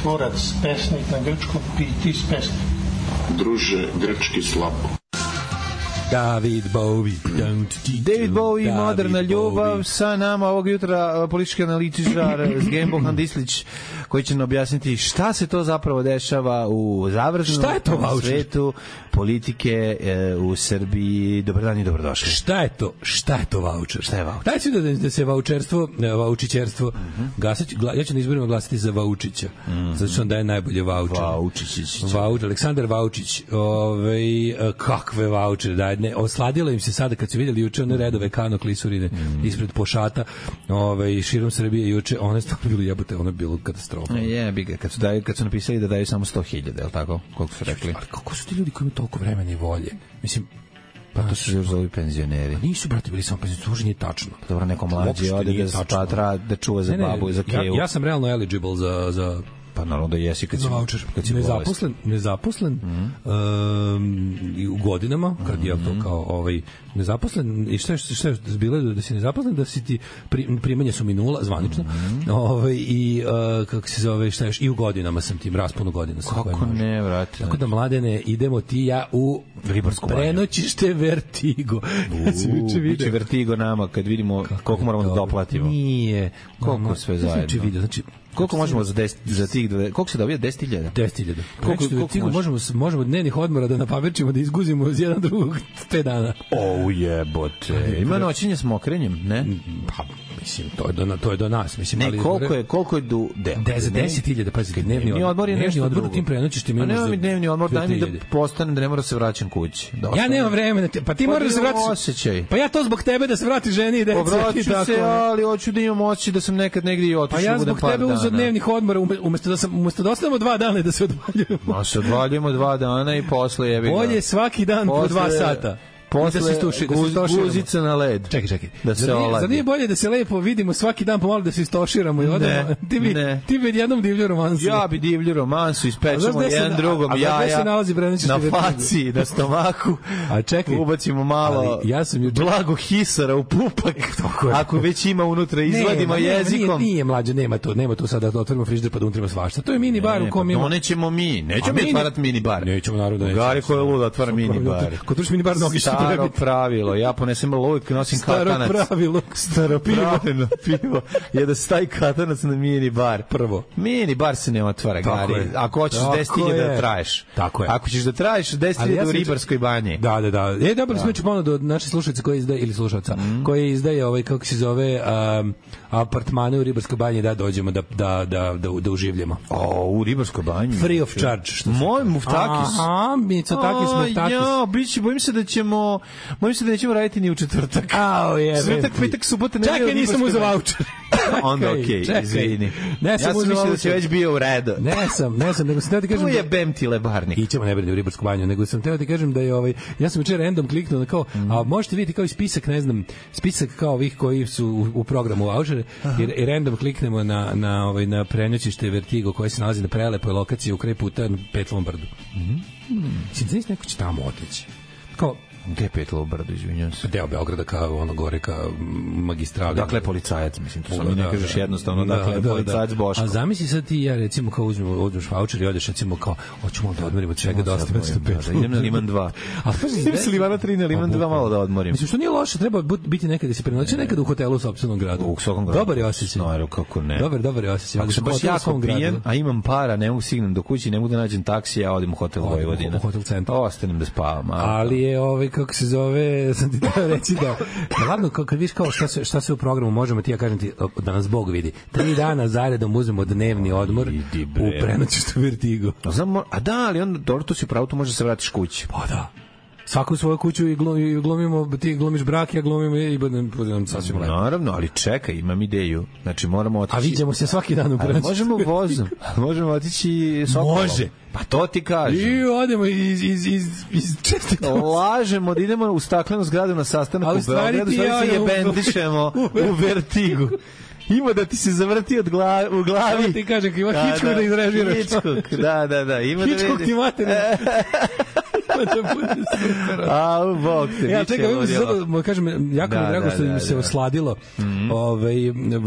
tvorac, pesnik na grčkom, pitis pesnik. Druže, grčki slabo. David Bowie. David Bowie, David moderna ljubav, Bowie. sa nama ovog jutra politički analitičar Zgembo Handislić, koji će nam objasniti šta se to zapravo dešava u završnom Šta je to vaučer? svetu politike e, u Srbiji. Dobar dan i dobrodošli. Šta je to? Šta je to vaučer? Šta je vaučer? Daj si da, da se vaučerstvo, ne, vaučićerstvo, gasać, gla, ja ću na izborima glasati za Vaučića, zato što on daje najbolje vaučere. Vaučić. Vauč, Aleksandar Vaučić, ovaj, e, kakve vaučere daje, ne, osladilo im se sada kad su vidjeli juče one redove kano klisurine ispred pošata ovaj, širom Srbije juče, one stvarno bilo jebote, ono je bilo katastrofa. Je, bi kad su, daju, kad su napisali da daju samo 100.000, je li tako? Koliko su rekli? Ali kako su ti ljudi koji imaju toliko vremena i volje? Mislim, Pa to su ovi penzioneri. nisu, brate, bili samo penzioneri, to nije tačno. Dobro, neko mlađi ode da spatra, da čuva za babu i za ja, keju. ja sam realno eligible za, za Pa naravno da jesi kad si, voucher. kad si nezaposlen, nezaposlen um, i u godinama, kad je to kao ovaj nezaposlen i šta je šta je bilo da si nezaposlen da si ti pri, primanja su minula zvanično. Ovaj i uh, kako se zove šta još i u godinama sam tim rasponu godina sam Kako ne, vrate? Tako da mladene idemo ti ja u Ribarsku prenoćište Vertigo. [laughs] ja sam juče video. vertigo nama kad vidimo koliko moramo da doplatimo. Nije. Koliko sve zajedno? video, znači Koliko možemo za, 10, za tih dve, koliko se dobija? 10.000? 10.000. Koliko- Koliko, koliko koliko može? možemo, s- možemo dnevnih odmora da napaverčimo, da izguzimo iz jedan drugog 5 dana. O jebote. Ima noćenje s mokrenjem, ne? Pa, mislim, to je do, to je do nas. Mislim, Ne, ali, koliko je, koliko je za 10.000, pazite, dnevni, Dnevni odmor je dnevni nešto odmor drugo. da tim prenoćište mi A imamo nema za mi dnevni odmor, daj mi da 4.000. postanem da ne moram da se vraćam kući. Da Ja nemam vremena, ti- pa ti Pa moraš da se vratiš. osjećaj. Pa ja to zbog tebe da se vrati ženi i deci. [laughs] Tako, se, ne. ali hoću da imam osjećaj da sam nekad negdje i Pa otišao ja budem zbog par tebe uzeo dana. dnevnih odmora ume- umesto da sam umesto da ostanemo dva dana i da se odvaljujemo. Ma se odvaljujemo dva dana i posle ga. Bolje svaki dan po dva sata. Posle da se istuši, da se guz- guzica na led. Čekaj, čekaj. Da se zar nije, zar nije bolje da se lepo vidimo svaki dan pomalo da se istoširamo i odemo? [laughs] ti bi, ne. ti bi jednom divlju romansu. Ja bi divlju romansu, A ispečemo gde jedan drugom a znaš gde jaja se nalazi Braničić na faci, na stomaku. A čekaj. Ubacimo malo Ali ja sam juče- blago hisara u pupak. je. Ako već ima unutra, izvadimo Nema, jezikom. Nije, nije mlađe, nema to, nema to sada da otvorimo frižider pa da unutrimo svašta. To je mini bar u kom pa ima. donećemo mi. A Nećemo mi otvarati mini bar. Nećemo, naravno da nećemo. Gari ko je luda otvara mini bar. Kod tuš mini bar što treba Staro pravilo. Ja ponesem uvijek nosim Staro katanac. pravilo. Staro pravilo pivo je da stavi katanac na mini bar. Prvo. Mini bar se ne otvara, Tako Gari. je. Ako hoćeš Tako 10.000 da je. traješ. Tako je. Ako ćeš da traješ 10.000 Ali ja u ribarskoj banji. Da, da, da. E, dobili smo juče ponudu od naše slušalice koji izdaje, ili slušalca, Mhm. koji izdaje, ovaj, kako se zove, um, apartmane u Ribarskoj banji da dođemo da, da, da, da, da uživljamo. O, u ribarskoj banji. Free of charge. Što Moj muftakis. Aha, A, Muftakis. Ja, biće, bojim se da ćemo, bojim se da nećemo raditi ni u četvrtak. Ao, jebe. Četvrtak, petak, subota, nedelja. [laughs] Čekaj, nisam uzeo voucher. Onda okej, čekaj. izvini. Ne ja sam sam uzeo mislio da voucher. već bio u redu. Ne sam, ne sam, nego sam teo ti kažem... Tu da- je bem ti lebarnik. Ićemo ne brini u ribarsku banju, nego sam teo ti kažem da je ovaj ja sam juče random kliknuo na kao Mhm. a možete vidjeti kao i spisak, ne znam, spisak kao ovih koji su u, u programu voucher i, i random kliknemo na na ovaj na prenoćište Vertigo koje se nalazi na prelepoj lokaciji u kraj puta na Petlovom brdu. Mhm. Mm. Znači, neko će tamo otići. Kao Gde je Petlo u brdu, izvinjam se? deo Beograda ka ono gore ka magistrali. Dakle, policajac, mislim, to samo ne kažeš jednostavno, dakle, je policajac Boško. A zamisli sad ti ja recimo kao uzmemo, uzmeš voucher i odeš recimo kao, hoćemo da odmorimo od svega da ostavimo do Da, da, idem na Liman 2. [laughs] A pazi, Idem sa Livana 3 na Liman 2 malo da odmorim. Mislim što nije loše, treba biti nekad da se prenoći nekad u hotelu u sopstvenom gradu. U svakom gradu. Dobar je osjećaj. Naravno, kako ne. Dobar, dobar je osjećaj. Ako sam baš jako pijen, a imam para, ne mogu signem do kući, ne mogu da nađem taksi, ja odim u hotel Odem Vojvodina. u hotel centar. Ostanem da spavam. Ali je ovaj kako se zove, [laughs] sam ti teo reći da da ladno kao kad vidiš kao šta se šta se u programu možemo ti ja kažem ti da nas Bog vidi. Tri dana zaredom uzmemo dnevni odmor Idi, u prenoćištu Vertigo. A znam, a da, ali onda, dobro, to si pravo, tu možeš da se vratiš kući. Pa da. Svaku svoju kuću i glum- i glumimo, ti glumiš brak, ja glumim i bude, bude nam sasvim lepo. Naravno, ali čekaj, imam ideju. Znači, moramo otići... A viđemo se svaki dan u prenoćištu. možemo vozom. [laughs] možemo otići Sokolom. Može. Pa to ti kažem. I odemo iz, iz, iz, iz čestitamo. Lažemo da idemo u staklenu zgradu na sastanak u Beogradu, stvari se jebendišemo u vertigu. [laughs] Ima da ti se zavrti od gla, u glavi. Samo ti kažem, ima Hitchcock da izrežiraš. Hitchcock, da, da, da. Ima Hitchcock da ti materine. da bude super. A, bog te, Ja, čekaj, vidimo se mo- kažem, jako mi Da, drago da, što da, se da. osladilo ovaj, v-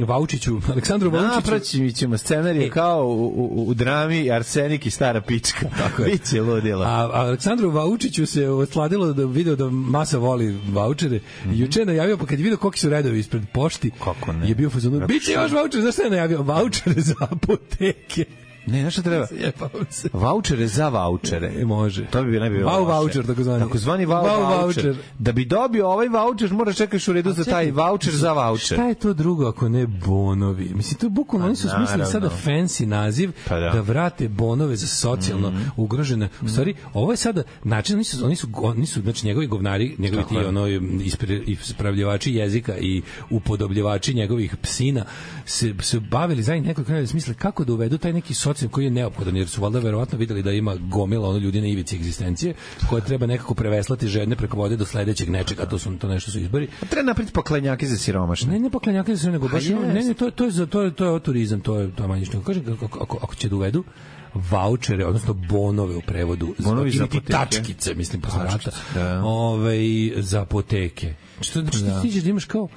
Vaučiću, Aleksandru Vaučiću. Napraći mi ćemo scenarij kao u, u, u drami Arsenik i stara pička. [laughs] Tako je. Biće ludilo. A, a Aleksandru Vaučiću se osladilo da video da masa voli vaučere. Mm -hmm. Juče najavio, pa kad je video koliki su redovi ispred pošti, Kako ne? je bio fazonu, biće još vaučer, zašto je najavio? Vaučere za apoteke. Ne, znaš šta treba? [laughs] Vaučere za vaučere. E, može. To bi ne bi bilo. Vau vaučer, takozvani. Takozvani vau Vau vaučer. Da bi dobio ovaj vaučer, moraš čekaš u redu za taj vaučer za vaučer. Šta je to drugo ako ne bonovi? Mislim, to bukvalno, oni su smislili sada fancy naziv Pa da. da. vrate bonove za socijalno Mhm. ugrožene. U stvari, ovo je sada način, oni su, oni su, oni su znači, njegovi govnari, njegovi ti ono, ispravljivači jezika i upodobljivači njegovih psina se, se bavili zajedno nekoliko godina da smisle kako da uvedu taj neki socijalni koji je neophodan, jer su valjda verovatno videli da ima gomila ono ljudi na ivici egzistencije koje treba nekako preveslati žedne preko vode do sledećeg nečega, a to su to nešto su izbori. A Treba napraviti poklenjake za siromašne. Ne, ne poklenjake za nego baš A ono- ne, ne, to, to je za to je to je turizam, to je to je manje što kaže ako, ako, ako će da uvedu vaučere, odnosno bonove u prevodu, Bonovi za apoteke. tačkice, mislim, posle rata, da. ovaj, za apoteke. Što, znači, Da. ti da imaš kao,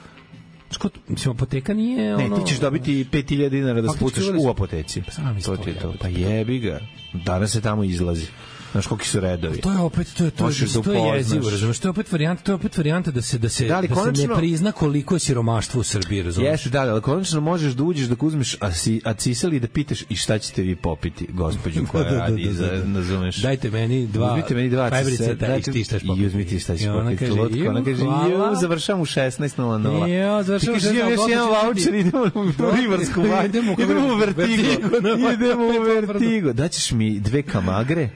kao, mislim, apoteka nije Ne, ono... ti ćeš dobiti 5000 dinara da Pa, spucaš su- u apoteci. Sami To ti je to. Pa jebi ga. Danas se tamo izlazi. Znaš koliki su redovi. To je opet to je to, Možeš je, da to je jezivo, razumeš? To je opet varijanta, to je opet varijanta da se da se Da da, li se konačno- ne prizna koliko je siromaštvo u Srbiji, razumeš? Jeste, da, ali konačno možeš da uđeš da uzmeš asi, acisel i da pitaš i šta ćete vi popiti, gospođu [laughs] koja Da, da, da, radi, da, da. za, razumeš. Dajte meni dva Uzmite meni dva da, dajte- i ti šta ćeš I popiti. uzmite šta ćeš I ona popiti. kaže, Lutka, ona "Ju, kaže, hvala." ju, završam u 16.00. Jo, završavam u 16:00, imam još jedan voucher, biti? idemo u Rivarsku [laughs] banju. [laughs] Idemo u- Vertigo. Idemo u Vertigo. Daćeš mi dve kamagre,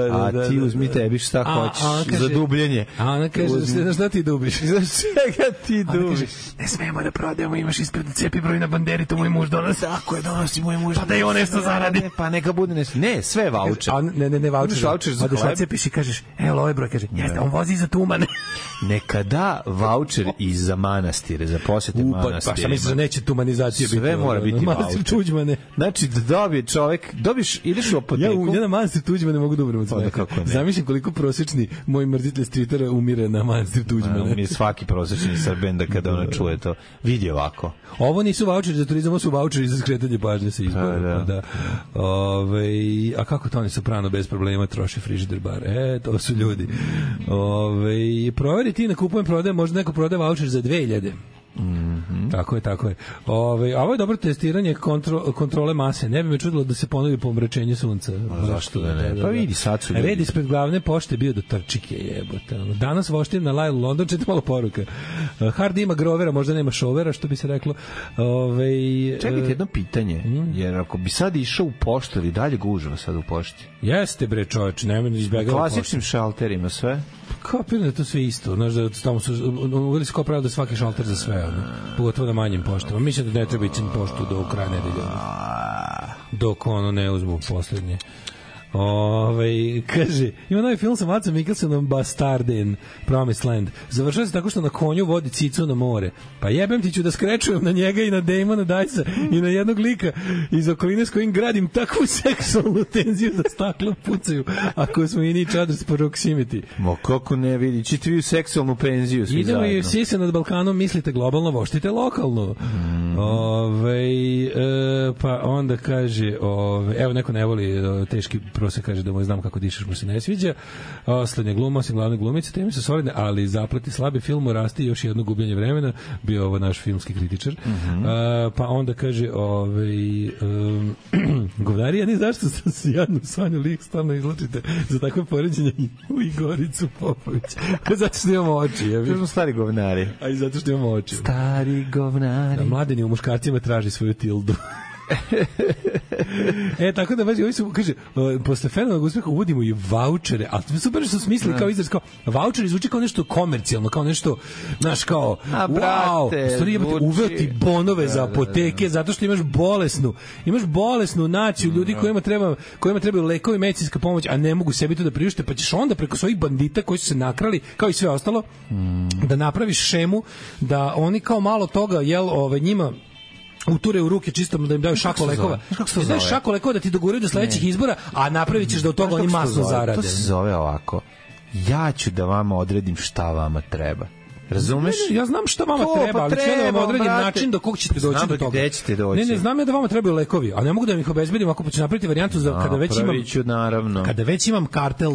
Da, da, a da, ti da, uzmi da. tebi šta A- hoćeš a kaže- za dubljenje. A ona kaže, Uzmi. znaš šta ti dubiš? [laughs] Za čega ti Ona kaže, dubiš? ne smemo da prodajemo, imaš ispred cepi broj na banderi, to moj muž donosi. Tako je, donosi moj muž. Pa da i on nešto zaradi. Pa neka bude nešto. Ne, sve je voucher. A ne, ne, ne, voucher. Uzmeš voucher za Odeš hleb. odcepiš i kažeš, evo ovaj broj, kaže, jeste, on vozi za tumane. [laughs] Neka da voucher [laughs] i za manastire, za posete U, pa, pa šta misliš neće tumanizacija biti? Sve mora biti Manastir voucher. Tuđmane. Znači, da dobije čovek, dobiš, ideš u Ja, apoteku, u, ja na manastir Tuđmane mogu da umrem od Pa da, kako ne. Zamišljam koliko prosječni moj mrzitelj streetera umire na manastir A, Tuđmane. mi je svaki prosječni srben da kada ona čuje to, vidi ovako. Ovo nisu voucheri za turizam, ovo su voucheri za skretanje pažnje sa izbora. Pa, da. Pa, da. Ove, a kako Toni Soprano bez problema troši frižider bar? E, to su ljudi. Ove, proveri ti na kupujem prodaje, možda neko prodaje voucher za 2000. Mhm. Tako je, tako je. Ove, a ovo je dobro testiranje kontro, kontrole mase. Ne bi me čudilo da se ponovi pomračenje sunca. A zašto da ne? Pa vidi, sad su ljudi. Red ispred glavne pošte bio do trčike jebote. Danas voštim na Lyle London, čete malo poruka. Uh, Hard ima grovera, možda nema šovera, što bi se reklo. Ove, Čekajte jedno pitanje, Mm. jer ako bi sad išao u poštu ili dalje gužva sad u pošti? Jeste bre čoveč, nemoj da izbegava Klasičnim šalterima sve? Kapiram da je to sve isto. Znaš da tamo su uveli su kao pravilo da svaki šalter za sve, ono. Pogotovo na manjim poštama. Mislim da ne treba ići poštu do kraja nedelje. ono. Dok ono ne uzmu poslednje. Ove, kaže, ima novi film sa Macom Mikkelsonom Bastarden, Promised Land. Završava se tako što na konju vodi cicu na more. Pa jebem ti ću da skrečujem na njega i na Damona Dajsa i na jednog lika iz okoline s kojim gradim takvu [laughs] seksualnu tenziju da stakla pucaju ako smo i nič others proximity. Mo kako ne vidi, ćete vi u seksualnu penziju svi Idemo i zajedno. svi se nad Balkanom mislite globalno, voštite lokalno. Mm. Ove, e, pa onda kaže, ove, evo neko ne voli e, teški prosek, kaže da mu znam kako dišeš mu se ne sviđa. Oslednja gluma, osim glavne glumice, teme su solidne, ali zaplati slabi film rasti još jedno gubljenje vremena, bio ovo naš filmski kritičar. Mhm. E, pa onda kaže, ove, um, [clears throat] govnari, ja ni zašto [laughs] sam se jadno Sanju lik stalno izločite za takve poređenje [laughs] u Igoricu Popović. Zato što imamo oči, ja smo stari govnari. a i zato što imamo oči. Stari govnari. Da, mladeni u muškarcima traži svoju tildu. [laughs] e, tako da, baš, ovi su, kaže, posle fenomenog uspeha uvodimo i vouchere, ali super što su smislili kao izraz, kao, vouchere zvuči kao nešto komercijalno, kao nešto, znaš, kao, A, wow, brate, u stvari zvuči- uveo ti bonove Da, za da, da. apoteke, zato što imaš bolesnu, imaš bolesnu naciju ljudi kojima treba, kojima trebaju lekovi i medicinska pomoć, a ne mogu sebi to da priušte, pa ćeš onda preko svojih bandita koji su se nakrali, kao i sve ostalo, da napraviš šemu da oni kao malo toga, jel, ove, njima uture u ruke čisto da im daju šako lekova. Kako se zove? šako lekova da ti doguraju do sledećih Ne. izbora, a napravit ćeš da od toga oni masno zarade. To se zove ovako. Ja ću da vama odredim šta vama treba. Razumeš? Ne, ne, ja znam šta vama To, treba, pa ali ću ja da vam treba, odredim brate. način do kog ćete doći Znam do toga. gde ćete doći. Ne, ne, znam ja da vama trebaju lekovi, a ne mogu da vam ih obezbedim ako ću napraviti varijantu za kada već imam ću, naravno. kada već imam kartel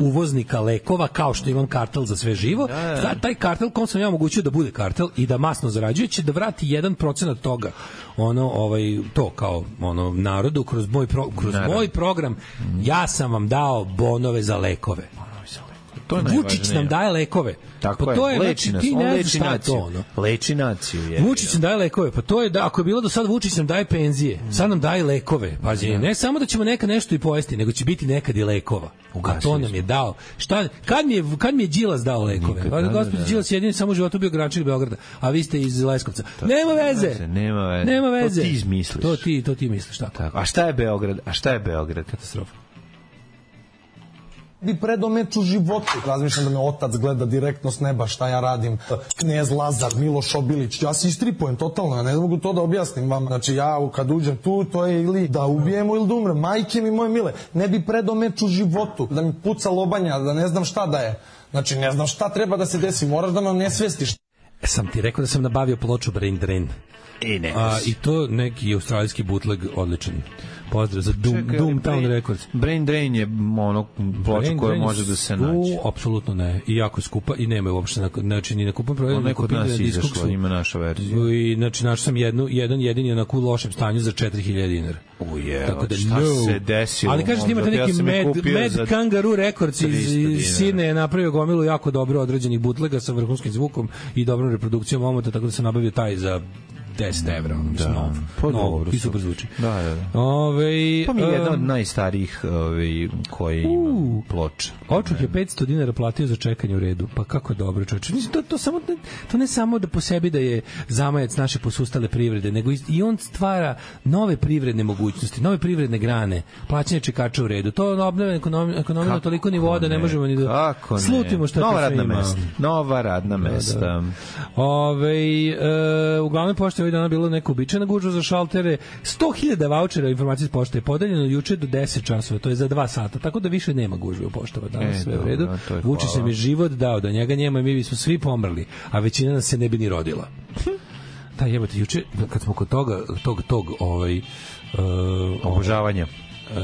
uvoznika lekova kao što imam kartel za sve živo, da. da, taj kartel kom sam ja omogućio da bude kartel i da masno zarađuje će da vrati 1% toga. Ono ovaj to kao ono narodu kroz moj pro, kroz Naravno. moj program ja sam vam dao bonove za lekove. To je Vučić nam daje lekove. Tako pa to je, leči znači, nas, ti ne leči šta je naciju. to, ono. Leči naciju, je. Vučić nam daje lekove, pa to je da ako je bilo do sad Vučić nam daje penzije, sad nam daje lekove. Pazi, ne samo da ćemo neka nešto i pojesti, nego će biti nekad i lekova. Ugasili to nam je dao. Šta kad mi je kad mi je Đilas dao lekove? Nikad, Pa da, da, gospodin da. Đilas je jedini samo u životu bio gračili Beograda, a vi ste iz Leskovca. Nema veze. Nema veze. Nema To veze. ti izmisliš. To ti, to ti misliš, tako. Tako. A šta je Beograd? A šta je Beograd? Katastrofa. Bi predo meč u životu. Razmišljam da me otac gleda direktno s neba šta ja radim. Knez Lazar, Miloš Obilić. Ja se istripujem totalno, ja ne mogu to da objasnim vam. Znači ja kad uđem tu, to je ili da ubijemo ili da umrem. Majke mi moje mile, ne bi predo meč u životu. Da mi puca lobanja, da ne znam šta da je. Znači ne znam šta treba da se desi, moraš da me nesvestiš. E, Sam ti rekao da sam nabavio ploču Brain Drain. E, ne. A, I to neki australijski bootleg odličan. Pozdrav za Doom, Čekaj, Doomtown Brain- Records. Brain Drain je ono ploča koja može da se nađe. Apsolutno ne. I jako je skupa i nema je uopšte, na, znači ni na kupom provedu, Ona je kod nas na izašla, ima naša verzija. I znači našao sam jednu, jedan jedini onako u lošem stanju za 4000 dinara. Uje, Tako da šta no. se desilo? Ali kažete imate? Ja neki je Mad, Mad Kangaroo Records iz, 300 iz. Sine je napravio gomilu jako dobro određenih butlega sa vrhunskim zvukom i dobrom reprodukcijom omota, tako da sam nabavio taj za 10 evra. Da, nov, Pa nov, i super zvuči. Da, da, da. Ove, Pa mi je jedna od najstarijih ovaj, koji ima ploča. Očuk je 500 dinara platio za čekanje u redu. Pa kako dobro, čoveče. To to samo to ne samo da po sebi da je zamajac naše posustale privrede, nego i- on stvara nove privredne mogućnosti, nove privredne grane, plaćanje čekača u redu. To je obnovljena ekonomija, ekonomija na toliko nivoa da ne možemo ni da Kako ne? slutimo šta Nova radna mesta. Nova radna mesta. Ove, e, uglavnom pošte ovih dana bilo neka uobičajena gužva za šaltere. 100.000 vouchera informacije iz pošte je podeljeno juče do 10 časova, to je za 2 sata, tako da više nema gužve u poštama. Danas E, sve u redu. Vučić hvala. nam je život dao, da njega nema mi bismo svi pomrli, a većina nas se ne bi ni rodila. Da, jebote, juče, kad smo kod toga, tog, tog, ovaj, uh, Obožavanja. Uh,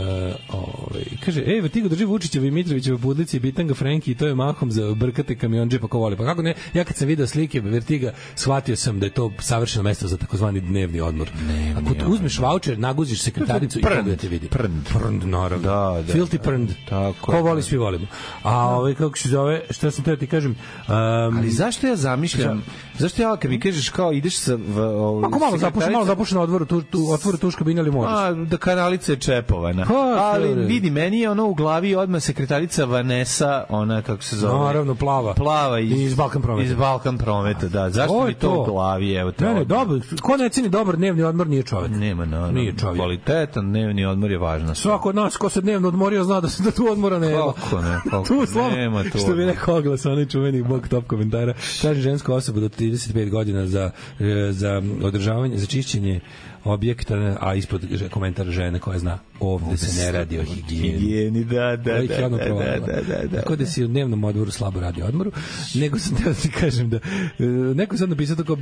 ovaj, kaže, ej, Vertigo drži Vučićeva i Mitrovićeva budlici i bitanga Frenki i to je mahom za brkate kamionđe pa ko voli. Pa kako ne, ja kad sam video slike Vertiga, shvatio sam da je to savršeno mesto za takozvani dnevni odmor. Ako tu uzmeš voucher, naguziš sekretaricu i Prnd, pogledaj te vidi. prnd. Prnd, naravno. Da, da, Filthy da. prnd. Tako Ko voli, da. svi volimo. A ovaj, kako se zove, šta sam teo ti kažem, um, Ali zašto ja zamišljam, zašto ja kad mi kažeš kao ideš sa... V, ovaj, Ako malo zapuši, malo zapuši na odvoru, tu, tu, otvore tuš kabine ali možeš. A, da kanalica je čepovana. Pa, Ali vidi, meni je ono u glavi odmah sekretarica Vanessa, ona kako se zove. Naravno, plava. Plava iz, Iz Balkan prometa. Iz Balkan prometa, da. Zašto To mi to to. u glavi? Evo te Ne, dobro, ko ne ceni dobar dnevni odmor nije čovek. Nema, no, Nije čovjek. Kvalitetan dnevni odmor je stvar. Svako od nas ko se dnevno odmorio zna da se da tu odmora nema. Kako ne, [laughs] kako tu slobodno, nema tu Što bi rekao oglas, onaj čuveni bog top komentara. Traži žensku osobu do 35 godina za, e, za održavanje, za čišćenje objekta, a ispod komentar žene koja zna ovde se ne radi o higijeni. Higijeni, da, da, da, da, provalila. da, da, da. Tako da si u dnevnom odmoru slabo radi odmoru, nego sam teo da ti kažem da e, neko sad napisao tako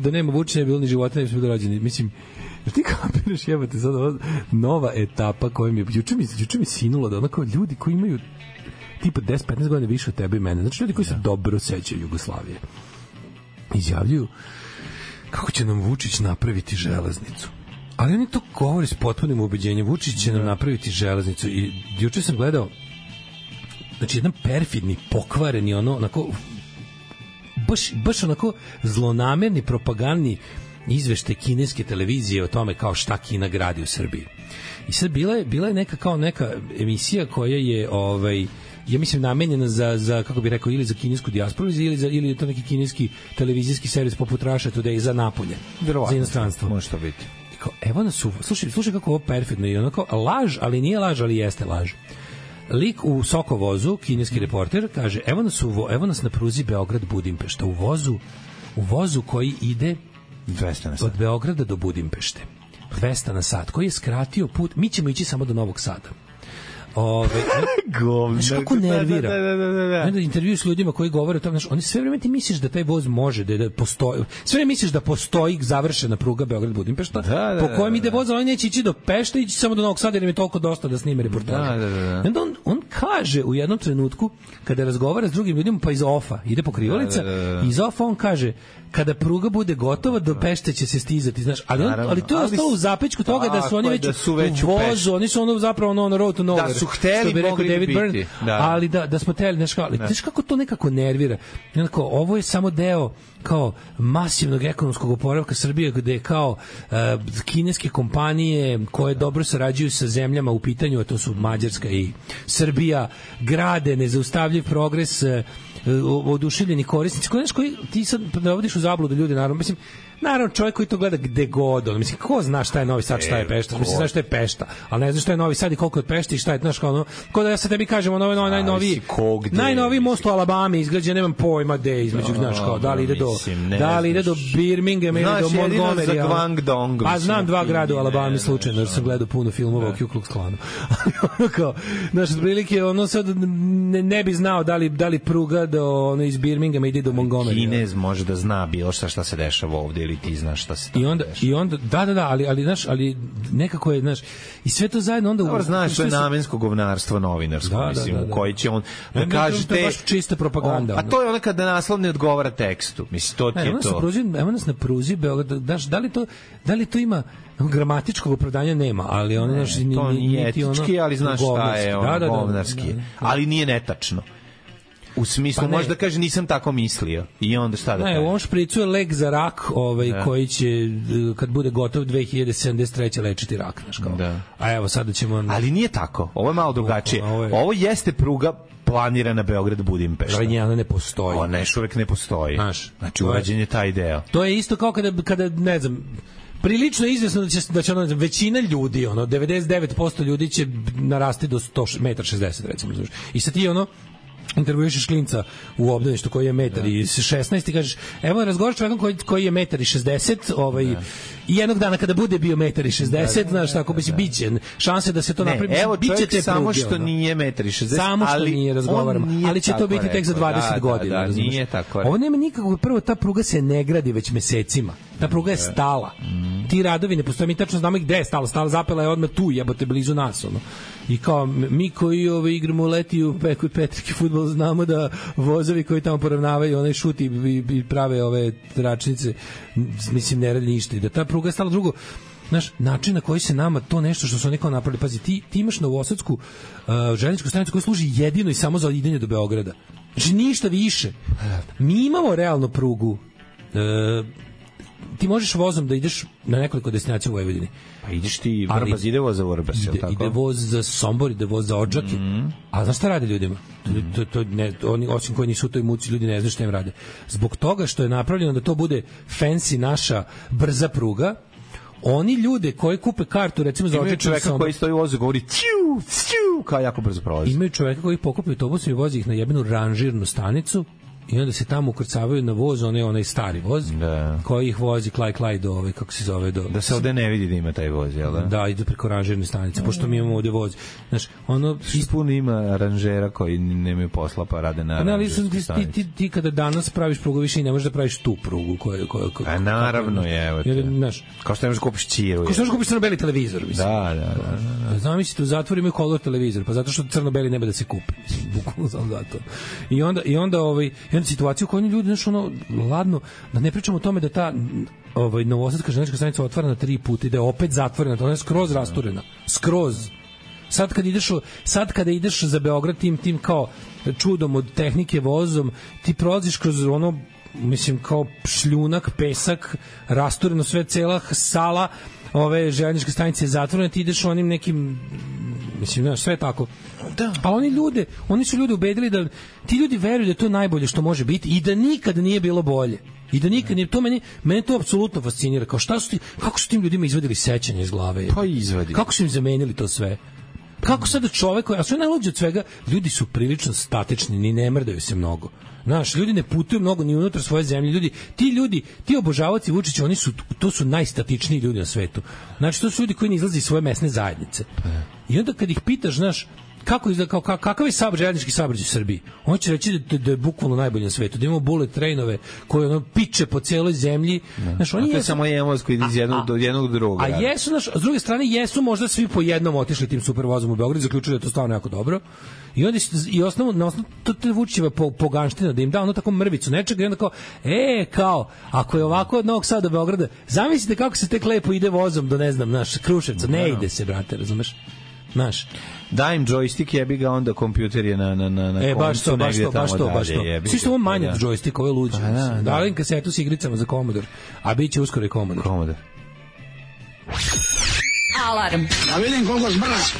da nema vučenja, bilo ni života, ne bi smo bili rođeni. Mislim, ti kapiraš jebate sad ova nova etapa koja mi je juče mi juče mi sinulo da onako ljudi koji imaju tipa 10-15 godina više od tebe i mene, znači ljudi koji se dobro sećaju Jugoslavije izjavljuju kako će nam Vučić napraviti železnicu. Ali oni to govore s potpunim ubeđenjem. Vučić će nam napraviti železnicu. I juče sam gledao znači jedan perfidni, pokvareni, ono, onako, baš, baš onako zlonamerni, propagandni izvešte kineske televizije o tome kao šta Kina gradi u Srbiji. I sad bila je, bila je neka kao neka emisija koja je ovaj ja mislim namenjena za, za kako bih rekao ili za kinesku dijasporu ili za ili je to neki kineski televizijski servis poput Russia Today za napolje za inostranstvo Može to biti. I kao, evo nas u, slušaj, slušaj kako ovo perfidno i onako laž, ali nije laž, ali jeste laž. Lik u Sokovozu, kineski reporter, kaže, evo nas, u, vo- evo nas na pruzi Beograd Budimpešta, u vozu, u vozu koji ide 200 na sat. od Beograda do Budimpešte. 200 na sat, koji je skratio put, mi ćemo ići samo do Novog Sada. Ove, [laughs] Govna. Znaš kako nervira? Da, da, da, da, da. Onda intervju s ljudima koji govore o tome, znaš, oni sve vreme ti misliš da taj voz može, da, da postoji, sve vreme misliš da postoji završena pruga Beograd-Budimpešta, Da, da, po da, kojem da, ide da. voz, ali neće ići do Pešta, ići samo do Novog Sada, jer im je toliko dosta da snime reportaže. Da, da, da, da. Onda on, on kaže u jednom trenutku, kada razgovara s drugim ljudima, pa iz ofa, ide pokrivalica, Da, da, da, da. iz ofa on kaže, kada pruga bude gotova, do Pešte će se stizati, znaš, ali, on, Naravno, ali to je ostalo u zapečku toga da su oni već, da su već u vozu, oni su ono zapravo ono, ono road to nowhere. Da su hteli, što bi rekao David biti. Byrne, Da. ali da, da smo teli, znaš, ali, znaš kako to nekako nervira. Kao, ovo je samo deo kao masivnog ekonomskog oporavka Srbije gde je kao uh, kineske kompanije koje dobro sarađuju sa zemljama u pitanju, a to su Mađarska i Srbija, grade nezaustavljiv progres uh, oduševljeni korisnici. Koji, koji ti sad dovodiš u zabludu ljudi, naravno, mislim, naravno čovjek koji to gleda gde god, on, mislim, ko zna šta je Novi Sad, šta je E, Pešta, mislim, ko? znaš šta je Pešta, ali ne znaš šta je Novi Sad i koliko je Pešta i šta je, znaš, kao ono, ko da ja sad tebi kažem, ono, ono, gde, najnoviji most u Alabami izgrađen, nemam pojma gde između, znaš, kao, da li ide do, da li ide do znaš. Birminghama ili do Montgomery. za Guangdong, Pa znam dva grada u Alabami slučajno, jer sam gledao puno filmova o Ku Klux Klanu. [laughs] Ali ono kao, znaš, otprilike, ono sad ne, ne bi znao da li, da li pruga do, ono, iz Birminghama ide do Montgomery. Kinez može da zna bilo šta šta se dešava ovde ili ti znaš šta se I onda i onda da da da, ali ali znaš, ali nekako je, znaš, i sve to zajedno onda Dobro, znaš, to je namensko govnarstvo novinarsko, Da, da, mislim, da, u da. koji će on da Ne, ne, kaže te... baš čista propaganda, On- A to je ono kada naslov ne odgovara tekstu. Mislim, to ti Ne, je to. pruzi, evo nas na pruzi Beograd, daš, da li to da li to ima gramatičkog opravdanja nema, ali ono znaš, ni- to ni- nije niti ono etički, ali znaš šta je ono, Da, da, da, govnarski. da, da. Ali nije netačno. U smislu, Pa ne. možda kaže nisam tako mislio. I onda šta da Ne, u kaže? ovom špricu je lek za rak, ovaj Da. koji će e, kad bude gotov 2073 lečiti rak, znaš kao. Da. A evo sada ćemo Ali nije tako. Ovo je malo drugačije. Ovo je- Ovo jeste pruga planirana Beograd Budimpešta. Ali njena ne postoji. Ona još uvek ne postoji. Znaš, znači urađen je taj deo. To je isto kao kada, kada ne znam, prilično izvesno da će, da će ono, većina ljudi, ono, 99% ljudi će narasti do 100 metar 60, recimo. znaš. I sad ti ono, intervjuišeš klinca u obdaništu koji je metar i 16 i kažeš, evo razgovaraš čovekom koji, koji je metar i 60, ovaj, i jednog dana kada bude bio metar i 60, znaš, tako bi se biće, šanse da se to Ne, napravi, evo biće te samo pruge, što ono. nije metar i 60, Samo što ali nije razgovaramo, nije ali će to biti tek za rekao. 20 Da, godina. Da, da, razumeš? nije tako Ovo nema nikakvog, prvo ta pruga se ne gradi već mesecima. Ta pruga je stala. Mm. Ti radovi ne postoje, mi tačno znamo gde je stala. Stala zapela je odmah tu, jebote, blizu nas. Ono. I kao, mi koji ove, igramo leti u kod Petrike futbol, znamo da vozovi koji tamo poravnavaju onaj šut i, i, prave ove tračnice, mislim, ne radi ništa. I da ta pruga je stala drugo, Znaš, način na koji se nama to nešto što su oni kao napravili, pazi, ti, ti imaš Novosadsku uh, željezničku stanicu koja služi jedino i samo za idenje do Beograda. Znači, ništa više. Mi imamo realno prugu. Uh, ti možeš vozom da ideš na nekoliko destinacija u Vojvodini. Pa ideš ti, Vrbas ide voz za Vrbas, Ide, tako? ide voz za Sombor, ide voz za Odžake. A znaš šta rade ljudima? To, to, to ne, oni, osim koji nisu u toj muci, ljudi ne znaju šta im rade. Zbog toga što je napravljeno da to bude fancy naša brza pruga, oni ljude koji kupe kartu recimo za ili čoveka Sombor, koji stoji u vozu govori ciu, ciu, kao jako brzo prolazi. imaju čoveka koji pokupi autobusom i vozi ih na jebenu ranžirnu stanicu i onda se tamo ukrcavaju na voz, onaj, onaj stari voz, Da. koji ih vozi klaj klaj do, ovaj, kako se zove, do... Da se ovde ne vidi da ima taj voz, jel da? Da, ide preko ranžirne stanice, pošto mi imamo ovde voz. Znaš, ono, Puno ima aranžera koji nemaju posla pa rade na ne, sam- aranžerskoj ti, ti, ti kada danas praviš prugu više i ne možeš da praviš tu prugu koja koja koja A naravno je, evo te. Znaš, Kao što ne možeš da kupiš čiru. ko što možeš kupiš crno-beli televizor, mislim. Da, da, da. Da. Zamislite, u zatvoru imaju color televizor, pa zato što crno-beli ne be da se kupi. Bukvalno samo zato. I onda, i onda, ovaj, onda situaciju u kojoj ljudi, znaš, ono, ladno, da ne pričamo o tome da ta ovaj, novosadska ženička stanica otvorena tri puta i da je opet zatvorena, to ona je skroz rasturena. Skroz. Sad kad ideš sad kada ideš za Beograd tim tim kao čudom od tehnike vozom, ti prolaziš kroz ono mislim kao šljunak, pesak, rastureno sve cela sala ove željezničke stanice je zatvorena, ti ideš onim nekim mislim, znaš, sve tako. Da. A oni ljude, oni su ljude ubedili da ti ljudi veruju da je to najbolje što može biti i da nikad nije bilo bolje. I da nikad nije, to meni, mene to apsolutno fascinira. Kao šta su ti, kako su tim ljudima izvadili sećanje iz glave? Pa izvadi. Kako su im zamenili to sve? Kako sada čovek, a sve najluđe od svega, ljudi su prilično statični, ni ne mrdaju se mnogo. Znaš, ljudi ne putuju mnogo ni unutar svoje zemlje. Ljudi, ti ljudi, ti obožavaoci Vučića, oni su to su najstatičniji ljudi na svetu. Znači to su ljudi koji ne izlaze iz svoje mesne zajednice. I onda kad ih pitaš, znaš, kako izgleda kao ka- kakav je saobraćaj željeznički saobraćaj u Srbiji? On će reći da, da je bukvalno najbolji na svetu, da imamo bullet trainove koje ono piče po celoj zemlji. Znaš, A oni to je jesu- samo jedan voz koji iz jednog do jednog drugog. a jesu, naš, s druge strane, jesu možda svi po jednom otišli tim supervozom u Beograd zaključili da to stvarno jako dobro. I onda i osnovu na osnovu to to Vučićeva po, poganština da im da ono tako mrvicu nečega i onda kao e kao ako je ovako od Novog Sada do Beograda zamislite kako se tek lepo ide vozom do ne znam naš Kruševca ne ide se brate razumeš Znaš. Daj im joystick, jebi ga, onda kompjuter je na, na, na, na E, baš to, baš to, baš to, baš to. Svi što ovo manje Da. od joystick, ovo je luđe. Pa da, da. Dali im kasetu s igricama za Commodore, a bit će uskoro i Commodore. Commodore. Alarm. Da vidim koliko zbrz.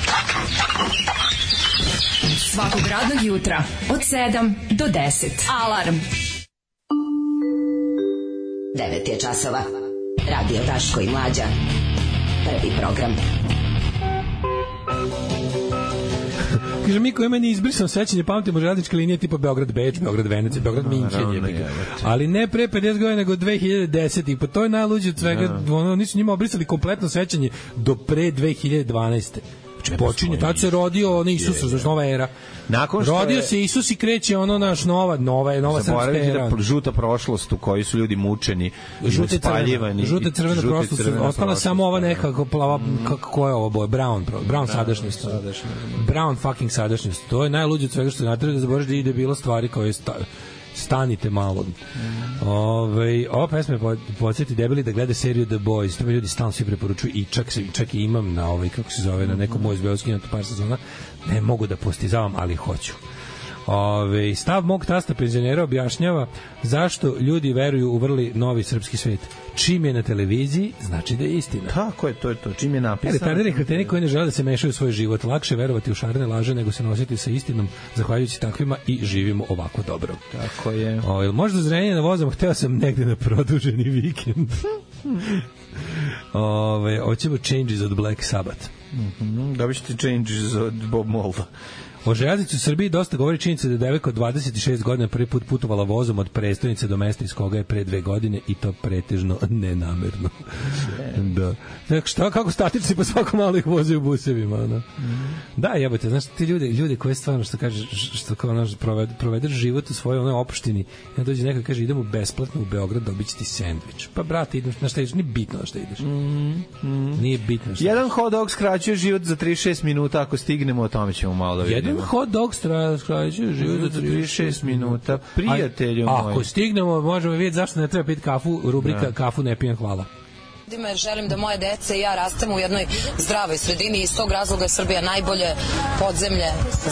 Svakog radnog jutra od 7 do 10. Alarm. 9 je časova. Radio Daško i Mlađa. Prvi program. Kaže, mi koji meni izbrisano sećanje, pamtimo železničke linije tipa Beograd-Beč, Beograd-Venecija, Beograd-Minćen, jebote. ali ne pre 50 godina, nego 2010. I pa to je najluđe od svega, ono, nisu njima obrisali kompletno sećanje do pre 2012. Znači, počinje, tad se rodio ono Isus, razumiješ, nova era. Nakon što rodio je- se Isus i kreće ono naš nova, nova, je nova srpska era. da žuta prošlost u kojoj su ljudi mučeni, crvena, spaljivani. žuta i crvena su, crvena ostala prošlost, samo ova da. neka plava, kako ko je ovo boje, brown, brown sadašnjost. Brown fucking sadašnjost. To je najluđe od svega što natrali da zaboraviš da ide bilo stvari koje sta, stanite malo. Ove, ova pesma po- podsjeti debeli da gleda seriju The Boys. To mi ljudi stalno svi preporučuju i čak, se, čak i imam na ovaj, kako se zove, na nekom moj izbeovski na par sezona. Ne mogu da postizavam, ali hoću. Ove, stav mog tasta penzionera objašnjava zašto ljudi veruju u vrli novi srpski svet. Čim je na televiziji, znači da je istina. Tako je, to je to. Čim je napisano. retarderi kreteni koji ne žele da se mešaju u svoj život. Lakše verovati u šarene laže nego se nositi sa istinom, zahvaljujući takvima i živimo ovako dobro. Tako je. O, jel možda zrenje na vozom, hteo sam negde na produženi vikend. [laughs] Ove, hoćemo changes od Black Sabbath. Mhm, Dobit ćete changes od Bob Molda. O železnici u Srbiji dosta govori činjenica da je devojka od 26 godina prvi put putovala vozom od prestonice do mesta iz koga je pre dve godine i to pretežno nenamerno. [laughs] da. Tako šta, kako statični pa svako malo ih voze u busevima. Ono. Da, jebote, znaš, ti ljudi, ljudi koji stvarno, što kaže, što kao naš, proved, provedeš život u svojoj onoj opštini, onda dođe neko i kaže, idemo besplatno u Beograd, dobit će ti sendvič. Pa, brate, ideš, na šta ideš, nije bitno na šta ideš. Nije bitno na šta Jedan hot dog skraćuje život za 36 minuta, ako stignemo, o tome ćemo malo da vidimo. Jedan hot dog skraćuje život za 36 minuta. Prijatelju moj. Ako stignemo, možemo vidjeti zašto ne treba piti kafu, rubrika Da. kafu ne pijem, hvala. ljudima jer želim da moje dece i ja rastemo u jednoj zdravoj sredini i iz tog razloga je Srbija najbolje podzemlje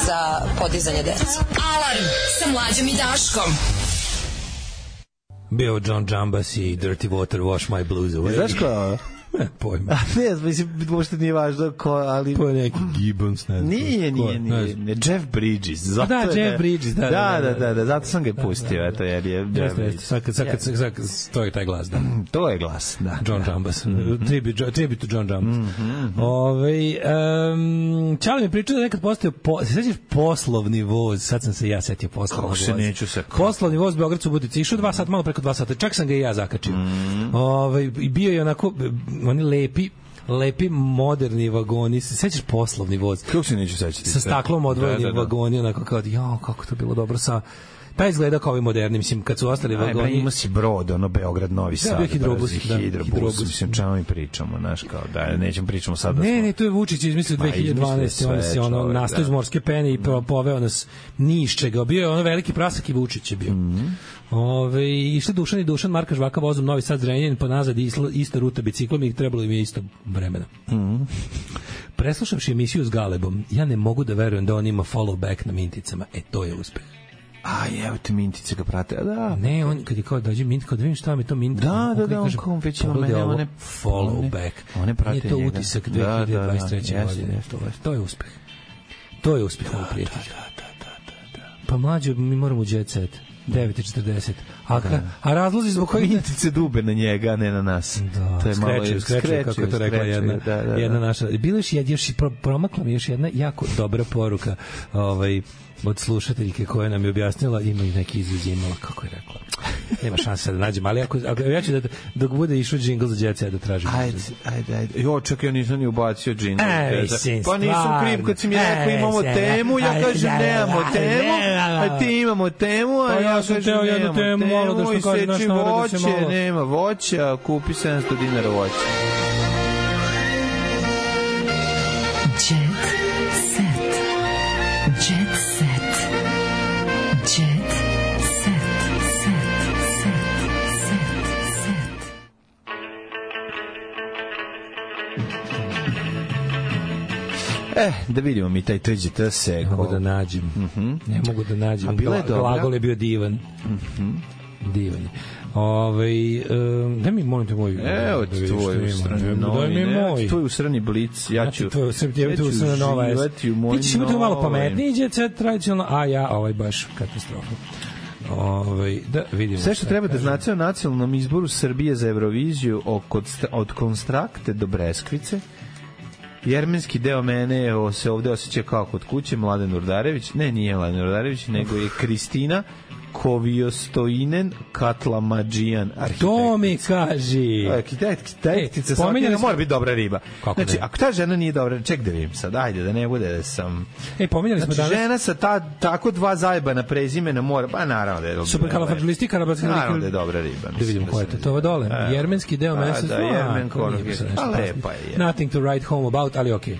za podizanje dece. Alarm sa mlađom i Daškom. Bio John Jambas i Dirty Water, Wash My Blues Away. Znaš ko? [laughs] Ne, pojma. ne, mislim, uopšte nije važno ko, ali... To je neki Gibbons, ne znam. Nije, nije, je, ne nije, nije. Jeff Bridges. Zato Da, je Jeff Bridges, da, da, da, da, da, da, da, zato sam ga pustio, eto, jer je Jeff Bridges. sad sad sad kad, to je taj glas, da. To je glas, da. John Jambas. Tribute, tribute to John Jambas. Ove, um, Čale mi pričao da nekad postao, po, se sećaš poslovni voz, sad sam se ja setio poslovnog Kako se neću se- Poslovni voz Beograd Subotica, išao dva sata, malo preko dva sata, čak sam ga i ja zakačio. Ove, I bio je onako, oni lepi, lepi moderni vagoni, se sećaš poslovni voz? Kako se neću sećati? sa staklom odvojeni Da, da, da. vagoni, onako kao, ja, kako to bilo dobro sa taj izgleda kao ovi moderni, mislim, kad su ostali Aj, vagoni... ima si brod, ono Beograd, Novi Sad. bio hidrobus, da, hidrobus, hidrobus. mislim, čemu mi pričamo, znaš, kao, da, nećemo pričamo sad da Ne, smo- ne, to je Vučić izmislio Ma, izmislio 2012. sve, on se ono čovek, nastao da. iz morske pene i po- poveo nas ni iz čega. Bio je ono veliki prasak i Vučić je bio. Mhm. Ove, išli Dušan i Dušan, Marka Žvaka vozom Novi Sad Zrenjanin, ponazad isla, ista ruta biciklom i trebalo im je isto vremena. Mhm. Preslušavši emisiju s Galebom, ja ne mogu da verujem da on ima follow back na minticama. E, to je uspeh. A, evo te mintice ga prate, a da. Ne, on kad je kao dođe mint, kao da vidim šta mi to mint. Da, da, da, on kao već ima mene, one- follow one- back. one prate Nije to njega. utisak Da, da, da, 2023. jeste, godine. jeste, To je-. To je uspeh. To je uspeh ovog prijatelja. Pa mlađe, mi moramo u jet set. 9.40. A, ka, a razlozi zbog kojih... Mintice dube na njega, ne na nas. Da, to je malo skrećeju, skrećeju, kako je to rekla skrećeju, jedna, da, da, da. jedna naša. Bilo još, još promakla mi još jedna jako dobra poruka ovaj, od slušateljke koja nam je objasnila, ima i neki je imala, kako je rekla. Nema šanse da nađem, ali ako, ako ja ću da, dok bude išao džingl za djeca, ja da tražim. Ajde, ajde, ajde. Jo, čekaj, ja nisam ni ubacio džingl. E, mislim, pa nisam kriv kad si mi rekao imamo temu, ja kažem nemamo temu, a ti imamo temu, a Pa ja kažem nemamo temu, da i seči da voće, nema voća, kupi 700 dinara voća. Eh, da vidimo mi taj TGT se. Ne mogu da nađem. Ne mogu da nađem. A bila je dobra? Glagol je bio divan. Divan je. Ove, um, daj mi, molim te, moj... Evo da ti vidim tvoj usrani Daj mi novine, evo moj. tvoj usrani blic, ja ću... Znači, to je sve ja ću sve nova Ti ćeš imati malo pametniji jet set tradicionalno, a ja ovaj baš katastrofa. Ovaj da vidimo. Sve što treba da znate o nacionalnom izboru Srbije za Euroviziju od, od Konstrakte do Breskvice, Jermenski deo mene o, se ovde osjeća kao kod kuće, Mladen Urdarević, ne, nije Mladen Urdarević, nego je Kristina Kovijostojinen Katlamadžijan, arhitekt. To mi kaži. Arhitektica, E, pominjali smo- mora biti dobra riba. Kako znači, ne? ako ta žena nije dobra, ček da vidim sad, ajde, da ne bude da sam... E, pominjali smo Znači, danas... žena sa ta, tako dva zajebana prezimena mora, pa naravno da je dobra. Superkalofagilistička Naravno da je dobra riba. Da vidimo ko je to. To je dole. E. Jermenski deo Pa meseca. da, Jermen to nije Konog je- baš nešto a pasno. lepa je. Nothing to write home about, ali okej.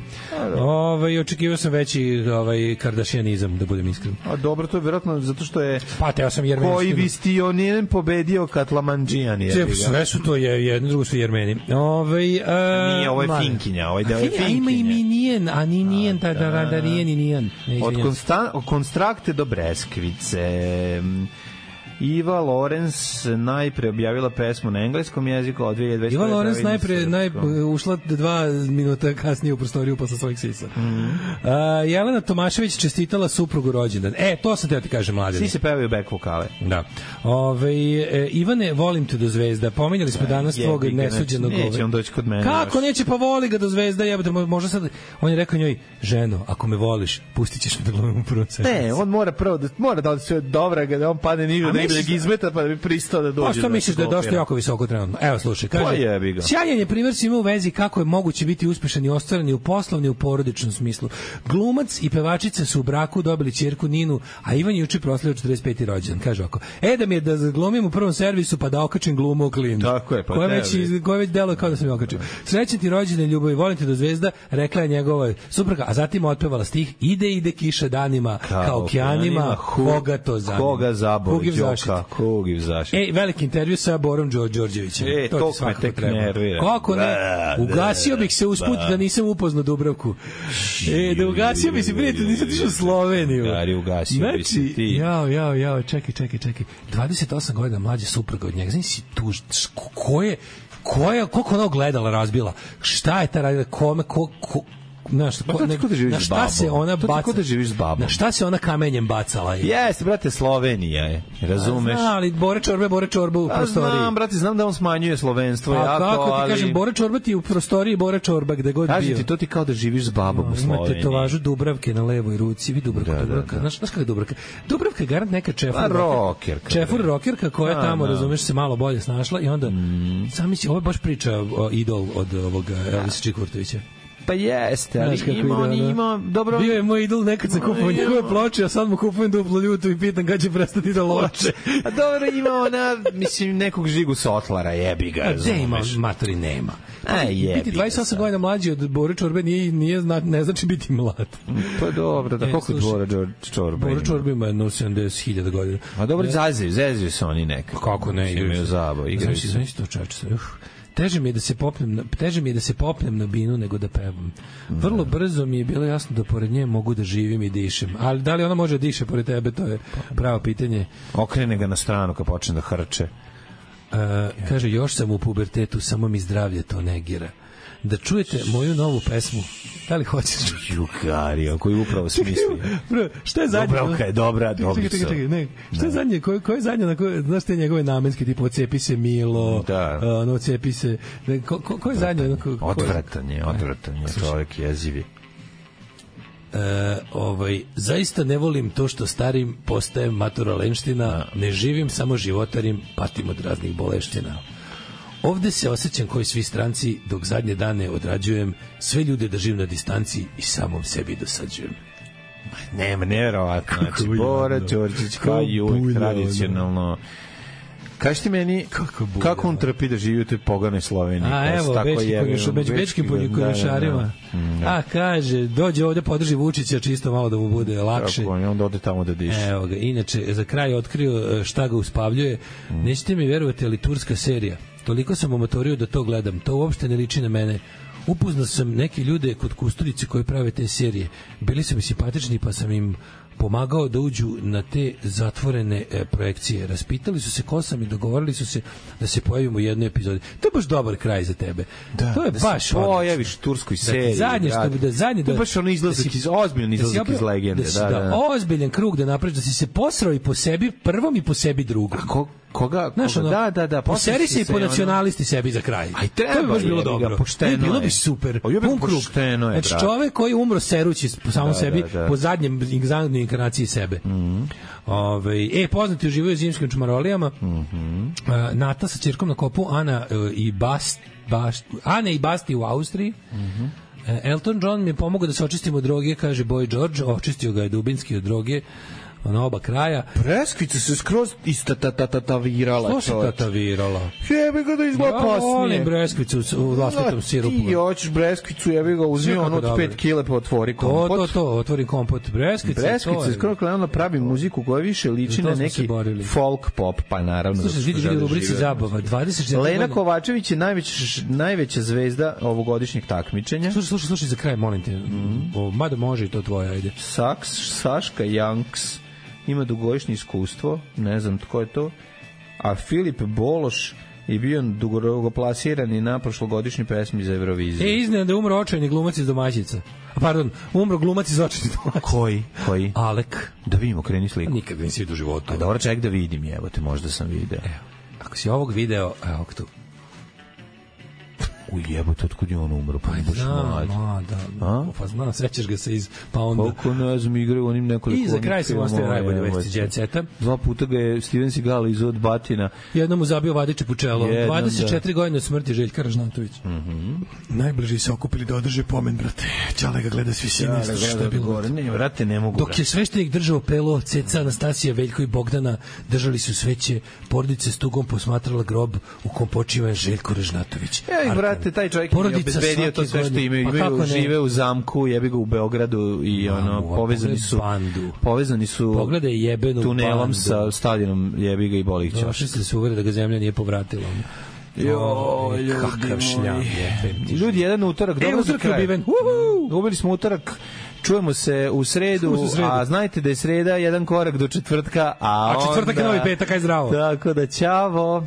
Ovaj očekivao sam veći ovaj Kardashianizam, da budem iskren. A dobro, to je vjerojatno zato što je Pa teo sam Jermenski. koji Vistioninen pobedio Katlamanđijan. je. Sve, su to je jedno drugo su Jermeni. Ovaj uh, Nije, ovo je Finkinja, ovaj deo je A ima i Finkinja. Minijen, a ni Nijen, da, da, da, da, nije ni Nijen. Se. konstan, od Konstrakte do Breskvice. Iva Lorenz najpre objavila pesmu na engleskom jeziku, od 2020. Ivan Lorenz najpre naj, ušla dva minuta kasnije u prostoriju posle svojih sisa. Mhm. A, Jelena Tomašević čestitala suprugu rođendan. E, to sam teo ti kažem, mladine. Svi se pevaju back vokale. Da. Ove, e, Ivane, volim te do zvezda. Pominjali smo danas jebi tvog ga, nesuđenog... znači, neće ove- on doći kod mene Kako još. neće, pa voli ga do zvezda, jebote, mo- možda sad... On je rekao njoj, ženo, ako me voliš, pustit ćeš me da glumim u prvom. Ne, on mora prvo da mora da ode sve dobra ga da on padne niže A da izmeta pa da bi pristao da dođe. Pa što misliš da je dosta jako visoko trenutno? Evo, slušaj, kaže, sjajan je primjer svima u vezi kako je moguće biti uspešan i ostvaren i u poslovni i u porodičnom smislu. Glumac i pevačica su u braku dobili ćerku Ninu, a Ivan juče proslavio 45. rođendan. Kaže ovako, e da mi je da glumim u prvom servisu pa da okačim glumu o klinu. Tako je, pa koja već, koja već deluje kao da sam je okačio. Srećan ti rođendan, ljubavi, volim te do zvezda, rekla je njegova supruga, a zatim otpevala stih, ide, ide kiša danima, kao, okeanima, koga to zanima. Koga zaboli, Kugiv zašit. Đoka, kugiv zašit. Ej, veliki intervju sa Borom Đor Đorđevićem. E, to to me tek treba. nervira. Kako ne? Ba, Ugasio bih se usput ba. da nisam upoznao Dubravku. E, da ugasio bi se, prijatelj, nisam tišao u Sloveniju. Dari, ugasio bi se Znači, ti. Jao, jao, jao, čekaj, čekaj, čekaj. 28 godina mlađa supruga od njega. Znaš si tu, ko- je, ko je, koliko ona ogledala razbila? Šta je ta radila? Kome, ko, ko, Ne, ko da na s šta se ona To ti baca? ko da živiš s babom. Na šta se ona kamenjem bacala? je? Jeste, brate, Slovenija je. Razumeš? Zna, ali Bore Čorbe, Bore Čorba u prostoriji. znam, brate, znam da on smanjuje slovenstvo Pa jako, kako ti ali... kažem, Bore Čorba ti u prostoriji Bore Čorba gde god Kažem bio. ti, to ti kao da živiš s babom u Imate Sloveniji. tovažu Dubravke na levoj ruci, vi Dubravka, Da, da, Dubravka, da. znaš, znaš kako Dubravka? Dubravka je garant neka čefur Pa, rokerka, Čefur rokerka koja Da, tamo, da. razumeš, se malo bolje snašla i onda, sam misli, ovo je baš priča o idol od ovoga Elisa Čikvrtovića. Pa jeste, ali Znaš ima, on ono? ima, dobro... Bio je moj idol nekad kupovao ima. njegove ploče, a sad mu kupujem duplo ljutu i pitam kad će prestati da loče. A dobro, ima ona, mislim, nekog žigu sotlara, jebi ga, A gde ima, matori nema. A, jebi Biti ga 28 sad. godina mlađi od Bore Čorbe nije, nije zna, ne znači biti mlad. Pa dobro, da E, koliko Đor- Čorba Bore? Čorbe ima jedno 70.000 godina. A dobro, zaziju, zeziju se oni nekako. Kako ne, Imaju zabavu, igraju se. znaš to čoveče, uf. Teže mi je da se popnem na, teže mi je da se popnem na binu nego da pevam. Vrlo brzo mi je bilo jasno da pored nje mogu da živim i dišem. Ali da li ona može da diše pored tebe, to je pravo pitanje. Okrene ga na stranu kad počne da hrče. Uh, kaže, još sam u pubertetu, samo mi zdravlje to negira. Da čujete moju novu pesmu. Da li hoćeš? Jukario, koji upravo smislio. [laughs] Bro, šta je zadnje? Dubravka je dobra, dobri čekaj, čekaj, ne. Šta je Da. zadnje? Koje, koje je zadnje? Na koje, znaš te njegove namenske, tipa ocepi se Milo, Da. a, ono ocepi se... Ne, ko, ko, ko je zadnje? Ono, ko, Odvratan je, odvratan je, čovjek jezivi. E, ovaj, zaista ne volim to što starim postajem matura lenština, ne živim samo životarim, patim od raznih boleština. Ovde se osjećam koji svi stranci, dok zadnje dane odrađujem, sve ljude držim na distanci i samom sebi dosađujem. Nema, nevjerovatno. Znači. Bora Đorđić, kao i uvijek tradicionalno. Kaži ti meni, kako, kako on trpi da živi u toj poganoj Sloveniji? A evo, tako bečki među bečkim bečki- konjušarima. da, da, da. Mm, da. A kaže, dođe ovde, podrži Vučića, čisto malo da mu bude lakše. Tako, i onda ode tamo da diše. Evo ga, inače, za kraj otkrio e, šta ga uspavljuje. Mm. Nećete mi verovati, ali turska serija. Toliko sam omatorio da to gledam. To uopšte ne liči na mene. Upoznao sam neke ljude kod Kusturice koji prave te serije. Bili su mi simpatični pa sam im pomagao da uđu na te zatvorene e, projekcije. Raspitali su se ko sam i dogovorili su se da se pojavimo u jednoj epizodi. To je baš dobar kraj za tebe. Da, to je da se baš odlično. pojaviš turskoj Da ti seriji, zadnje što da zadnje je da baš ono izlazak da si- iz- ozbiljan da izlazak iz opravo- legende, Da, si, da, da, da. ozbiljan krug da napraviš da si se posrao i po sebi prvom i po sebi drugom. A ko, koga, Znaš, koga, ono, da, da, da. poseri se i po ono- nacionalisti sebi za kraj. Aj, treba, to bi baš bilo dobro. pošteno E, bilo bi super. O, Pun krug. pošteno je, Znači, čovek koji umro serući po samom Da, sebi, da, da. po zadnjem zadnjoj inkarnaciji sebe. Mhm. Ove, e, poznati uživaju zimskim čmarolijama. Mhm. A, Nata sa čirkom na kopu, Ana e, i Bast, Bast, Ana i Basti u Austriji. Mhm. E, Elton John mi je pomogao da se očistim od droge, kaže Boy George, očistio ga je dubinski od droge na oba kraja. Breskvica se skroz ista ta ta ta ta virala. Što se tatavirala? Jebe ga da izgleda Ja volim pasnije. breskvicu u- vlastitom sirupu. Ti hoćeš breskvicu, jebi ga, uzmi ono od dobro. 5 kile pa otvori To, kompot. to, to, otvori kompot. Breskvica, to Breskvica je. je skoro krenula pravi muziku koja više liči to na neki folk pop, pa naravno. Slušaj, da vidi, vidi rubrici zabava. 24 Lena. Kovačević je najveća, najveća zvezda ovogodišnjeg takmičenja. Slušaj, slušaj, slušaj za kraj, molim te. Mhm. O, mada može i to tvoje, ajde. Saks, Saška Janks ima dugogodišnje iskustvo, ne znam tko je to, a Filip Bološ je bio dugoplasirani na prošlogodišnjoj pesmi za Euroviziju. E, iznenada da umro očajni glumac iz domaćica. A, pardon, umro glumac iz očajni domaćica. Koji? Koji? Alek. Da vidimo, kreni sliku. Nikad ga nisi vidio u životu. A dobro, ček da vidim, evo te, možda sam video. Ako si ovog video, evo tu. U jebote, otkud je on umro? Pa ne baš Znam, ma, da, A? pa znam, sećaš ga se iz, pa onda... Koliko ne znam, igraju onim nekoliko... I za kraj sam ostavio najbolje vesti. Jet Seta. Dva puta ga je Steven Seagal izvod od batina. Jednom mu zabio čelo. Jednom, 24 godine od smrti Željka Ražnatović. Mhm. Najbliži se okupili da održe pomen, brate. Ćale ga gleda svi sine, Ja, šta je bilo. gore. Ne, vrate, ne mogu. Dok je sveštenik držao pelo, Ceca, Anastasija, Veljko i Bogdana držali su sveće, porodice s tugom posmatrala grob u kom počiva Željko Režnatović. Ej, Arkan. Brate, taj čovjek je obezbedio to sve što imaju. Pa imaju žive u zamku, jebi ga u Beogradu i ono, Mamu, a povezani su bandu. povezani su Pogledaj jebenu tunelom bandu. sa stadionom jebi ga i Bolić. Došli ste se uvere da ga zemlja nije povratila. Jo, ljudi kakav šljam je. Ljudi, jedan utorak, E, dobro za utorak je kraj. Ubili smo utorak, čujemo se u sredu, Čujemo se u sredu. a znajte da je sreda jedan korak do četvrtka, a, A četvrtak je onda- novi petak, aj zdravo. Tako da, ćavo.